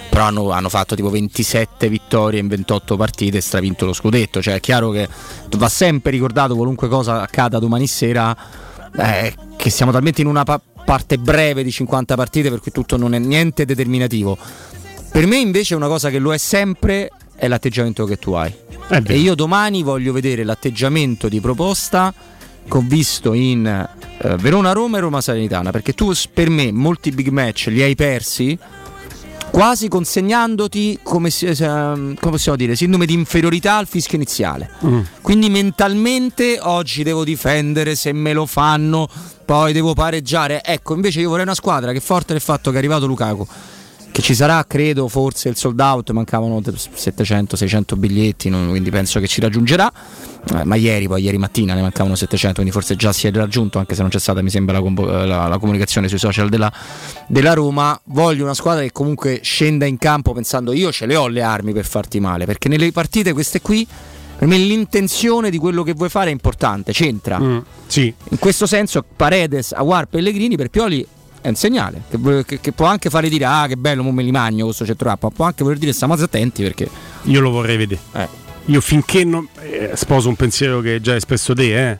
però hanno, hanno fatto tipo 27 vittorie in 28 partite e stravinto lo scudetto, cioè è chiaro che va sempre ricordato qualunque cosa accada domani sera eh, che siamo talmente in una pa- parte breve di 50 partite per cui tutto non è niente determinativo. Per me invece una cosa che lo è sempre è l'atteggiamento che tu hai. E io domani voglio vedere l'atteggiamento di proposta che ho visto in eh, Verona-Roma e Roma-Salernitana, perché tu per me molti big match li hai persi quasi consegnandoti come, si- ehm, come possiamo dire sindrome di inferiorità al fischio iniziale. Quindi mentalmente oggi devo difendere se me lo fanno, poi devo pareggiare. Ecco, invece io vorrei una squadra che forte del fatto che è arrivato Lukaku. Che ci sarà, credo, forse il sold out, mancavano 700-600 biglietti, non- quindi penso che ci raggiungerà. Eh, ma ieri, poi ieri mattina ne mancavano 700, quindi forse già si è raggiunto, anche se non c'è stata, mi sembra, la, compo- la- la comunicazione sui social della, della Roma. Voglio una squadra che comunque scenda in campo pensando io ce le ho le armi per farti male, perché nelle partite queste qui per me l'intenzione di quello che vuoi fare è importante, c'entra. sì. In questo senso Paredes, Aguar, Pellegrini per Pioli è un segnale che, che- che può anche fare dire ah che bello, mo me li magno questo centrocampo, può anche voler dire stiamo attenti perché Io lo vorrei vedere. Eh. Io finché non. eh, sposo un pensiero che hai già espresso te, eh.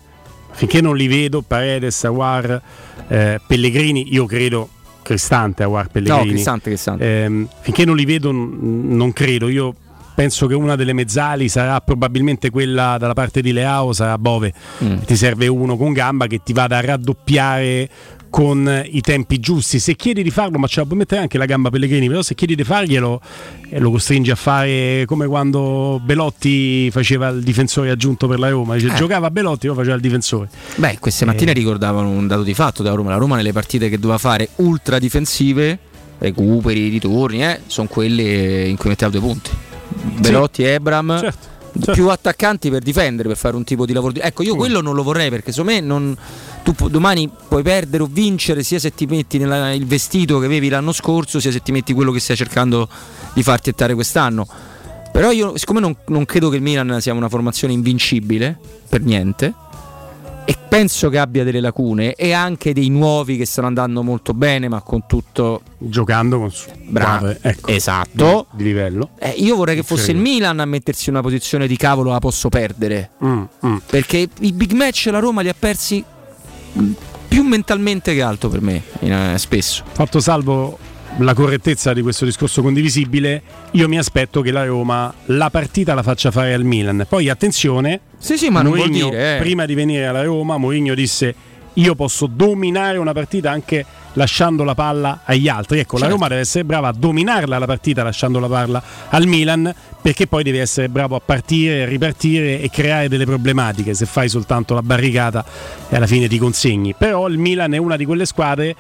Finché non li vedo, Paredes, Aguar, eh, Pellegrini, io credo. Cristante, Aguar, Pellegrini. No, Cristante, Cristante. Ehm, finché non li vedo, n- non credo. Io penso che una delle mezzali sarà probabilmente quella dalla parte di Leao, sarà Bove. Mm. Ti serve uno con gamba che ti vada a raddoppiare con i tempi giusti. Se chiedi di farlo, ma ce la puoi mettere anche la gamba Pellegrini, però se chiedi di farglielo eh, lo costringi a fare come quando Belotti faceva il difensore aggiunto per la Roma. Dice, Eh. Giocava Belotti, lo faceva il difensore. Beh, queste mattine ricordavano un dato di fatto della Roma. La Roma nelle partite che doveva fare ultra difensive, recuperi, ritorni, eh, sono quelle in cui metteva due punti. Belotti e Ebram. Certo, Più attaccanti per difendere, per fare un tipo di lavoro. di- Ecco, io quello non lo vorrei perché secondo me non, tu domani puoi perdere o vincere sia se ti metti nella- il vestito che avevi l'anno scorso, sia se ti metti quello che stai cercando di farti ettare quest'anno. Però io, siccome non, non credo che il Milan sia una formazione invincibile, per niente, e penso che abbia delle lacune e anche dei nuovi che stanno andando molto bene, ma con tutto giocando con bravo, ecco, esatto. di, di livello. Eh, io vorrei che fosse il. Milan a mettersi in una posizione di cavolo la posso perdere. Mm, Perché i big match la Roma li ha persi mm, più mentalmente che altro per me, in- eh, spesso. Fatto salvo la correttezza di questo discorso condivisibile, io mi aspetto che la Roma la partita la faccia fare al Milan. Poi attenzione, Sì, sì, ma non vuol Mourinho, dire, eh. prima di venire alla Roma, Mourinho disse io posso dominare una partita anche lasciando la palla agli altri. Ecco, la Certo. Roma deve essere brava a dominarla la partita lasciando la palla al Milan perché poi deve essere bravo a partire, ripartire e creare delle problematiche. Se fai soltanto la barricata e alla fine ti consegni. Però il Milan è una di quelle squadre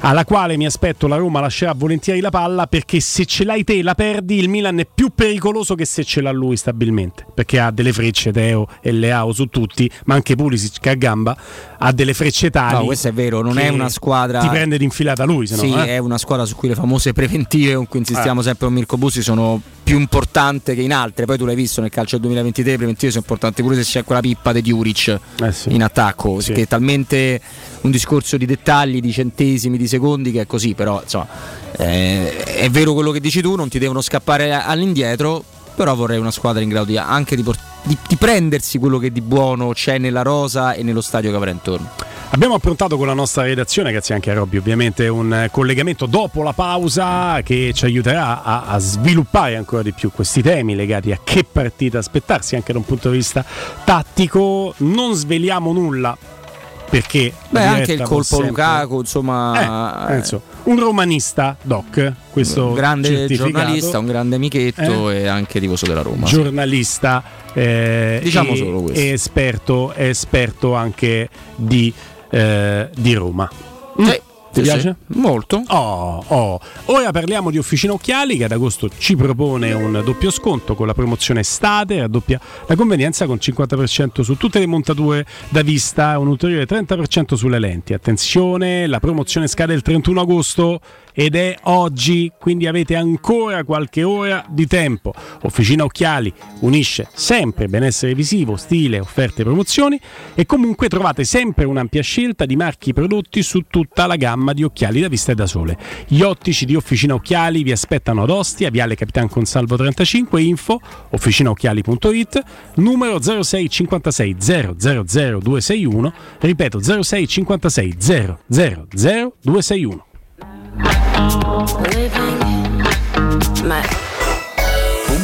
alla quale mi aspetto la Roma lascerà volentieri la palla perché se ce l'hai te la perdi il Milan è più pericoloso che se ce l'ha lui stabilmente perché ha delle frecce Teo e Leao su tutti ma anche Pulisic che a gamba ha delle frecce tali No, questo è vero, non è una squadra. ti prende d'infilata lui se no, sì, eh. è una squadra su cui le famose preventive con cui insistiamo Eh. sempre con Mirko Bussi sono più importanti che in altre. Poi tu l'hai visto nel calcio del 2023, le preventive sono importanti pure se c'è quella pippa di Juric in attacco, Sì. che è talmente un discorso di dettagli, di centesimi, di secondi che è così, però insomma eh, è vero quello che dici tu, non ti devono scappare all'indietro. Però vorrei una squadra in grado di, anche di, port- di- di prendersi quello che di buono c'è nella rosa e nello stadio che avrà intorno. Abbiamo approntato con la nostra redazione, grazie anche a Robby, ovviamente un collegamento dopo la pausa che ci aiuterà a, a sviluppare ancora di più questi temi legati a che partita aspettarsi anche da un punto di vista tattico. Non sveliamo nulla perché Beh, anche il colpo sempre- Lukaku, insomma, Eh, penso. un romanista, Doc, questo un grande giornalista, un grande amichetto Eh? e anche tifoso della Roma. giornalista eh, Diciamo e- solo questo. esperto, esperto anche di, eh, di Roma. Mm. Ti sì, piace? Molto. Oh, oh. Ora parliamo di Officina Occhiali che ad agosto ci propone un doppio sconto con la promozione estate, raddoppia la convenienza con 50% su tutte le montature da vista e un ulteriore 30% sulle lenti. Attenzione, la promozione scade il 31 agosto ed è oggi, quindi avete ancora qualche ora di tempo. Officina Occhiali unisce sempre benessere visivo, stile, offerte e promozioni e comunque trovate sempre un'ampia scelta di marchi prodotti su tutta la gamma di occhiali da vista e da sole. Gli ottici di Officina Occhiali vi aspettano ad Ostia, Viale Capitan Consalvo 35, info officinaocchiali.it, numero 06 56 000 261, ripeto 06 56 000 261. Living my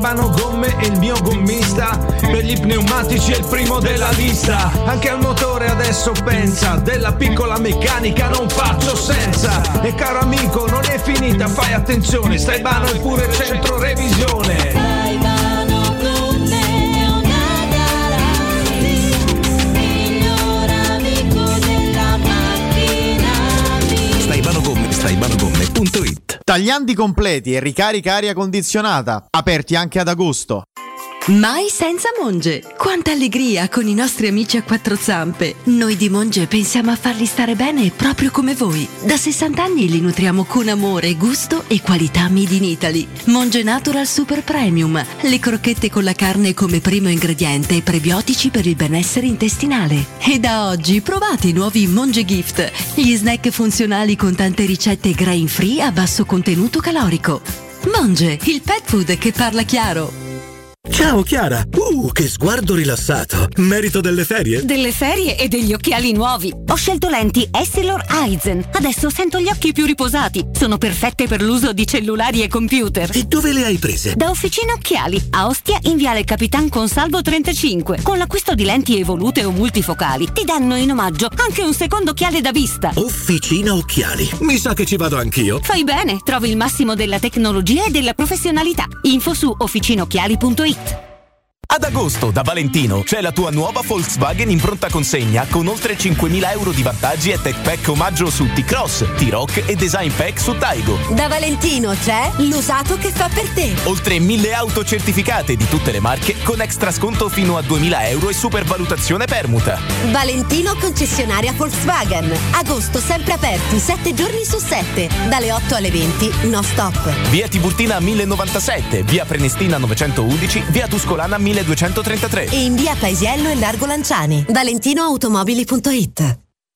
Stefano Gomme è il mio gommista. Per gli pneumatici è il primo della lista. Anche al motore adesso pensa Della piccola meccanica non faccio senza. E caro amico non è finita fai attenzione Stefano è pure centro revisione. Staibanogomme, staibanogomme.it Tagliandi completi e ricarica aria condizionata, aperti anche ad agosto. Mai senza Monge! Quanta allegria con i nostri amici a quattro zampe! Noi di Monge pensiamo a farli stare bene proprio come voi. Da 60 anni li nutriamo con amore, gusto e qualità made in Italy. Monge Natural Super Premium, le crocchette con la carne come primo ingrediente e prebiotici per il benessere intestinale. E da oggi provate i nuovi Monge Gift, gli snack funzionali con tante ricette grain free a basso contenuto calorico. Monge, il pet food che parla chiaro! Ciao Chiara! Uh, che sguardo rilassato! Merito delle ferie? Delle ferie e degli occhiali nuovi. Ho scelto lenti Essilor Eisen. Adesso sento gli occhi più riposati. Sono perfette per l'uso di cellulari e computer. E dove le hai prese? Da Officina Occhiali, a Ostia in Viale Capitan Consalvo 35. Con l'acquisto di lenti evolute o multifocali ti danno in omaggio anche un secondo occhiale da vista. Officina Occhiali. Mi sa che ci vado anch'io. Fai bene, trovi il massimo della tecnologia e della professionalità. Info su officinocchiali.it. great. Ad agosto da Valentino c'è la tua nuova Volkswagen in pronta consegna con oltre 5.000 euro di vantaggi e tech pack omaggio su T-Cross, T-Rock e design pack su Taigo. Da Valentino c'è l'usato che fa per te. Oltre 1.000 auto certificate di tutte le marche con extra sconto fino a 2.000 euro e supervalutazione permuta. Valentino concessionaria Volkswagen. Agosto sempre aperti, 7 giorni su 7. Dalle 8 alle 20, no stop. Via Tiburtina 1097, via Prenestina 911, via Tuscolana 1233. E in via Paesiello e Largo Lanciani. ValentinoAutomobili.it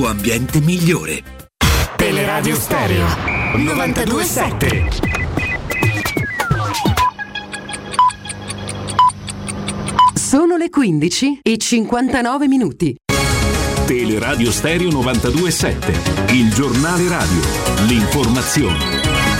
ambiente migliore. Teleradio Stereo 927 Sono le 15 e 59 minuti. Teleradio Stereo 927, il giornale radio, l'informazione.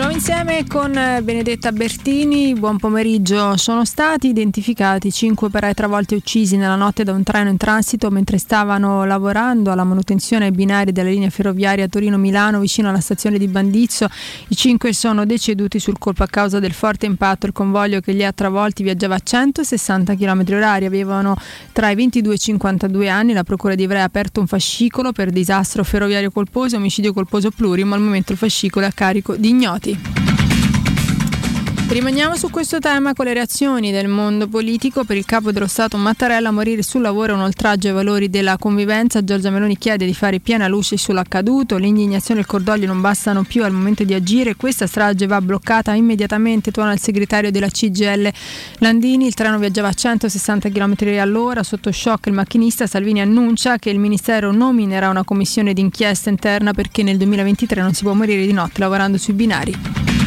Nuovo insieme con eh, Benedetta Bertini, buon pomeriggio. Sono stati identificati cinque operai travolti e uccisi nella notte da un treno in transito mentre stavano lavorando alla manutenzione ai binari della linea ferroviaria Torino-Milano vicino alla stazione di Bandizzo. I cinque sono deceduti sul colpo a causa del forte impatto. Il convoglio che li ha travolti viaggiava a 160 km h avevano tra i 22 e i 52 anni. La Procura di Ivrea ha aperto un fascicolo per disastro ferroviario colposo e omicidio colposo plurimo. Al momento il fascicolo è a carico di ignoti. City. Rimaniamo su questo tema con le reazioni del mondo politico. Per il capo dello Stato Mattarella morire sul lavoro è un oltraggio ai valori della convivenza. Giorgia Meloni chiede di fare piena luce sull'accaduto. L'indignazione e il cordoglio non bastano più al momento di agire. Questa strage va bloccata immediatamente, tuona il segretario della CGL Landini. Il treno viaggiava a 160 km all'ora. Sotto shock il macchinista Salvini annuncia che il Ministero nominerà una commissione d'inchiesta interna perché nel 2023 non si può morire di notte lavorando sui binari.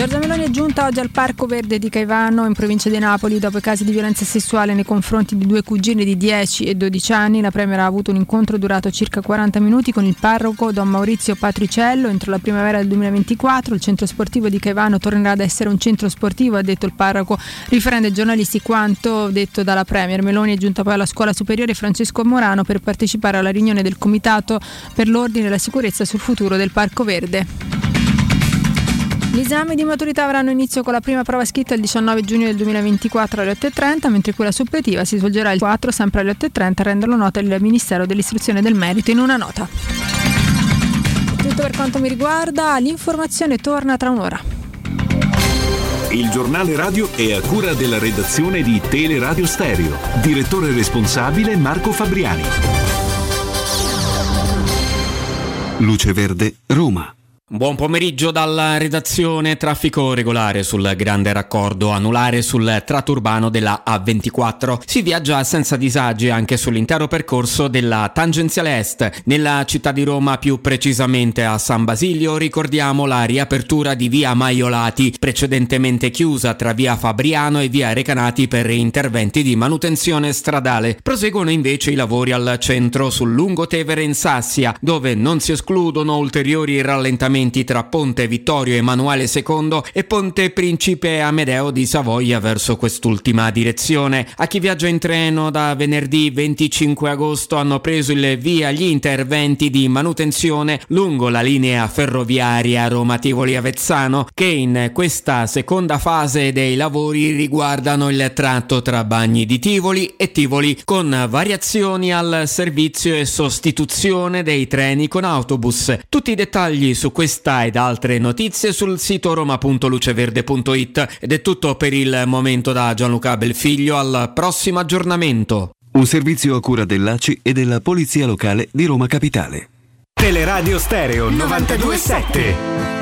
Giorgia Meloni è giunta oggi al Parco Verde di Caivano in provincia di Napoli dopo i casi di violenza sessuale nei confronti di due cugine di 10 e 12 anni. La Premier ha avuto un incontro durato circa 40 minuti con il parroco Don Maurizio Patriciello. Entro la primavera del 2024 il centro sportivo di Caivano tornerà ad essere un centro sportivo, ha detto il parroco, riferendo ai giornalisti quanto detto dalla Premier. Meloni è giunta poi alla scuola superiore Francesco Morano per partecipare alla riunione del Comitato per l'ordine e la sicurezza sul futuro del Parco Verde. Gli esami di maturità avranno inizio con la prima prova scritta il 19 giugno del 2024 alle 8.30, mentre quella suppletiva si svolgerà il 4 sempre alle 8.30 a renderlo nota il Ministero dell'Istruzione e del Merito in una nota. Tutto per quanto mi riguarda, l'informazione torna tra un'ora. Il giornale radio è a cura della redazione di Teleradio Stereo. Direttore responsabile Marco Fabriani. Luce Verde, Roma. Buon pomeriggio dalla redazione. Traffico regolare sul grande raccordo anulare sul tratto urbano della A24. Si viaggia senza disagi anche sull'intero percorso della tangenziale est. Nella città di Roma, più precisamente a San Basilio, ricordiamo la riapertura di via Maiolati, precedentemente chiusa tra via Fabriano e via Recanati per interventi di manutenzione stradale. Proseguono invece i lavori al centro sul lungotevere in Sassia, dove non si escludono ulteriori rallentamenti tra Ponte Vittorio Emanuele II e Ponte Principe Amedeo di Savoia verso quest'ultima direzione. A chi viaggia in treno da venerdì 25 agosto hanno preso il via gli interventi di manutenzione lungo la linea ferroviaria Roma-Tivoli-Avezzano che in questa seconda fase dei lavori riguardano il tratto tra Bagni di Tivoli e Tivoli con variazioni al servizio e sostituzione dei treni con autobus. Tutti i dettagli su questa ed altre notizie sul sito roma.luceverde.it ed è tutto per il momento da Gianluca Belfiglio al prossimo aggiornamento. Un servizio a cura dell'ACI e della Polizia Locale di Roma Capitale. Teleradio Stereo 927.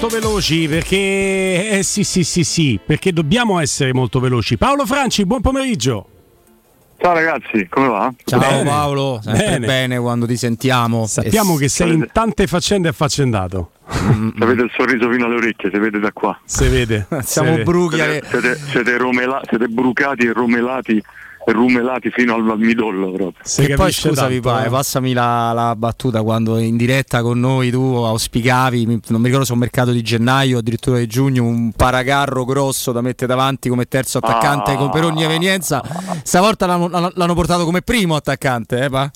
Molto veloci perché eh, sì sì sì sì, perché dobbiamo essere molto veloci. Paolo Franci, buon pomeriggio. Ciao ragazzi, come va? Ciao Bene. Paolo, sempre Bene. bene. quando ti sentiamo. Sappiamo che sei in tante faccende affaccendato. Avete il sorriso fino alle orecchie, si vede da qua. Si vede. Siamo si vede. bruchi. Siete, siete, siete romela- siete brucati e romelati rumelati fino al, al midollo proprio. Si Che poi scusami, tanto, pa- eh. passami la, la battuta quando in diretta con noi tu auspicavi, non mi ricordo se un mercato di gennaio, addirittura di giugno, un paracarro grosso da mettere davanti come terzo attaccante Ah. con- per ogni evenienza. Stavolta l'hanno, l'hanno- l'hanno portato come primo attaccante, eh, pa?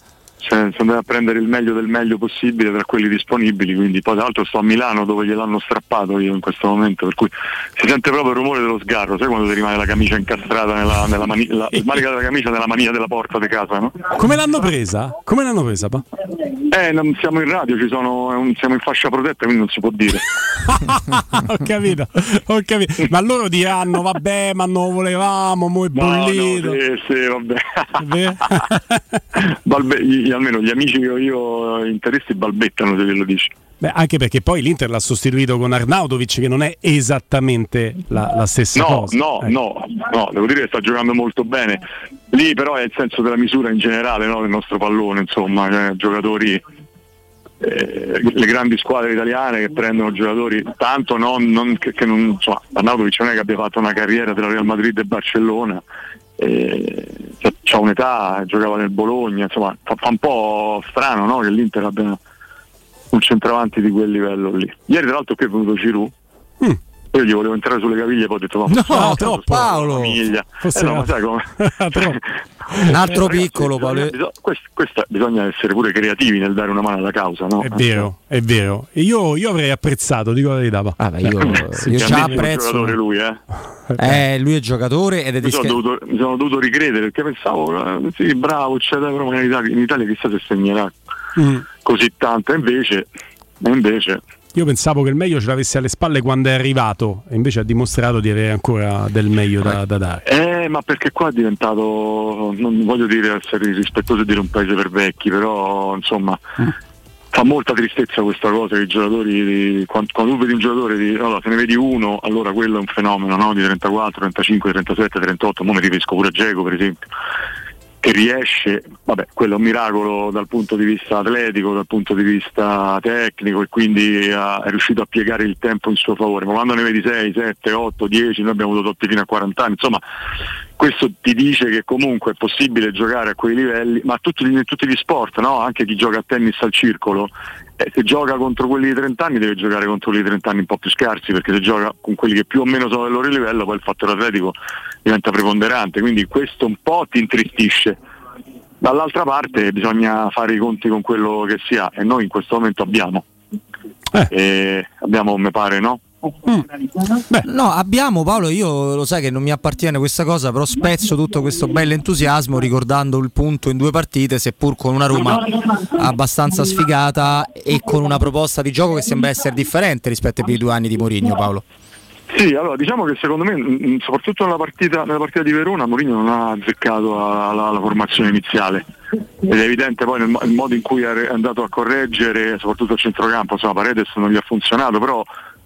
Cioè, si andava a prendere il meglio del meglio possibile tra quelli disponibili, quindi poi tra l'altro sto a Milano dove gliel'hanno strappato io in questo momento, per cui si sente proprio il rumore dello sgarro, sai quando ti rimane la camicia incastrata nella, nella mani- la, il manica della camicia nella mania della porta di casa, no? Come l'hanno presa? Come l'hanno presa? Pa? Eh, non siamo in radio, ci sono, siamo in fascia protetta, quindi non si può dire. ho capito, ho capito. Ma loro diranno, vabbè, ma non volevamo, mo è No, no, bollito. sì, sì, vabbè. Balbe- almeno gli amici che ho io interessi balbettano se glielo dici. Beh, anche perché poi l'Inter l'ha sostituito con Arnautovic che non è esattamente la, la stessa No, cosa. no, Ecco. no, no, devo dire che sta giocando molto bene. Lì però è il senso della misura in generale no, del nostro pallone, insomma, cioè, giocatori, eh, le grandi squadre italiane che prendono giocatori, tanto non, non- che, che non, insomma, Arnautovic non è che abbia fatto una carriera tra Real Madrid e Barcellona, eh, cioè, un'età, giocava nel Bologna, insomma, fa, fa un po' strano no, che l'Inter abbia un centravanti di quel livello lì. Ieri tra l'altro qui è venuto Giroud. Io gli volevo entrare sulle caviglie, poi ho detto: No, troppo, sto- Paolo. Eh, no, no. ma sai come? Un altro Ragazzi, piccolo, bisogna- Paolo. bisogna- quest- questa- bisogna essere pure creativi nel dare una mano alla causa, no? È vero, è vero. E Io, io avrei apprezzato, dico la verità. pa. io- io Che già almeno è un apprezzo- giocatore lui, eh. Eh, lui è giocatore ed è Mi sono, dovuto, mi sono dovuto ricredere perché pensavo, eh, sì, bravo, c'è da però in Italia, in Italia chissà se segnerà Mm. così tanto, e invece, e invece Io pensavo che il meglio ce l'avesse alle spalle quando è arrivato e invece ha dimostrato di avere ancora del meglio da, da dare. Eh, ma perché qua è diventato, non voglio dire essere rispettoso e dire un paese per vecchi, però insomma fa molta tristezza questa cosa che i giocatori, quando, quando tu vedi un giocatore, di, allora, se ne vedi uno, allora quello è un fenomeno no? di 34, 35, 37, 38, mo mi riferisco pure a Geco per esempio, che riesce, vabbè, quello è un miracolo dal punto di vista atletico, dal punto di vista tecnico e quindi ha- è riuscito a piegare il tempo in suo favore, ma quando ne vedi 6, 7, 8, 10, noi abbiamo avuto Totti fino a 40 anni, insomma questo ti dice che comunque è possibile giocare a quei livelli, ma tutti, in tutti gli sport, no? anche chi gioca a tennis al circolo, eh, se gioca contro quelli di 30 anni deve giocare contro quelli di 30 anni un po' più scarsi, perché se gioca con quelli che più o meno sono del loro livello, poi il fattore atletico diventa preponderante, quindi questo un po' ti intristisce. Dall'altra parte bisogna fare i conti con quello che si ha e noi in questo momento abbiamo. E abbiamo, mi pare, no? No, abbiamo Paolo, io lo sai che non mi appartiene questa cosa, però spezzo tutto questo bell'entusiasmo ricordando il punto in due partite, seppur con una Roma abbastanza sfigata e con una proposta di gioco che sembra essere differente rispetto ai primi due anni di Mourinho, Paolo. Sì, allora diciamo che secondo me, mh, soprattutto nella partita, nella partita di Verona, Mourinho non ha azzeccato alla, alla formazione iniziale. Ed è evidente poi nel, il modo in cui è andato a correggere, soprattutto a centrocampo, insomma Paredes non gli ha funzionato, però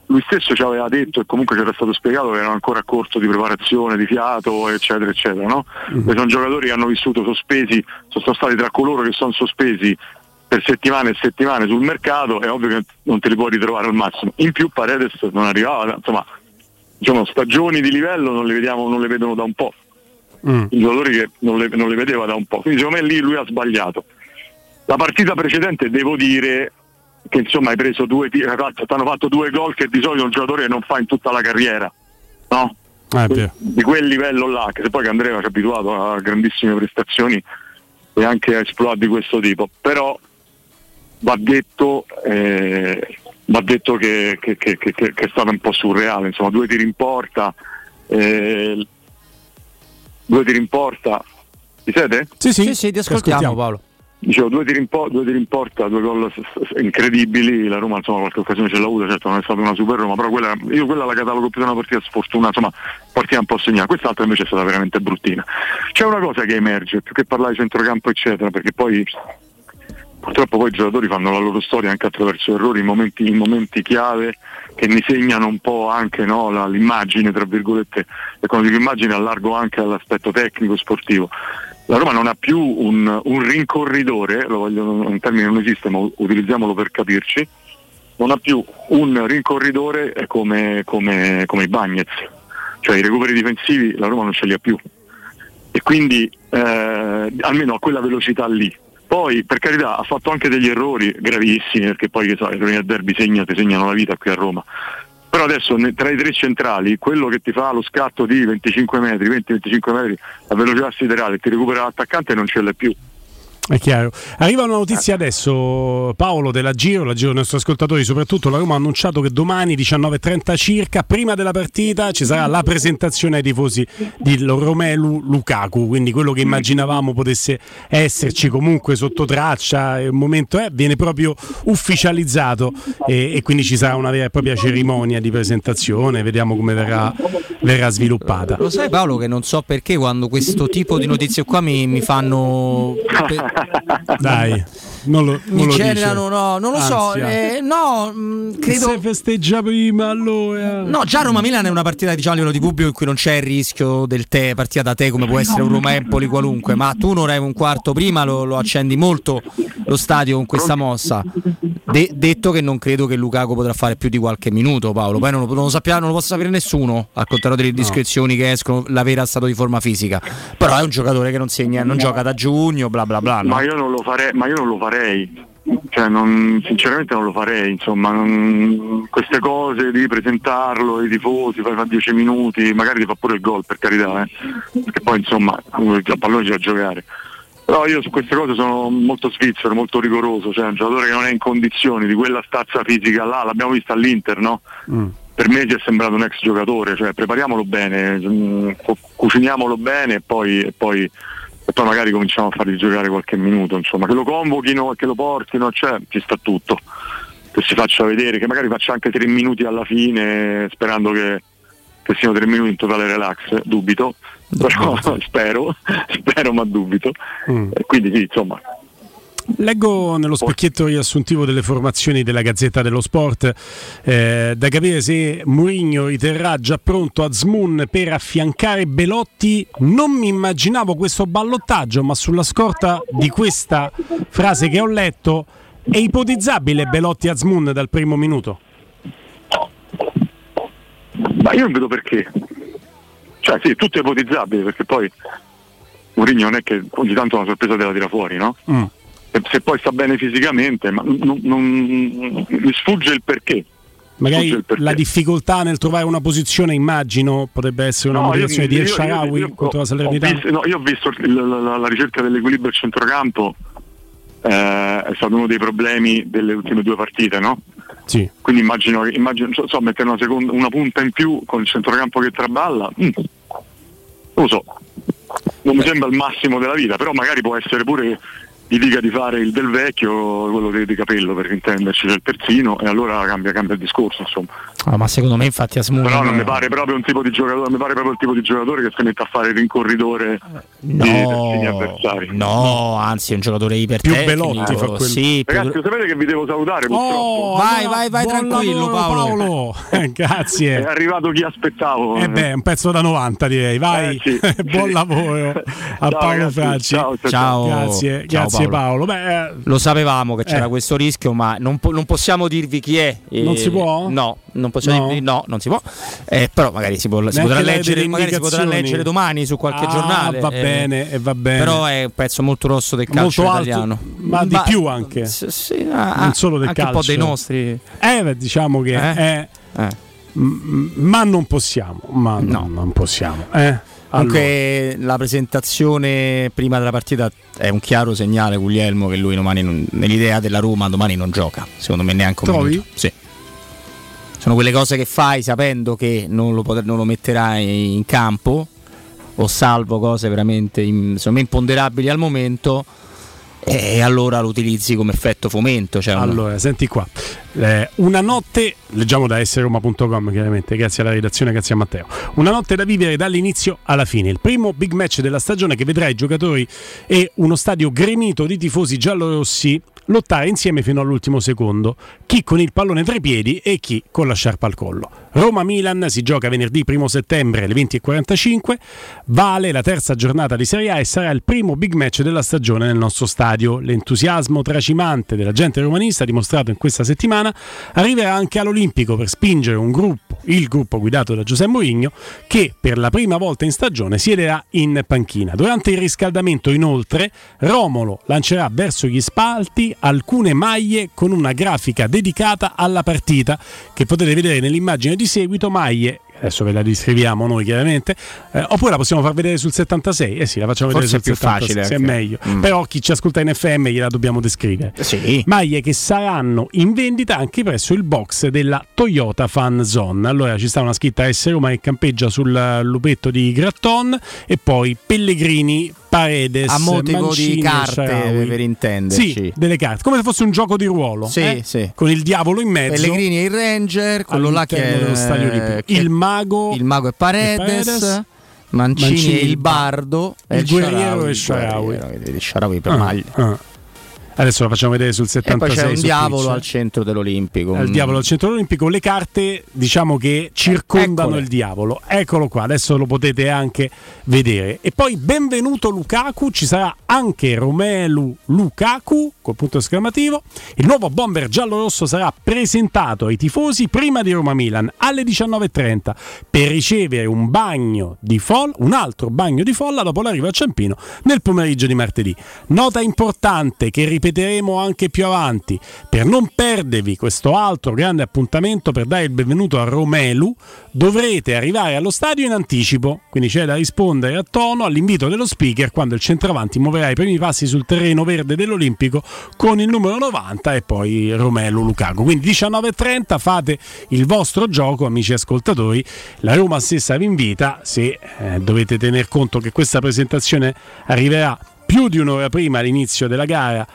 lui stesso ci aveva detto e comunque ci era stato spiegato che erano ancora a corto di preparazione, di fiato, eccetera, eccetera. No? E sono giocatori che hanno vissuto sospesi, sono stati tra coloro che sono sospesi per settimane e settimane sul mercato, è ovvio che non te li puoi ritrovare al massimo. In più Paredes non arrivava, insomma, diciamo, stagioni di livello non le, vediamo, non le vedono da un po'. I giocatori che non le, non le vedeva da un po'. Quindi secondo me lì lui ha sbagliato. La partita precedente devo dire che insomma hai preso due tiri, ti hanno fatto due gol che di solito un giocatore non fa in tutta la carriera. No? Ah, è di quel livello là, che se poi che Andrea ci ha abituato a grandissime prestazioni e anche a esploit di questo tipo, però va detto, eh, va detto che, che- che- che- che è stato un po' surreale, insomma due tiri in porta, eh, due tiri in porta, mi siete? Sì, sì, Sì, sì, ti ascoltiamo Paolo. Dicevo, due tiri in, po- due tiri in porta, due gol incredibili, la Roma insomma qualche occasione ce l'ha avuta, certo non è stata una super Roma, però quella, io quella la catalogo più di una partita sfortunata, insomma partita un po' segnata, quest'altra invece è stata veramente bruttina. C'è una cosa che emerge, più che parlare di centrocampo eccetera, perché poi purtroppo poi i giocatori fanno la loro storia anche attraverso errori in momenti, in momenti chiave che ne segnano un po' anche no, la- l'immagine, tra virgolette, e quando dico immagine allargo anche all'aspetto tecnico sportivo. La Roma non ha più un, un rincorridore, lo voglio, un termine non esiste, ma utilizziamolo per capirci, non ha più un rincorridore come, come, come i Bagnets, cioè i recuperi difensivi la Roma non ce li ha più e quindi eh, almeno a quella velocità lì. Poi per carità ha fatto anche degli errori gravissimi perché poi che so, i al derby segna, ti segnano la vita qui a Roma. Però adesso tra i tre centrali, quello che ti fa lo scatto di 25 metri, 20-25 metri a velocità siderale ti recupera l'attaccante non ce l'è più. È chiaro. Arriva una notizia adesso, Paolo della Giro, la Giro dei nostri ascoltatori, soprattutto la Roma ha annunciato che domani 19.30 circa, prima della partita, ci sarà la presentazione ai tifosi di Romelu Lukaku, quindi quello che immaginavamo potesse esserci comunque sotto traccia, il momento è, viene proprio ufficializzato e, e quindi ci sarà una vera e propria cerimonia di presentazione, vediamo come verrà, verrà sviluppata. Lo sai Paolo che non so perché quando questo tipo di notizie qua mi, mi fanno... Dai, non lo, non lo generano, dice. no, non lo so, eh, no, mh, credo... Se festeggia prima allora. No, già Roma-Milan è una partita diciamo, a livello di pubblico in cui non c'è il rischio del te, partita da te come può essere un Roma-Empoli qualunque, ma tu un'ora e un quarto prima lo, lo accendi molto lo stadio con questa mossa. De- detto che non credo che Lukaku potrà fare più di qualche minuto, Paolo. Poi non, lo- non lo sappiamo, non lo può sapere nessuno, al contrario delle discrezioni che escono, la vera stato di forma fisica. Però è un giocatore che non segna, non gioca da giugno, bla bla bla. no? Ma io non lo farei, ma io non lo farei. Cioè, non- sinceramente non lo farei, insomma, non- queste cose di presentarlo ai tifosi, fai fa 10 minuti, magari ti fa pure il gol per carità, eh. perché poi insomma il pallone c'è da giocare. Però io su queste cose sono molto svizzero, molto rigoroso, cioè un giocatore che non è in condizioni di quella stazza fisica là, l'abbiamo vista all'Inter, no? Per me ci è sembrato un ex giocatore, cioè prepariamolo bene, mm, cu- cuciniamolo bene e poi, e poi, poi magari cominciamo a fargli giocare qualche minuto, insomma, che lo convochino e che lo portino, cioè ci sta tutto. Che si faccia vedere, che magari faccia anche tre minuti alla fine, sperando che, che siano tre minuti in totale relax, dubito, però spero, spero ma dubito. E quindi sì, insomma, Leggo nello specchietto riassuntivo delle formazioni della Gazzetta dello Sport eh, da capire se Mourinho riterrà già pronto Azmoun per affiancare Belotti. Non mi immaginavo questo ballottaggio, ma sulla scorta di questa frase che ho letto è ipotizzabile Belotti Azmoun dal primo minuto. Ma io non vedo perché. Cioè sì, tutto è ipotizzabile perché poi Mourinho non è che ogni tanto una sorpresa te la tira fuori, no? Mm. Se poi sta bene fisicamente, ma non, non- mi sfugge il perché. Magari Sfugge il perché. la difficoltà nel trovare una posizione, immagino, potrebbe essere una No, io- motivazione di El io- Sharawi io- contro la Salernitana. visto, no, io ho visto la, la- la ricerca dell'equilibrio a centrocampo, eh, è stato uno dei problemi delle ultime due partite, no? Sì. Quindi immagino, immagino so, mettere una, seconda, una punta in più con il centrocampo che traballa, mm, non lo so, non mi sembra il massimo della vita, però magari può essere pure che gli dica di fare il del vecchio, quello di, di capello per intenderci, del terzino, e allora cambia, cambia il discorso, insomma. Ah, ma secondo me infatti Asmuni Però non mi pare proprio un tipo di giocatore, mi pare proprio il tipo di giocatore che si mette a fare il rincorridore di terzini avversari. No, anzi è un giocatore iper Più Belotti fa quello. Sì, più- Ragazzi, sapete che vi devo salutare purtroppo? Oh, vai, vai, vai buon tranquillo lavoro, Paolo. Eh, Grazie. È arrivato chi aspettavo. Eh beh, un pezzo da 90 direi, vai. Eh, sì, Buon sì. lavoro a Ciao, Paolo ragazzi. Franci. Ciao, ciao, ciao. Grazie, Ciao, grazie Paolo. Paolo. Beh, eh, Lo sapevamo che c'era Eh. questo rischio, ma non, po- non possiamo dirvi chi è. eh, Non si può? No, non possiamo No? dirvi no, non si può. Eh, però magari si, può- si potrà leggere, magari si potrà leggere domani su qualche Ah, giornale. va eh. bene, e va bene. Però è un pezzo molto rosso del calcio molto alto, italiano. ma di Ma- più anche. Sì, sì, ah, non solo del anche calcio. un po' dei nostri. Eh, beh, diciamo che Eh? è- Eh. ma non possiamo, ma no. non possiamo. Eh? Comunque la presentazione prima della partita è un chiaro segnale Guglielmo che lui domani non- nell'idea della Roma domani non gioca, secondo me neanche un Trovi? minuto. Sì. Sono quelle cose che fai sapendo che non lo, poter- non lo metterai in campo o salvo cose veramente in- imponderabili al momento e allora lo utilizzi come effetto fomento. Cioè una- Allora, senti qua. Eh, una notte, leggiamo da sroma.com chiaramente, grazie alla redazione, grazie a Matteo. Una notte da vivere dall'inizio alla fine. Il primo big match della stagione che vedrà i giocatori e uno stadio gremito di tifosi giallorossi lottare insieme fino all'ultimo secondo, chi con il pallone tra i piedi e chi con la sciarpa al collo. Roma-Milan si gioca venerdì 1 settembre alle 20.45, vale la terza giornata di Serie A e sarà il primo big match della stagione nel nostro stadio. L'entusiasmo tracimante della gente romanista dimostrato in questa settimana arriverà anche all'Olimpico per spingere un gruppo, il gruppo guidato da Giuseppe Mourinho, che per la prima volta in stagione siederà in panchina. Durante il riscaldamento, inoltre, Romolo lancerà verso gli spalti alcune maglie con una grafica dedicata alla partita che potete vedere nell'immagine di seguito, maglie adesso ve la descriviamo noi chiaramente, eh, oppure la possiamo far vedere sul 76, eh sì, la facciamo Forse vedere sul è più 76, facile se è meglio. Mm. Però chi ci ascolta in FM gliela dobbiamo descrivere. Sì. Maglie che saranno in vendita anche presso il box della Toyota Fan Zone. Allora ci sta una scritta S Roma che campeggia sul lupetto di Gratton e poi Pellegrini, Paredes, A motivo Mancini di e carte, Shaarawy. per intenderci. Sì, delle carte, come se fosse un gioco di ruolo. Sì, eh? sì. Con il diavolo in mezzo. Pellegrini e il Ranger, quello là che è dello stadio Olimpico. Il mago, il mago è Paredes, Paredes, Mancini, Mancini, e il bardo, il e guerriero e il Shaarawy. guerriero, vedi, Shaarawy per Ah, maglia. ah. Adesso la facciamo vedere sul E poi 76. c'è un diavolo Twitch. al centro dell'Olimpico. un- diavolo al centro olimpico le carte diciamo che circondano Eccole. il diavolo eccolo qua adesso lo potete anche vedere e poi benvenuto Lukaku ci sarà anche Romelu Lukaku col punto esclamativo il nuovo bomber giallo-rosso sarà presentato ai tifosi prima di Roma-Milan alle 19.30 per ricevere un bagno di folla un altro bagno di folla dopo l'arrivo a Ciampino nel pomeriggio di martedì nota importante che ripeteremo anche più avanti. Per non perdervi questo altro grande appuntamento per dare il benvenuto a Romelu dovrete arrivare allo stadio in anticipo. Quindi c'è da rispondere a tono all'invito dello speaker quando il centravanti muoverà i primi passi sul terreno verde dell'Olimpico con il numero 90 e poi Romelu Lukaku. Quindi 19.30 fate il vostro gioco amici ascoltatori. La Roma stessa vi invita se eh, dovete tener conto che questa presentazione arriverà più di un'ora prima all'inizio della gara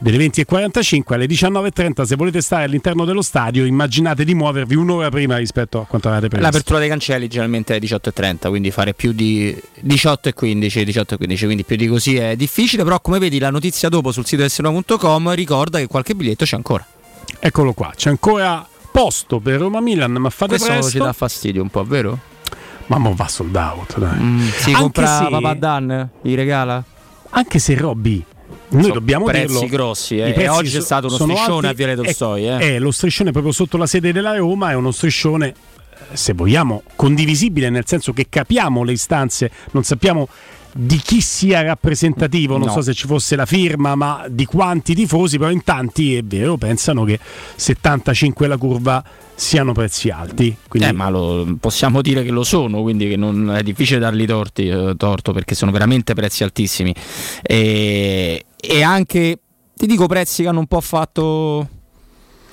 delle 20.45 alle 19.30 se volete stare all'interno dello stadio immaginate di muovervi un'ora prima rispetto a quanto avete previsto L'apertura dei cancelli generalmente è 18.30, quindi fare più di 18.15, 18.15, quindi più di così è difficile, però come vedi la notizia dopo sul sito s1.com ricorda che qualche biglietto c'è ancora. eccolo qua c'è ancora posto per Roma Milan ma fate Questo presto ci dà fastidio un po', vero? ma mo va sold out dai. Si Anche compra se- Papà Dan? Gli regala? anche se Robby noi Sono dobbiamo prezzi dirlo grossi, eh. E oggi è so- stato uno striscione alti. a Viale Tolstoi, eh. È lo striscione proprio sotto la sede della Roma è uno striscione eh, se vogliamo condivisibile nel senso che capiamo le istanze non sappiamo di chi sia rappresentativo, non No. so se ci fosse la firma, ma di quanti tifosi, però in tanti è vero, pensano che 75 la curva siano prezzi alti. Quindi Eh, ma lo- possiamo dire che lo sono, quindi che non è difficile dargli torti, eh, torto perché sono veramente prezzi altissimi. E, e anche, ti dico, prezzi che hanno un po' fatto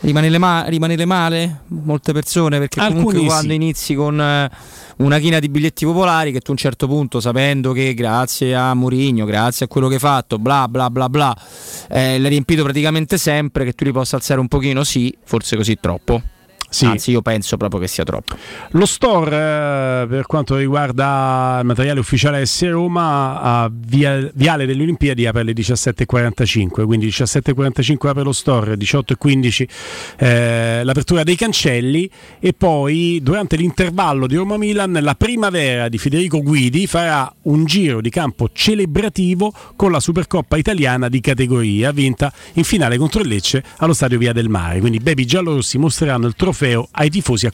Rimanere, ma- rimanere male molte persone perché comunque Alcuni quando sì. inizi con eh, una china di biglietti popolari che tu a un certo punto sapendo che grazie a Mourinho, grazie a quello che hai fatto, bla bla bla bla, eh, l'hai riempito praticamente sempre, che tu li possa alzare un pochino, sì, forse così troppo. Anzi, io penso proprio che sia troppo. Lo store eh, per quanto riguarda il materiale ufficiale S Roma a via- Viale delle Olimpiadi apre alle 17.45, quindi 17.45 apre lo store, 18.15 eh, l'apertura dei cancelli e poi durante l'intervallo di Roma-Milan la primavera di Federico Guidi farà un giro di campo celebrativo con la Supercoppa italiana di categoria vinta in finale contro il Lecce allo stadio Via del Mare, quindi Baby Giallorossi mostreranno il trofeo ai tifosi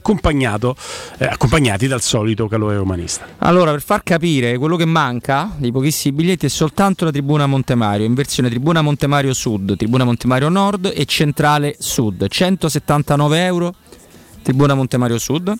eh, accompagnati dal solito calore romanista. Allora, per far capire, quello che manca di pochissimi biglietti è soltanto la tribuna Montemario, in versione tribuna Montemario Sud, tribuna Montemario Nord e centrale Sud. 179 euro, tribuna Montemario Sud.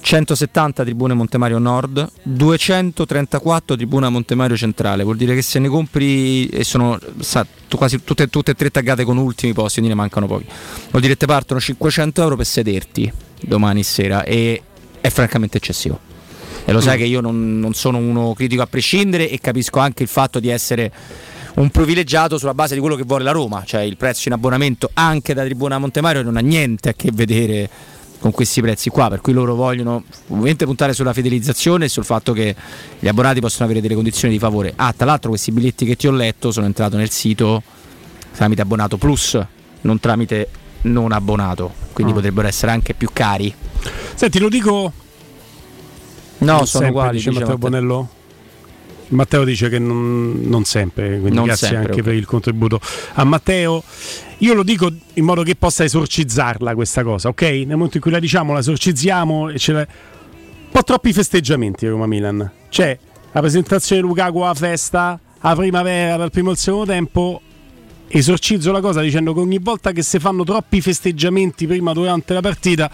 170 tribune Montemario Nord, 234 tribuna Montemario Centrale, vuol dire che se ne compri e sono sa, quasi tutte, tutte e tre taggate con ultimi posti, quindi ne mancano pochi. Vuol dire che partono 500 euro per sederti domani sera e è francamente eccessivo. E lo sai che io non, non sono uno critico a prescindere e capisco anche il fatto di essere un privilegiato sulla base di quello che vuole la Roma, cioè il prezzo in abbonamento anche da Tribuna Montemario non ha niente a che vedere con questi prezzi qua, per cui loro vogliono ovviamente puntare sulla fidelizzazione e sul fatto che gli abbonati possono avere delle condizioni di favore. Ah, tra l'altro questi biglietti che ti ho letto sono entrato nel sito tramite abbonato plus, non tramite non abbonato, quindi Ah. potrebbero essere anche più cari. Senti, lo dico. No, Non sono uguali. Dice Matteo. Bonello? Matteo dice che non, non sempre, quindi Non grazie sempre, anche ok. per il contributo a Matteo. Io lo dico in modo che possa esorcizzarla questa cosa, ok? Nel momento in cui la diciamo, la esorcizziamo e ce la... Un po' troppi festeggiamenti Roma-Milan. C'è la presentazione di Lukaku alla festa, la primavera dal primo al secondo tempo. Esorcizzo la cosa dicendo che ogni volta che si fanno troppi festeggiamenti prima durante la partita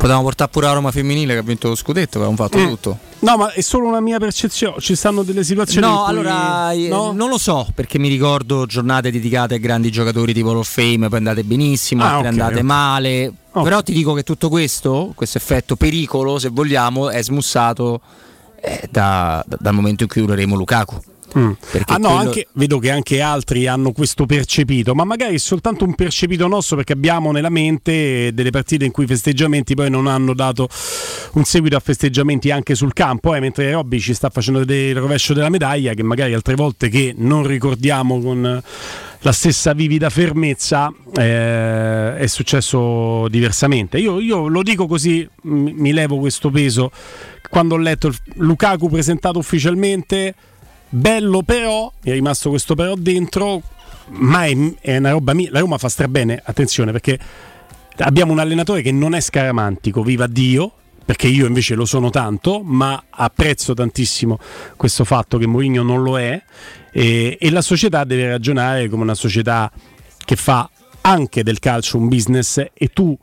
Potevamo portare pure la Roma femminile che ha vinto lo scudetto, avevamo fatto Mm. tutto. No, ma è solo una mia percezione. Ci stanno delle situazioni. No, cui- allora eh, no? non lo so perché mi ricordo giornate dedicate a grandi giocatori tipo Hall of Fame, poi andate benissimo, Ah, altre ok, andate ok. male. Ok. Però ti dico che tutto questo, questo effetto pericolo, se vogliamo, è smussato eh, da- da- dal momento in cui ureremo Lukaku. Mm. Ah, no, quello- anche- vedo che anche altri hanno questo percepito, ma magari è soltanto un percepito nostro perché abbiamo nella mente delle partite in cui i festeggiamenti poi non hanno dato un seguito a festeggiamenti anche sul campo, eh, mentre Robby ci sta facendo vedere il rovescio della medaglia che magari altre volte che non ricordiamo con la stessa vivida fermezza eh, è successo diversamente. Io, io lo dico così, mi mi levo questo peso. Quando ho letto Lukaku presentato ufficialmente, bello però, mi è rimasto questo però dentro, ma è, è una roba mia. La Roma fa strabene, attenzione, perché abbiamo un allenatore che non è scaramantico, viva Dio, perché io invece lo sono tanto, ma apprezzo tantissimo questo fatto che Mourinho non lo è e, e la società deve ragionare come una società che fa anche del calcio un business e tu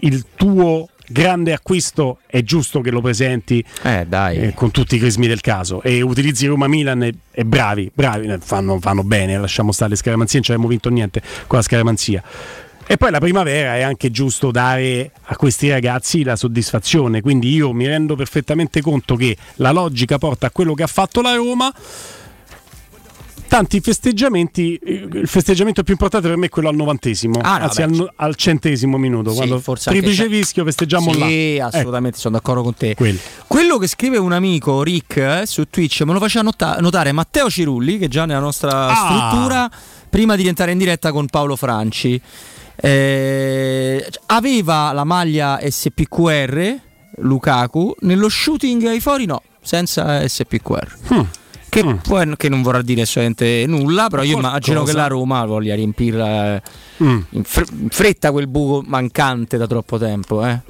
il tuo grande acquisto è giusto che lo presenti eh, con tutti i crismi del caso e utilizzi Roma Milan e, e bravi, bravi eh, fanno, fanno bene, lasciamo stare le scaramanzie, non ci abbiamo vinto niente con la scaramanzia. E poi la primavera è anche giusto dare a questi ragazzi la soddisfazione, quindi io mi rendo perfettamente conto che la logica porta a quello che ha fatto la Roma. Tanti festeggiamenti, eh, il festeggiamento più importante per me è quello al novantesimo, Ah, no, anzi beh, al, al centesimo minuto, Sì, quando forse anche triplice c'è- fischio festeggiamo là. Sì, Ecco. assolutamente, sono d'accordo con te. Quello. Quello che scrive un amico, Rick, eh, su Twitch, me lo faceva nota- notare Matteo Cirulli, che è già nella nostra Ah. struttura, prima di rientrare in diretta con Paolo Franci. Eh, aveva la maglia SPQR, Lukaku, nello shooting ai fori no, senza SPQR. Mm. Che, poi- che non vorrà dire assolutamente nulla, però io immagino che la Roma voglia riempirla Mm. in, fr- in fretta quel buco mancante da troppo tempo. Eh.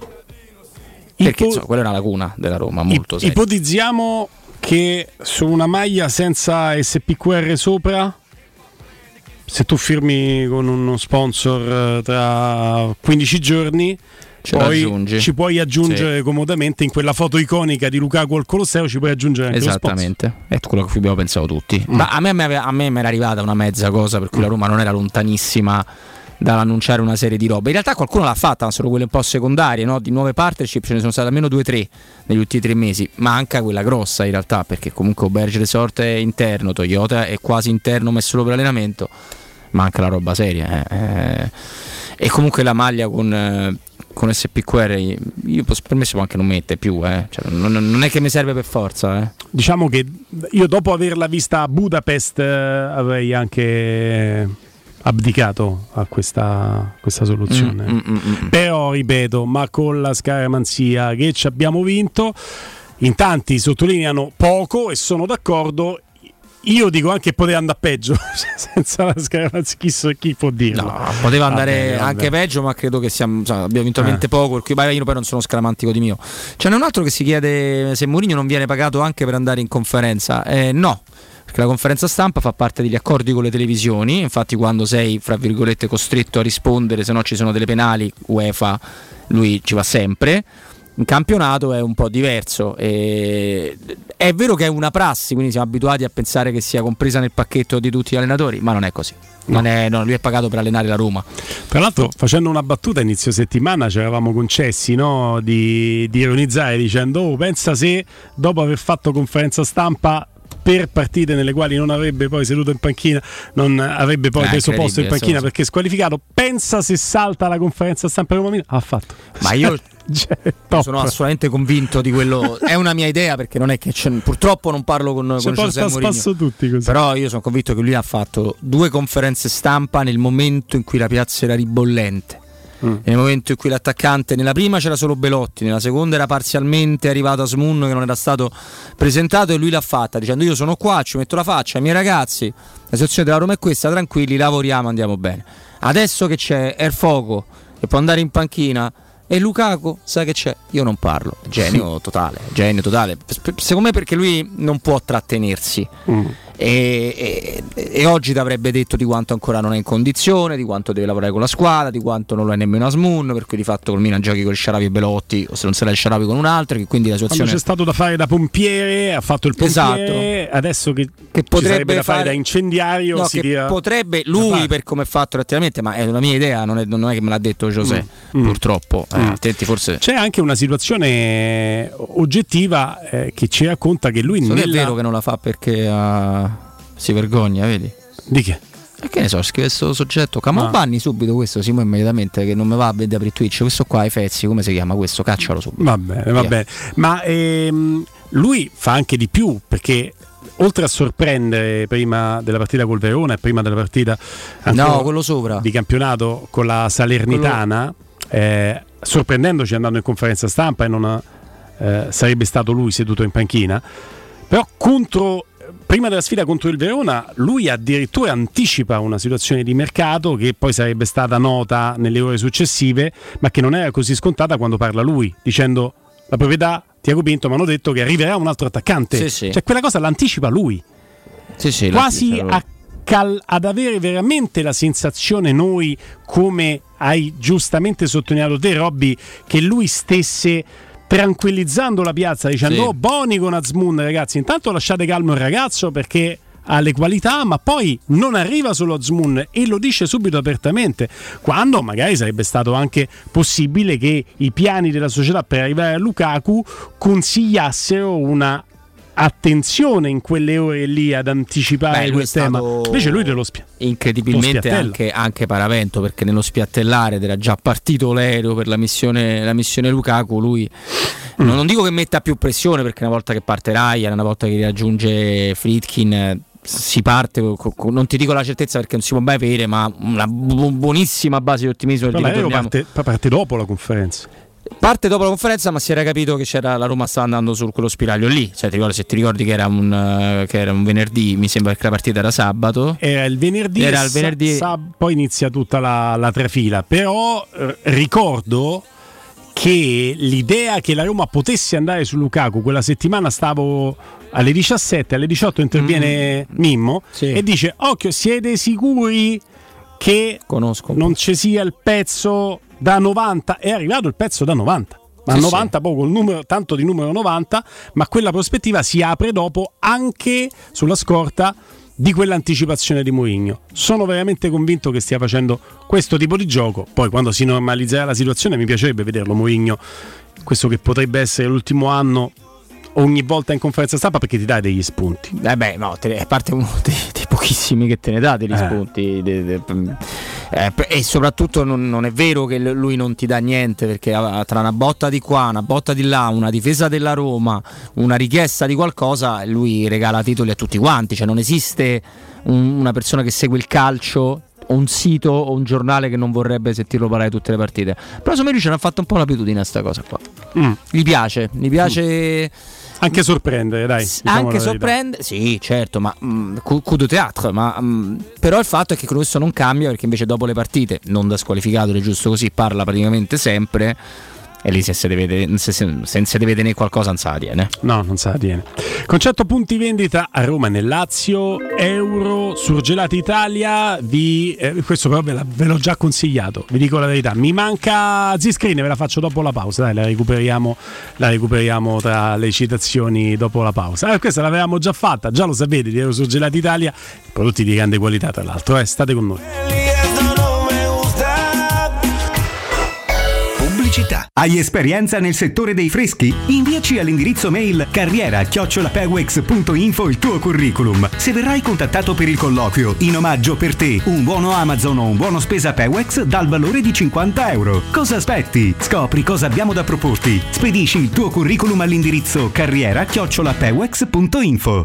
Perché insomma, quella è una lacuna della Roma, molto seria. Ipotizziamo che su una maglia senza SPQR sopra, se tu firmi con uno sponsor eh, tra 15 giorni, Ce poi ci puoi aggiungere comodamente in quella foto iconica di Lukaku al Colosseo, ci puoi aggiungere anche. Esattamente, è quello che abbiamo pensato tutti. Mm. Ma a me, a mi era arrivata una mezza cosa per cui la Roma non era lontanissima dall'annunciare una serie di robe. In realtà qualcuno l'ha fatta, ma sono quelle un po' secondarie, no? di nuove partnership ce ne sono state almeno due o tre negli ultimi tre mesi, manca quella grossa in realtà, perché comunque Auberge Resort è interno, Toyota è quasi interno messo solo per allenamento, manca la roba seria. eh, eh. E comunque la maglia con, eh, con SPQR, io posso- per me si può anche non mettere più, eh. Cioè, non, non è che mi serve per forza. Eh. Diciamo che io dopo averla vista a Budapest eh, avrei anche abdicato a questa, questa soluzione. Mm, mm, mm, mm. Però ripeto, ma con la scaramanzia che ci abbiamo vinto, in tanti sottolineano poco e sono d'accordo. Io dico anche che poteva andare peggio, cioè, senza la scaramanzia, chi, so- chi può dirlo? No, poteva andare Vabbè, vabbè. anche peggio, ma credo che siamo, insomma, abbiamo vinto veramente Eh. poco. perché- io poi non sono scaramantico di mio. Ce n'è un altro che si chiede se Mourinho non viene pagato anche per andare in conferenza. Eh, no. Perché la conferenza stampa fa parte degli accordi con le televisioni, infatti quando sei, fra virgolette, costretto a rispondere, se no ci sono delle penali, UEFA, lui ci va sempre. In campionato è un po' diverso. e- È vero che è una prassi, quindi siamo abituati a pensare che sia compresa nel pacchetto di tutti gli allenatori, ma non è così. Non è- no, lui è pagato per allenare la Roma. Tra l'altro, facendo una battuta inizio settimana, ci eravamo concessi no, di, di ironizzare dicendo: Oh, pensa se dopo aver fatto conferenza stampa per partite nelle quali non avrebbe poi seduto in panchina, non avrebbe poi Eh, preso posto in panchina perché è squalificato. Pensa se salta la conferenza stampa Roma Milano. Ha fatto. Ma io Cioè, sono assolutamente convinto di quello. È una mia idea perché non è che c'è- purtroppo non parlo con, con José Mourinho. tutti così. Però io sono convinto che lui ha fatto due conferenze stampa nel momento in cui la piazza era ribollente. Mm. Nel momento in cui l'attaccante, nella prima c'era solo Belotti, nella seconda era parzialmente arrivato Asmun che non era stato presentato e lui l'ha fatta dicendo io sono qua, ci metto la faccia ai miei ragazzi, la situazione della Roma è questa, tranquilli, lavoriamo, andiamo bene. Adesso che c'è Erfoco che può andare in panchina e Lukaku sa che c'è, io non parlo, genio totale, genio totale. Secondo me perché lui non può trattenersi. Mm. E, e- e oggi ti avrebbe detto di quanto ancora non è in condizione, di quanto deve lavorare con la squadra, di quanto non lo è nemmeno Asmun, per cui di fatto col Milan giochi con il Sharawi e Belotti, o se non se l'ha il Sharawi con un altro, che quindi la Quando situazione c'è stato da fare da pompiere, ha fatto il pompiere, adesso che, che potrebbe da fare fare da incendiario, No, si tira- potrebbe lui per come è fatto relativamente, ma è una mia idea, non è, non è che me l'ha detto José, Mm. purtroppo. Eh, Mm. attenti, forse C'è anche una situazione oggettiva eh, che ci racconta che lui non nella... è vero che non la fa perché ah, si vergogna, vedi? Di che? E che ne so, scrive questo soggetto, Camo Ah. banni subito questo, Simo immediatamente che non mi va a vedere per Twitch, questo qua i Fezzi, come si chiama questo? Caccialo subito. Va bene, va bene. Ma ehm, lui fa anche di più perché oltre a sorprendere prima della partita col Verona e prima della partita No, quello sopra. di campionato con la Salernitana, eh, sorprendendoci andando in conferenza stampa e non eh, sarebbe stato lui seduto in panchina, però contro prima della sfida contro il Verona, lui addirittura anticipa una situazione di mercato che poi sarebbe stata nota nelle ore successive, ma che non era così scontata quando parla lui, dicendo la proprietà Tiago Pinto mi hanno detto che arriverà un altro attaccante. Sì, sì. Cioè quella cosa l'anticipa lui. Sì, sì, Quasi a cal- ad avere veramente la sensazione noi, come hai giustamente sottolineato te, Robby, che lui stesse tranquillizzando la piazza dicendo Sì. oh Boni con Azmoun ragazzi intanto lasciate calmo il ragazzo perché ha le qualità ma poi non arriva solo Azmoun e lo dice subito apertamente quando magari sarebbe stato anche possibile che i piani della società per arrivare a Lukaku consigliassero una attenzione in quelle ore lì ad anticipare Beh, è tema invece lui te lo spia incredibilmente Lo anche, anche paravento perché nello spiattellare era già partito l'aereo per la missione, la missione Lukaku lui Mm. non, non dico che metta più pressione perché una volta che parte Ryan una volta che raggiunge Fritkin si parte non ti dico la certezza perché non si può mai avere ma una bu- buonissima base di ottimismo ritorniamo. parte, parte dopo la conferenza Parte dopo la conferenza, ma si era capito che c'era, la Roma stava andando su quello spiraglio lì. Cioè, ti ricordi, se ti ricordi che era, un, eh, che era un venerdì, mi sembra che la partita era sabato. Era il venerdì, Era il venerdì. sa- sa- poi inizia tutta la, la trafila. Però eh, ricordo che l'idea che la Roma potesse andare su Lukaku quella settimana stavo alle 17, alle 18 interviene Mimmo e dice occhio siete sicuri che Conosco non ci sia il pezzo da 90 è arrivato il pezzo da 90 ma Sì, 90 poi col numero, tanto di numero 90 ma quella prospettiva si apre dopo anche sulla scorta di quell'anticipazione di Mourinho. Sono veramente convinto che stia facendo questo tipo di gioco. Poi quando si normalizzerà la situazione mi piacerebbe vederlo Mourinho, questo che potrebbe essere l'ultimo anno ogni volta in conferenza stampa perché ti dai degli spunti. Eh beh, no, te, a parte uno dei, dei, pochissimi che te ne dà degli Eh. spunti. de- de- eh, e soprattutto non, non è vero che lui non ti dà niente perché tra una botta di qua, una botta di là, una difesa della Roma, una richiesta di qualcosa, lui regala titoli a tutti quanti. Cioè non esiste un- una persona che segue il calcio o un sito o un giornale che non vorrebbe sentirlo parlare tutte le partite. Però secondo me lui ce n'ha fatto un po' l'abitudine a sta cosa qua. Mm. Gli piace, gli piace. Anche sorprendere, dai. diciamo Anche la verità. sorprende, sì, certo, ma mm, coup de théâtre, ma mm, però il fatto è che questo non cambia perché invece dopo le partite, non da squalificato, è giusto così, parla praticamente sempre e lì se si deve, se, se, se deve tenere qualcosa non sa tiene. No, non se la tiene. Concetto punti vendita a Roma nel Lazio, Euro, Surgelati Italia, vi, eh, questo però ve, la- ve l'ho già consigliato, vi dico la verità. Mi manca Ziscreen, ve la faccio dopo la pausa, dai, la recuperiamo, la recuperiamo tra le citazioni dopo la pausa. Eh, questa l'avevamo già fatta, già lo sapete, di Euro Surgelati Italia, prodotti di grande qualità tra l'altro, eh, state con noi. Pubblicità. Hai esperienza nel settore dei freschi? Inviaci all'indirizzo mail carriera-pewex.info il tuo curriculum. Se verrai contattato per il colloquio, in omaggio per te, un buono Amazon o un buono spesa Pewex dal valore di 50 euro. Cosa aspetti? Scopri cosa abbiamo da proporti. Spedisci il tuo curriculum all'indirizzo carriera-pewex.info.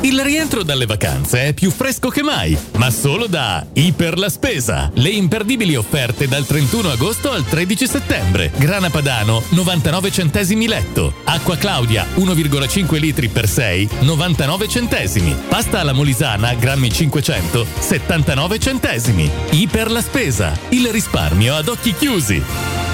Il rientro dalle vacanze è più fresco che mai, ma solo da Iper la Spesa. Le imperdibili offerte dal 31 agosto al 13 settembre. Grana Padano 99 centesimi letto. Acqua Claudia 1,5 litri per 6 99 centesimi. Pasta alla Molisana grammi 500 79 centesimi. Iper la Spesa. Il risparmio ad occhi chiusi.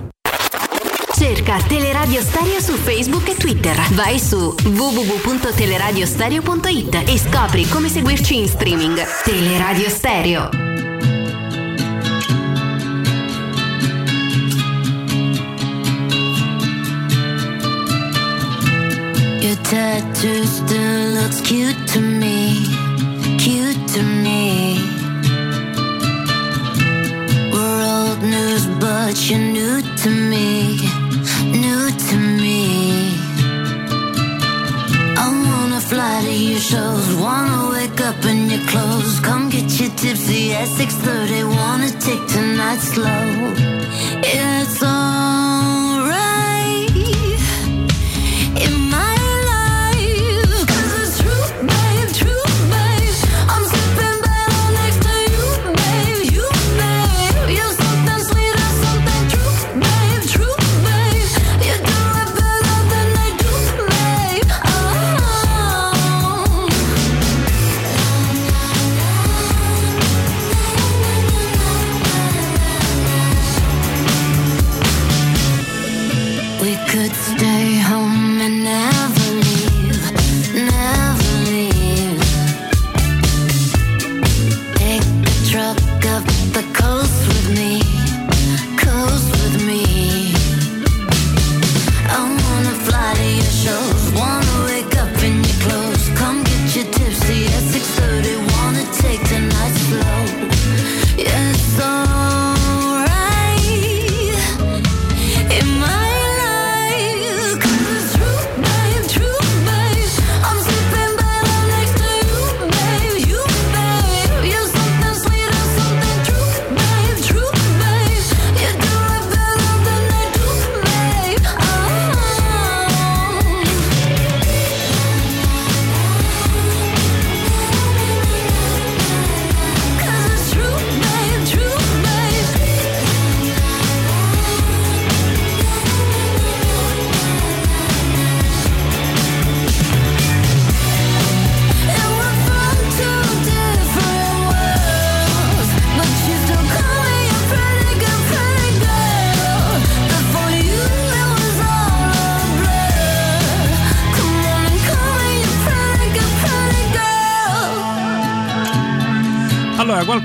Cerca Teleradio Stereo su Facebook e Twitter. Vai su www.teleradiostereo.it e scopri come seguirci in streaming. Teleradio Stereo. Your tattoo still looks cute to me, cute to me. We're old news, but you're new to me, new to me. I wanna fly to your shows, wanna wake up in your clothes, come get you tipsy at 6:30. Wanna take tonight slow.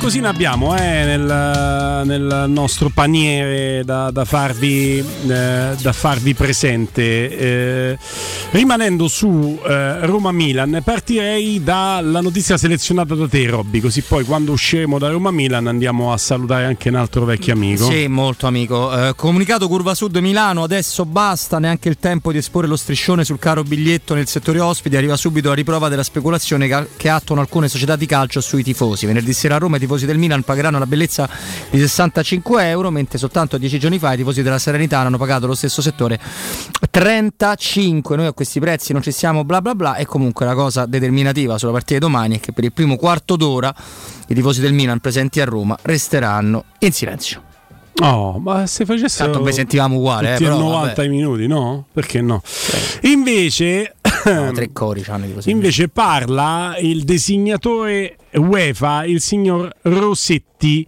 Qualcosina abbiamo eh, nel, nel nostro paniere da, da farvi, eh, da farvi presente. Eh, rimanendo su eh, Roma-Milan, partirei dalla notizia selezionata da te, Robby, così poi quando usciremo da Roma-Milan andiamo a salutare anche un altro vecchio amico. Sì, molto amico. Eh, comunicato Curva Sud Milano, adesso basta, neanche il tempo di esporre lo striscione sul caro biglietto nel settore ospiti, arriva subito la riprova della speculazione che, attuano alcune società di calcio sui tifosi. Venerdì sera a Roma i tifosi del Milan pagheranno la bellezza di 65 euro, mentre soltanto dieci giorni fa i tifosi della Serenità hanno pagato lo stesso settore 35. Noi a questi prezzi non ci siamo bla bla bla e comunque la cosa determinativa sulla partita di domani è che per il primo quarto d'ora i tifosi del Milan presenti a Roma resteranno in silenzio. Oh, ma se facessero Tanto noi sentivamo uguale, eh, però, 90 vabbè. minuti, no? Perché no? Invece No, tre cori c'hanno tifosi. Invece parla il designatore UEFA, il signor Rossetti.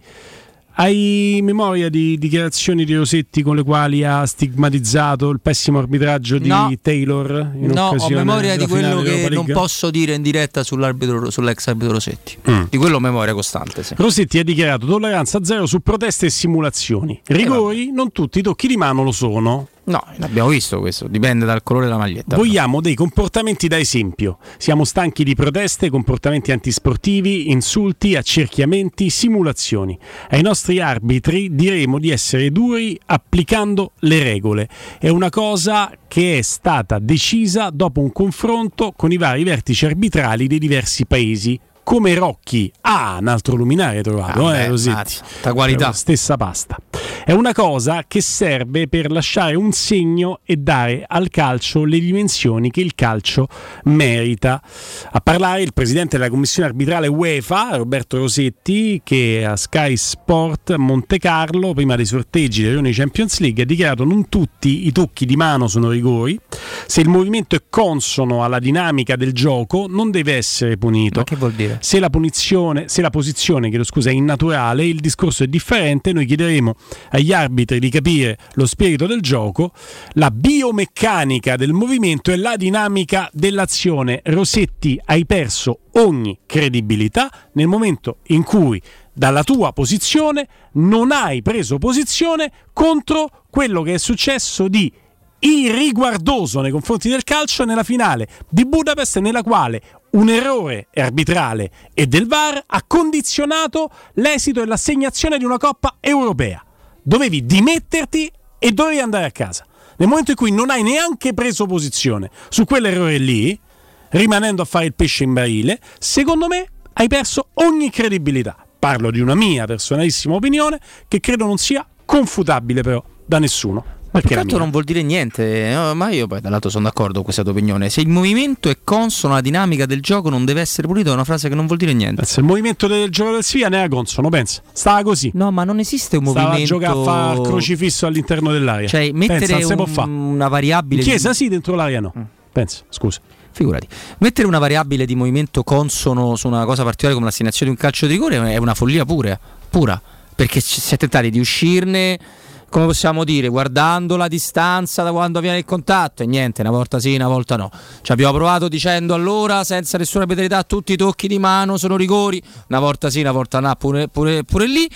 Hai memoria di dichiarazioni di Rossetti con le quali ha stigmatizzato il pessimo arbitraggio di No. Taylor? In No, ho memoria di quello che non posso dire in diretta sull'arbitro, sull'ex arbitro Rossetti. Mm. Di quello ho memoria costante, sì. Rossetti ha dichiarato tolleranza zero su proteste e simulazioni. Rigori, non tutti i tocchi di mano lo sono. No, l'abbiamo visto questo, dipende dal colore della maglietta. Vogliamo dei comportamenti da esempio. Siamo stanchi di proteste, comportamenti antisportivi, insulti, accerchiamenti, simulazioni. Ai nostri arbitri diremo di essere duri applicando le regole. È una cosa che è stata decisa dopo un confronto con i vari vertici arbitrali dei diversi paesi come Rocchi. Ah, un altro luminare trovato, Ah, eh, beh, Rossetti. mazza, sta qualità. Stessa pasta. È una cosa che serve per lasciare un segno e dare al calcio le dimensioni che il calcio merita. A parlare il presidente della commissione arbitrale UEFA, Roberto Rosetti, che a Sky Sport Monte Carlo, prima dei sorteggi delle riunioni Champions League, ha dichiarato non tutti i tocchi di mano sono rigori. Se il movimento è consono alla dinamica del gioco, non deve essere punito. Ma che vuol dire? Se la punizione, se la posizione, scusa, è innaturale, il discorso è differente. Noi chiederemo agli arbitri di capire lo spirito del gioco, la biomeccanica del movimento e la dinamica dell'azione. Rossetti, hai perso ogni credibilità nel momento in cui dalla tua posizione non hai preso posizione contro quello che è successo di irriguardoso nei confronti del calcio nella finale di Budapest nella quale un errore arbitrale e del VAR ha condizionato l'esito e l'assegnazione di una Coppa europea. Dovevi dimetterti e dovevi andare a casa. Nel momento in cui non hai neanche preso posizione su quell'errore lì, rimanendo a fare il pesce in barile, secondo me hai perso ogni credibilità. Parlo di una mia personalissima opinione che credo non sia confutabile però da nessuno. Ma Perché più la che altro mia. non vuol dire niente, no, ma io poi dall'altro sono d'accordo con questa tua opinione. Se il movimento è consono alla dinamica del gioco non deve essere pulito, è una frase che non vuol dire niente. Se il movimento del gioco del Sivia ne era consono, pensa. Stava così. No, ma non esiste un Stava a movimento giocare a fare crocifisso all'interno dell'area. Cioè, Pensa, mettere può un- una variabile In di- Mm. chiesa sì, dentro l'area no. Pensa, scusa. Figurati. Mettere una variabile di movimento consono su una cosa particolare come l'assegnazione di un calcio di rigore è una follia pure, pura. Perché si è tentati di uscirne, come possiamo dire, guardando la distanza da quando viene il contatto e niente, una volta sì, una volta no. Ci abbiamo provato dicendo allora, senza nessuna penalità, tutti i tocchi di mano sono rigori, una volta sì, una volta no, pure, pure- pure lì.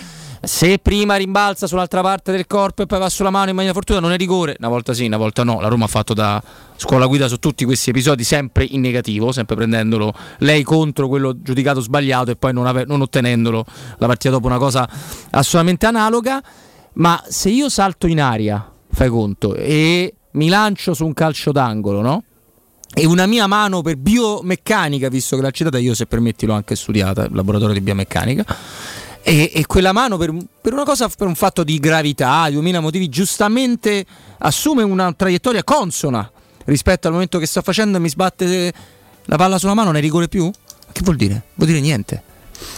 Se prima rimbalza sull'altra parte del corpo e poi va sulla mano in maniera fortuita non è rigore, una volta sì, una volta no. La Roma ha fatto da scuola guida su tutti questi episodi sempre in negativo, sempre prendendolo lei contro quello giudicato sbagliato e poi non, ave- non ottenendolo la partita dopo una cosa assolutamente analoga. Ma se io salto in aria, fai conto, e mi lancio su un calcio d'angolo, no? E una mia mano per biomeccanica, visto che l'ha citata io, se permetti, l'ho anche studiata, laboratorio di biomeccanica. E, e quella mano per, per una cosa, per un fatto di gravità, di 2000 motivi, giustamente assume una traiettoria consona rispetto al momento che sto facendo e mi sbatte la palla sulla mano, è rigore più? Che vuol dire? Vuol dire niente.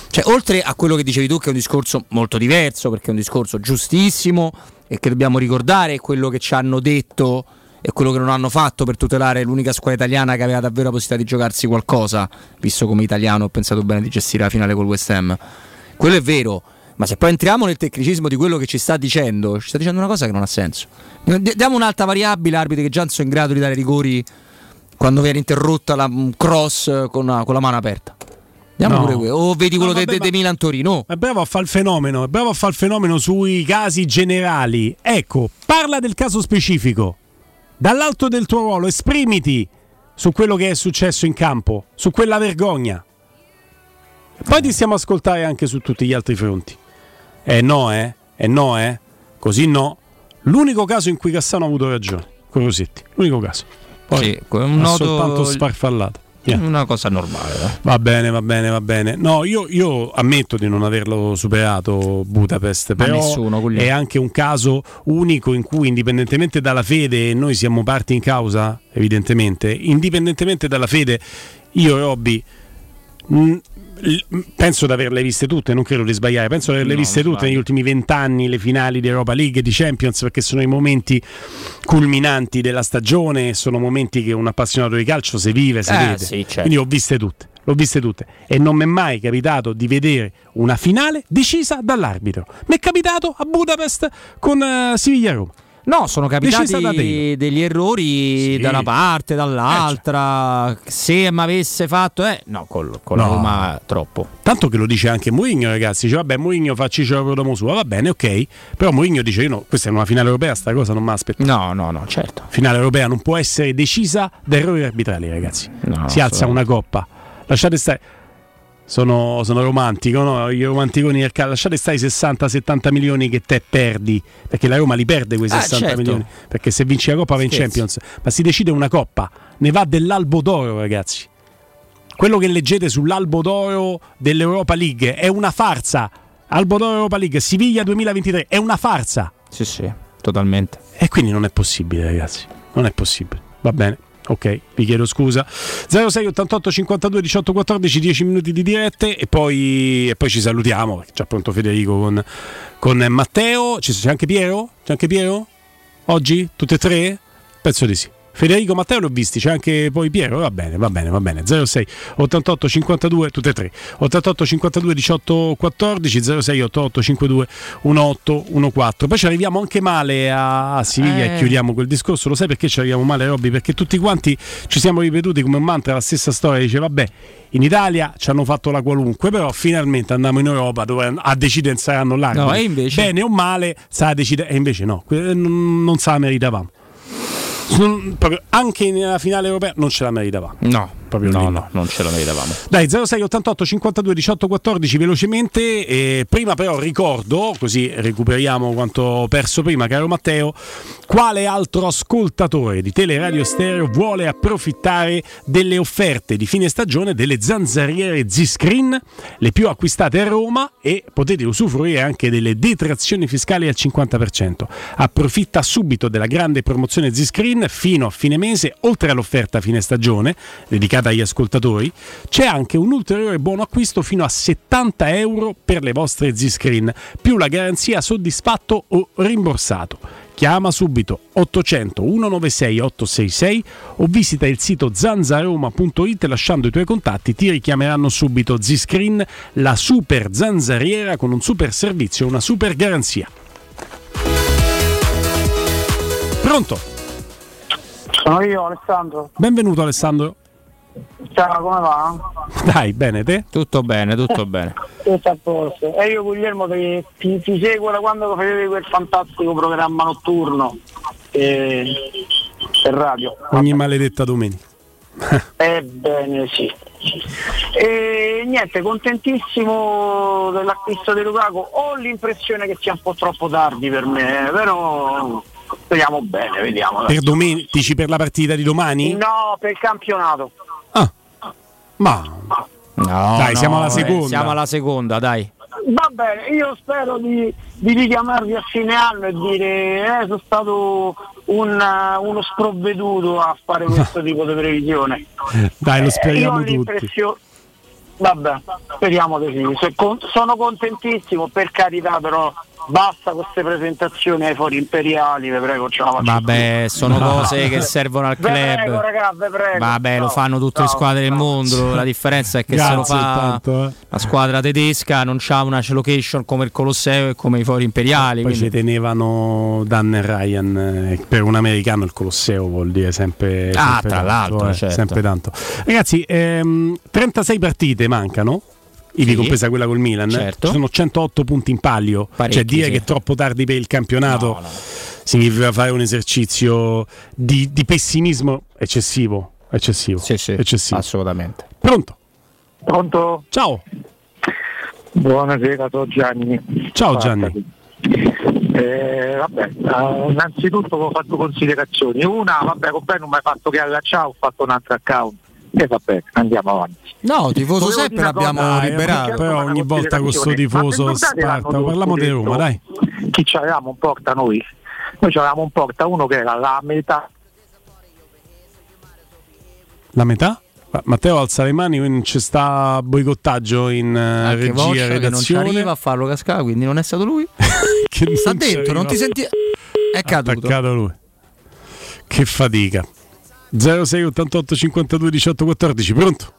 Cioè, oltre a quello che dicevi tu, che è un discorso molto diverso, perché è un discorso giustissimo e che dobbiamo ricordare, quello che ci hanno detto e quello che non hanno fatto per tutelare l'unica squadra italiana che aveva davvero la possibilità di giocarsi qualcosa, visto come italiano ho pensato bene di gestire la finale col West Ham. Quello è vero, ma se poi entriamo nel tecnicismo di quello che ci sta dicendo, ci sta dicendo una cosa che non ha senso. Diamo un'altra variabile, arbitri che già sono in grado di dare rigori quando viene interrotta la cross con, una- con la mano aperta. Diamo No. pure quello. O vedi quello No, de- vabbè, de- de ma- Milan Torino. È bravo a fare il fenomeno, è bravo a fare il fenomeno sui casi generali. Ecco, parla del caso specifico. Dall'alto del tuo ruolo, esprimiti su quello che è successo in campo, su quella vergogna. Poi ti stiamo a ascoltare anche su tutti gli altri fronti. Eh no, eh? Eh no, eh? Così no. L'unico caso in cui Cassano ha avuto ragione, con Rossetti. L'unico caso. Poi Sì, un noto- soltanto sfarfallato. Yeah. Una cosa normale. eh. Va bene, va bene, va bene. No, io, io ammetto di non averlo superato Budapest, però nessuno, è anche un caso unico in cui indipendentemente dalla fede, e noi siamo parti in causa, evidentemente, indipendentemente dalla fede, io Robby mh, l- penso di averle viste tutte, non credo di sbagliare, penso di averle No, viste tutte negli ultimi vent'anni, le finali di Europa League, di Champions, perché sono i momenti culminanti della stagione, sono momenti che un appassionato di calcio si vive, si Eh, vede. sì, certo. Quindi ho viste tutte. L'ho viste tutte e non mi è mai capitato di vedere una finale decisa dall'arbitro. Mi è capitato a Budapest con eh, Siviglia-Roma. No, sono capitati degli errori Sì. da una parte, dall'altra. Se mi avesse fatto, eh, no, col- con la No. Roma troppo. Tanto che lo dice anche Mourinho, ragazzi. Dice, vabbè, Mourinho fa Cicero Prodomo sua, va bene, ok. Però Mourinho dice, io no, questa è una finale europea, sta cosa non mi aspetta. No, no, no, certo. Finale europea non può essere decisa da errori arbitrali, ragazzi. No, si alza una coppa. Lasciate stare. Sono, sono romantico, no? I romanticoni del calcio. Lasciate stare i 60-70 milioni che te perdi. Perché la Roma li perde quei Ah, 60 certo. milioni. Perché se vinci la coppa vai in. Champions. Ma si decide una coppa. Ne va dell'albo d'oro, ragazzi. quello che leggete sull'albo d'oro dell'Europa League è una farsa. Albo d'oro Europa League, Siviglia 2023 è una farsa. Sì, sì, totalmente. E quindi non è possibile, ragazzi. Non è possibile. Va bene. Ok, vi chiedo scusa. 06 88 52 18 14, 10 minuti di dirette e poi, e poi ci salutiamo. C'è pronto Federico con, con Matteo. Ci- C'è anche Piero? C'è anche Piero? Oggi? Tutte e tre? Penso di sì. Federico Matteo l'ho visti, c'è anche poi Piero, va bene, va bene, va bene. 06 88 52 tutte e tre. 88 52 18 14 06 88 52 18 14. Poi ci arriviamo anche male a, a Siviglia Eh. e chiudiamo quel discorso. Lo sai perché ci arriviamo male, Robby? Perché tutti quanti ci siamo ripetuti come un mantra la stessa storia. Dice, vabbè, in Italia ci hanno fatto la qualunque, però finalmente andiamo in Europa dove a decidere saranno là. No, e invece? Bene o male, sa decidere. E invece no, non, non se la meritavamo. Anche nella finale europea non ce la meritavamo. No, proprio no, lì no, non ce la meritavamo. Dai 06 88 52 18 14 velocemente. E prima però ricordo, così recuperiamo quanto perso prima, caro Matteo, quale altro ascoltatore di Teleradio Stereo vuole approfittare delle offerte di fine stagione delle zanzariere Z-Screen, le più acquistate a Roma e potete usufruire anche delle detrazioni fiscali al 50%. Approfitta subito della grande promozione Z-Screen fino a fine mese, oltre all'offerta fine stagione dedicata agli ascoltatori, c'è anche un ulteriore buono acquisto fino a 70 euro per le vostre Z-Screen, più la garanzia soddisfatto o rimborsato. Chiama subito 800 196 866 o visita il sito zanzaroma.it lasciando i tuoi contatti ti richiameranno subito Z-Screen, la super zanzariera con un super servizio e una super garanzia. Pronto? Sono io Alessandro. Benvenuto Alessandro. Ciao, come va? Dai, bene te? Tutto bene, tutto bene. Tutto a posto. E io Guglielmo ti, ti, ti seguo da quando facevi quel fantastico programma notturno eh, per radio. Ogni maledetta domenica. Ebbene sì. E niente, contentissimo dell'acquisto di Lukaku. Ho l'impressione che sia un po' troppo tardi per me, però speriamo bene, vediamo. Per domen- dici per la partita di domani? No, per il campionato. Ma No, Dai, no, siamo alla eh, seconda. siamo alla seconda, dai. Va bene, io spero di, di richiamarvi a fine anno e dire eh, sono stato un, uh, uno sprovveduto a fare questo tipo di previsione. Dai, lo Eh, io speriamo ho tutti. l'impressione. Vabbè, speriamo di sì. Sono contentissimo, per carità, però basta queste presentazioni ai fori imperiali, vi prego, ce la faccio. Vabbè, sono No. cose che servono al Ve prego, club. raga, ve prego. Vabbè, lo Ciao, fanno tutte le ciao, squadre del ciao. mondo. La differenza è che se lo Grazie fa tanto, eh. la squadra tedesca non c'ha una location come il Colosseo e come i fori imperiali. Poi quindi- ci tenevano Dan e Ryan. eh, Per un americano il Colosseo vuol dire sempre. Ah, sempre tra tanto, l'altro, eh, certo. sempre tanto. Ragazzi, ehm, 36 partite mancano. Ivi Sì. compresa quella col Milan, Certo. ci sono 108 punti in palio. Parecchi, cioè, dire sì. che è troppo tardi per il campionato significa fare un esercizio di, di pessimismo eccessivo. Eccessivo. eccessivo. Assolutamente. Pronto? Pronto? Ciao. Buonasera, sono Gianni. Ciao Gianni. Eh, vabbè, eh, innanzitutto ho fatto considerazioni. Una, vabbè, con me non mi hai fatto che allacciare, ho fatto un altro account. E vabbè, andiamo avanti. No, tifoso una l'abbiamo cosa, eh, liberato. Però ogni volta con sto tifoso Sparta. Parliamo di Roma, dai. Chi c'avevamo in porta noi? Noi c'avevamo in porta uno che era la metà La metà? Ma- Matteo alza le mani, quindi c'è sta boicottaggio in eh, Anche regia Voccia e che non ci redazione. arriva a farlo cascare, quindi non è stato lui. Che Sta non dentro, non ti senti. È caduto. Attaccato lui. Che fatica. 06 88 52 18 14, pronto?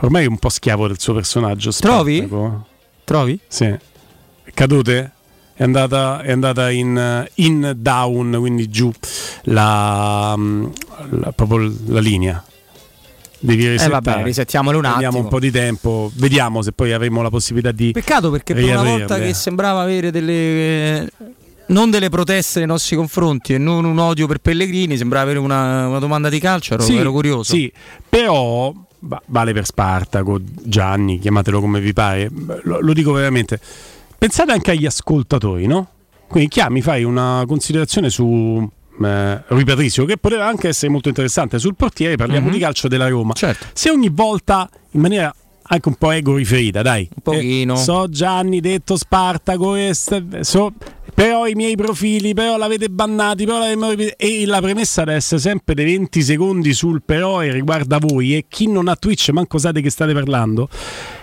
Ormai è un po' schiavo del suo personaggio. Trovi? Spartaco. Trovi? Sì. È cadute? È andata, è andata in, eh, in down, quindi giù la, mm, la- proprio la linea. Devi resettare. Eh, vabbè, risettiamole un Prendiamo attimo. un po' di tempo, vediamo se poi avremo la possibilità di. Peccato perché per una volta che sembrava avere delle. Non delle proteste nei nostri confronti e non un odio per Pellegrini, sembrava avere una, una domanda di calcio, ero, Sì, ero curioso. Sì, però va- vale per Spartaco, Gianni, chiamatelo come vi pare. Lo, lo dico veramente. Pensate anche agli ascoltatori, no? Quindi chiami, fai una considerazione su eh, Rui Patrizio, che poteva anche essere molto interessante. Sul portiere parliamo Mhm. di calcio della Roma. Certo. Se ogni volta in maniera anche un po' ego riferita, dai. Un pochino. so Gianni detto Spartaco, e so- però i miei profili, però l'avete bannati, però l'avete e la premessa deve essere sempre dei 20 secondi sul però e riguarda voi e chi non ha Twitch, manco sapete che state parlando,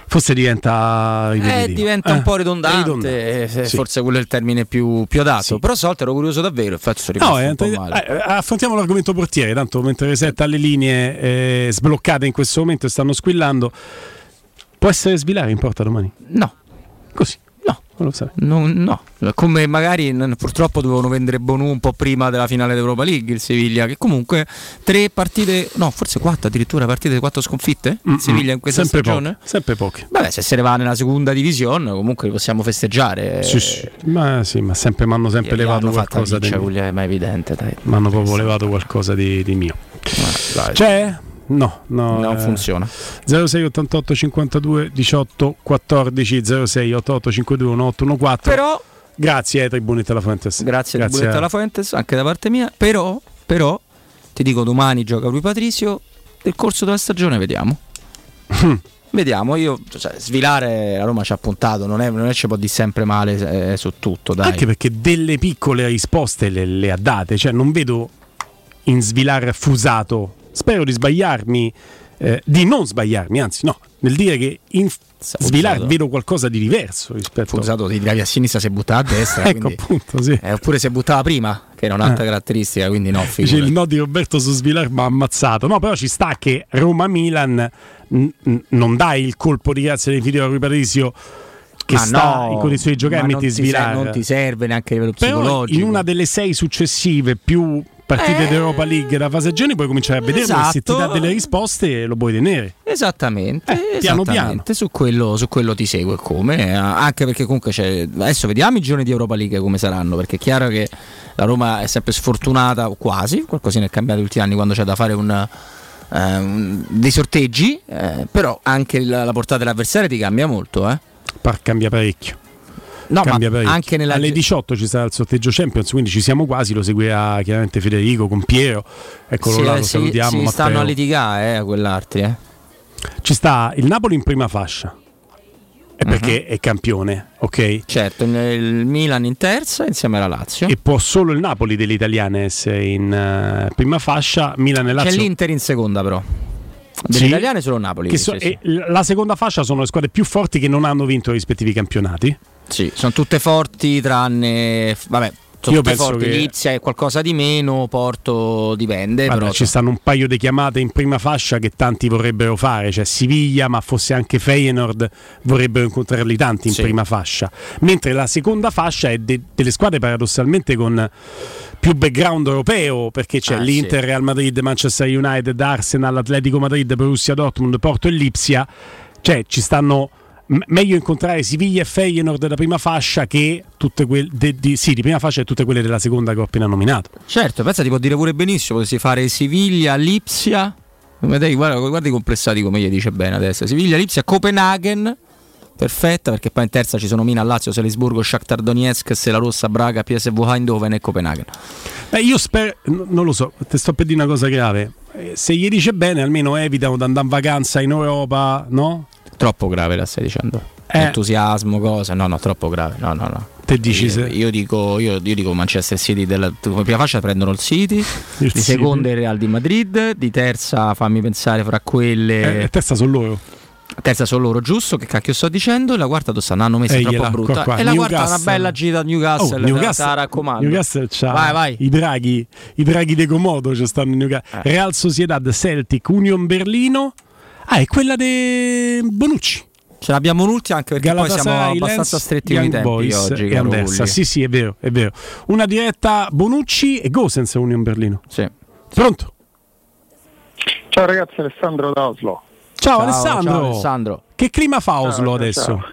forse diventa Eh, diventa Eh, un po' ridondante, ridondante, eh, sì. forse quello è il termine più, più adatto. Però stavolta ero curioso davvero, sono No, eh, eh, affrontiamo l'argomento portiere, tanto mentre resetta le linee eh, sbloccate in questo momento e stanno squillando. Può essere svilare in porta domani? No. Così? No. Non lo sai. No, no. come magari purtroppo dovevano vendere Bonu un po' prima della finale d'Europa League il Siviglia, che comunque tre partite, no, forse quattro addirittura partite, quattro sconfitte. Il Siviglia in questa sempre stagione. poche, sempre poche. Vabbè, se se ne va nella seconda divisione, comunque li possiamo festeggiare. Sì, sì. Ma sì, ma sempre mi hanno sempre levato qualcosa di. Puglia, ma è evidente, dai. Mi hanno proprio levato qualcosa di, di mio. dai. C'è? No, no. Non eh, funziona. 06 88 52 18 14 06 88 52 1814. Però Grazie ai tribuni della Fuentes. Grazie, Grazie Tribunetta a- della Fuentes, anche da parte mia. Però, però, ti dico domani gioca lui Patrizio. Nel corso della stagione vediamo. Vediamo, io cioè, svilare la Roma ci ha puntato, non è, non è ci può dire sempre male eh, su tutto, dai. Anche perché delle piccole risposte le, le ha date, cioè non vedo in svilar fusato. Spero di sbagliarmi, eh, di non sbagliarmi, anzi no, nel dire che in svilar vedo qualcosa di diverso rispetto Fusato ti tiravi a sinistra, si è buttava a destra. Ecco, quindi- appunto, sì. eh, oppure si buttava prima, che era un'altra Eh. caratteristica, quindi no, Dice il no di Roberto su Svilar mi ha ammazzato. No, però ci sta che Roma-Milan n- n- non dai il colpo di grazia del video a Rui Patrizio che sta no, in condizioni di giocare metti Svilar. non ti serve neanche a livello Però psicologico. in una delle sei successive più partite Eh. d'Europa League da fase a gironi puoi cominciare a vederlo e se ti dà Esatto. delle risposte lo puoi tenere. Esattamente, Eh, piano esattamente. Su, quello, su quello ti segue come, eh, anche perché comunque c'è, adesso vediamo i giorni di Europa League come saranno, perché è chiaro che la Roma è sempre sfortunata, quasi, qualcosina è cambiato negli ultimi anni quando c'è da fare un, eh, dei sorteggi, eh, però anche la, la portata dell'avversario ti cambia molto. Eh. Par cambia parecchio. No, Cambia parecchio. anche nella Alle 18 ci sarà il sorteggio Champions, quindi ci siamo quasi, lo seguirà chiaramente Federico con Piero. Eccolo si, là, lo si- salutiamo. si Matteo. stanno a litigare eh, a quell'altri. Eh. Ci sta il Napoli in prima fascia. È perché è campione, ok? Certo, il Milan in terza insieme alla Lazio. E può solo il Napoli delle italiane essere in eh, prima fascia, Milan e Lazio. C'è l'Inter in seconda però. Delle Sì. italiane solo Napoli. Sì, so- sì. e l- la seconda fascia sono le squadre più forti che non hanno vinto i rispettivi campionati. Sì, sono tutte forti tranne vabbè, sono Io tutte penso forti, che- Lipsia è qualcosa di meno, Porto dipende, Guarda, però ci stanno un paio di chiamate in prima fascia che tanti vorrebbero fare, cioè Siviglia, ma fosse anche Feyenoord, vorrebbero incontrarli tanti in Sì. prima fascia. Mentre la seconda fascia è de- delle squadre paradossalmente con più background europeo, perché c'è Ah, l'Inter, sì. Real Madrid, Manchester United, Arsenal, Atletico Madrid, Borussia Dortmund, Porto e Lipsia. Cioè ci stanno meglio incontrare Siviglia e Feyenoord della prima fascia che tutte quelle di, sì, di prima fascia e tutte quelle della seconda che ho appena nominato. certo, pensa ti può dire pure benissimo, potessi fare Siviglia, Lipsia. Guarda, guarda i complessati come gli dice bene adesso. Siviglia, Lipsia, Copenaghen. Perfetta perché poi in terza ci sono Milan, Lazio, Salisburgo, Shakhtar Donetsk, Sela Rossa, Braga, PSV Eindhoven e Copenaghen. Eh, io spero, non lo so, ti sto per dire una cosa grave. Eh, Se gli dice bene, almeno evitano di andare in vacanza in Europa, no? Troppo grave la stai dicendo. Eh. Entusiasmo, cose. No, no, troppo grave. No, no, no. Te dici io, se- io dico, io, io dico Manchester City della come prima fascia prendono il City, di City. seconda il Real di Madrid, di terza fammi pensare fra quelle. Eh, terza sono loro. Terza sono loro, giusto? Che cacchio sto dicendo? La quarta stanno? Hanno messo Eh, troppo gliela- brutta. qua, qua. E la quarta è una Newcastle. bella gita a Newcastle. Oh, la- Newcastle, la raccomando. Newcastle c'ha Vai, vai. i draghi, i draghi di Comodo ci stanno in Eh. Newcastle. Real Sociedad, Celtic, Union Berlino. Ah, è quella di Bonucci. Ce l'abbiamo un'ultima anche perché poi siamo abbastanza Lens, stretti con i tempi Boys oggi. e. Sì, sì, è vero, è vero. Una diretta Bonucci e Gosens a Union Berlino. Sì. Pronto? Ciao ragazzi, Alessandro da Oslo. Ciao, Ciao, Alessandro. ciao, Alessandro. Che clima fa Ciao, Oslo ciao, adesso? ciao.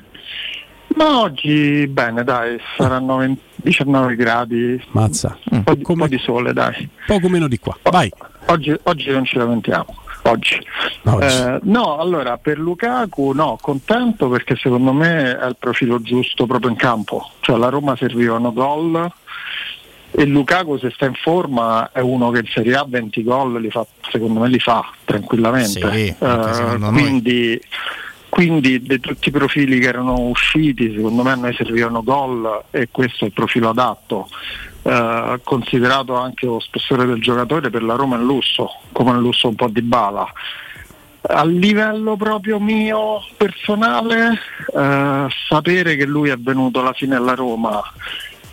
Ma oggi bene, dai, saranno 20 19 gradi, Mazza. un po' di, un po' di sole, dai. Poco meno di qua. Vai. Oggi, oggi non ci lamentiamo. Oggi. Oggi. Eh, no, allora per Lukaku no, contento perché secondo me è il profilo giusto proprio in campo. Cioè la Roma servivano gol e Lukaku se sta in forma è uno che in Serie A 20 gol li fa, secondo me li fa tranquillamente. Sì, Eh, quindi, quindi di tutti i profili che erano usciti, secondo me a noi servivano gol e questo è il profilo adatto. Eh, considerato anche lo spessore del giocatore per la Roma è un lusso, come un lusso un po' di bala. A livello proprio mio personale, eh, sapere che lui è venuto alla fine alla Roma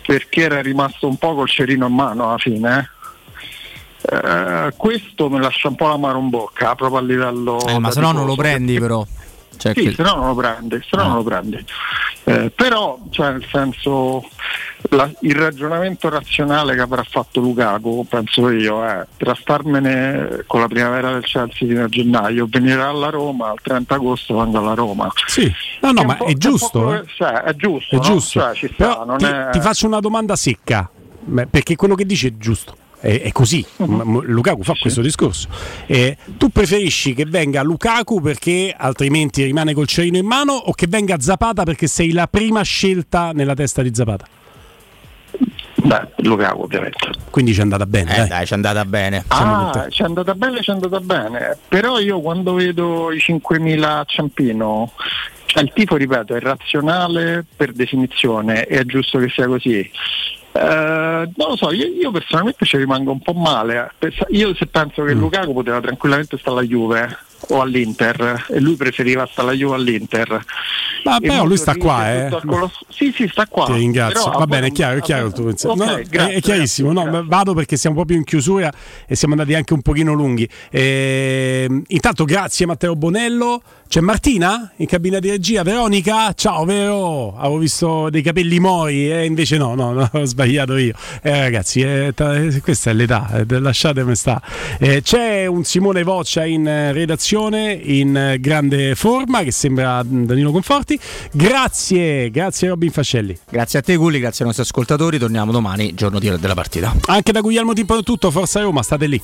perché era rimasto un po' col cerino in mano alla fine, eh, questo mi lascia un po' l'amaro in bocca, proprio a livello... Eh, ma se no non lo prendi però. Cioè, sì, che- se no non lo prendi, se no non lo prendi. Eh, però, cioè, nel senso, la- il ragionamento razionale che avrà fatto Lukaku, penso io, è trastarmene con la primavera del Chelsea fino a gennaio, venire alla Roma, il 30 agosto vengo alla Roma. Sì, no, no, è ma po'- è giusto. eh. cioè, è giusto, È no? giusto. Cioè, ci sta, ti, è- ti faccio una domanda secca, perché quello che dici è giusto. È, è così, m- Lukaku fa questo discorso. Eh, tu preferisci che venga Lukaku perché altrimenti rimane col cerino in mano o che venga Zapata perché sei la prima scelta nella testa di Zapata? Beh, Lukaku ovviamente. Quindi ci è andata bene. Eh, dai. dai, ci è andata bene. Ah, ci è andata bene, ci è andata bene. Però io quando vedo i 5.000 a Ciampino, cioè il tifo, ripeto, è razionale per definizione e è giusto che sia così. Eh, non lo so, io, io personalmente ci rimango un po' male. Io se penso Mm. che Lukaku poteva tranquillamente stare alla Juve o all'Inter e lui preferiva stare alla Juve all'Inter. Ma E molto lui sta qua, eh. colosso- Sì, sì, sta qua. Ti ringrazio. Va bene, è chiaro, è chiaro il tuo pensiero. Ok, No, no, è- grazie, è chiarissimo. No, ma vado perché siamo proprio in chiusura e siamo andati anche un pochino lunghi. Ehm, intanto grazie Matteo Bonello. C'è Martina in cabina di regia. Veronica, ciao Vero. Avevo visto dei capelli mori e invece no, no, no, ho sbagliato io. Eh, ragazzi, eh, eh, questa è l'età, eh, lasciatemi stare. Eh, c'è un Simone Voccia in eh, redazione in eh, grande forma che sembra mm, Danilo Conforti. Grazie, grazie Robin Fascelli. Grazie a te, Gulli, grazie ai nostri ascoltatori. Torniamo domani, giorno della partita. Anche da Guglielmo Timpano tutto, Forza Roma, state lì.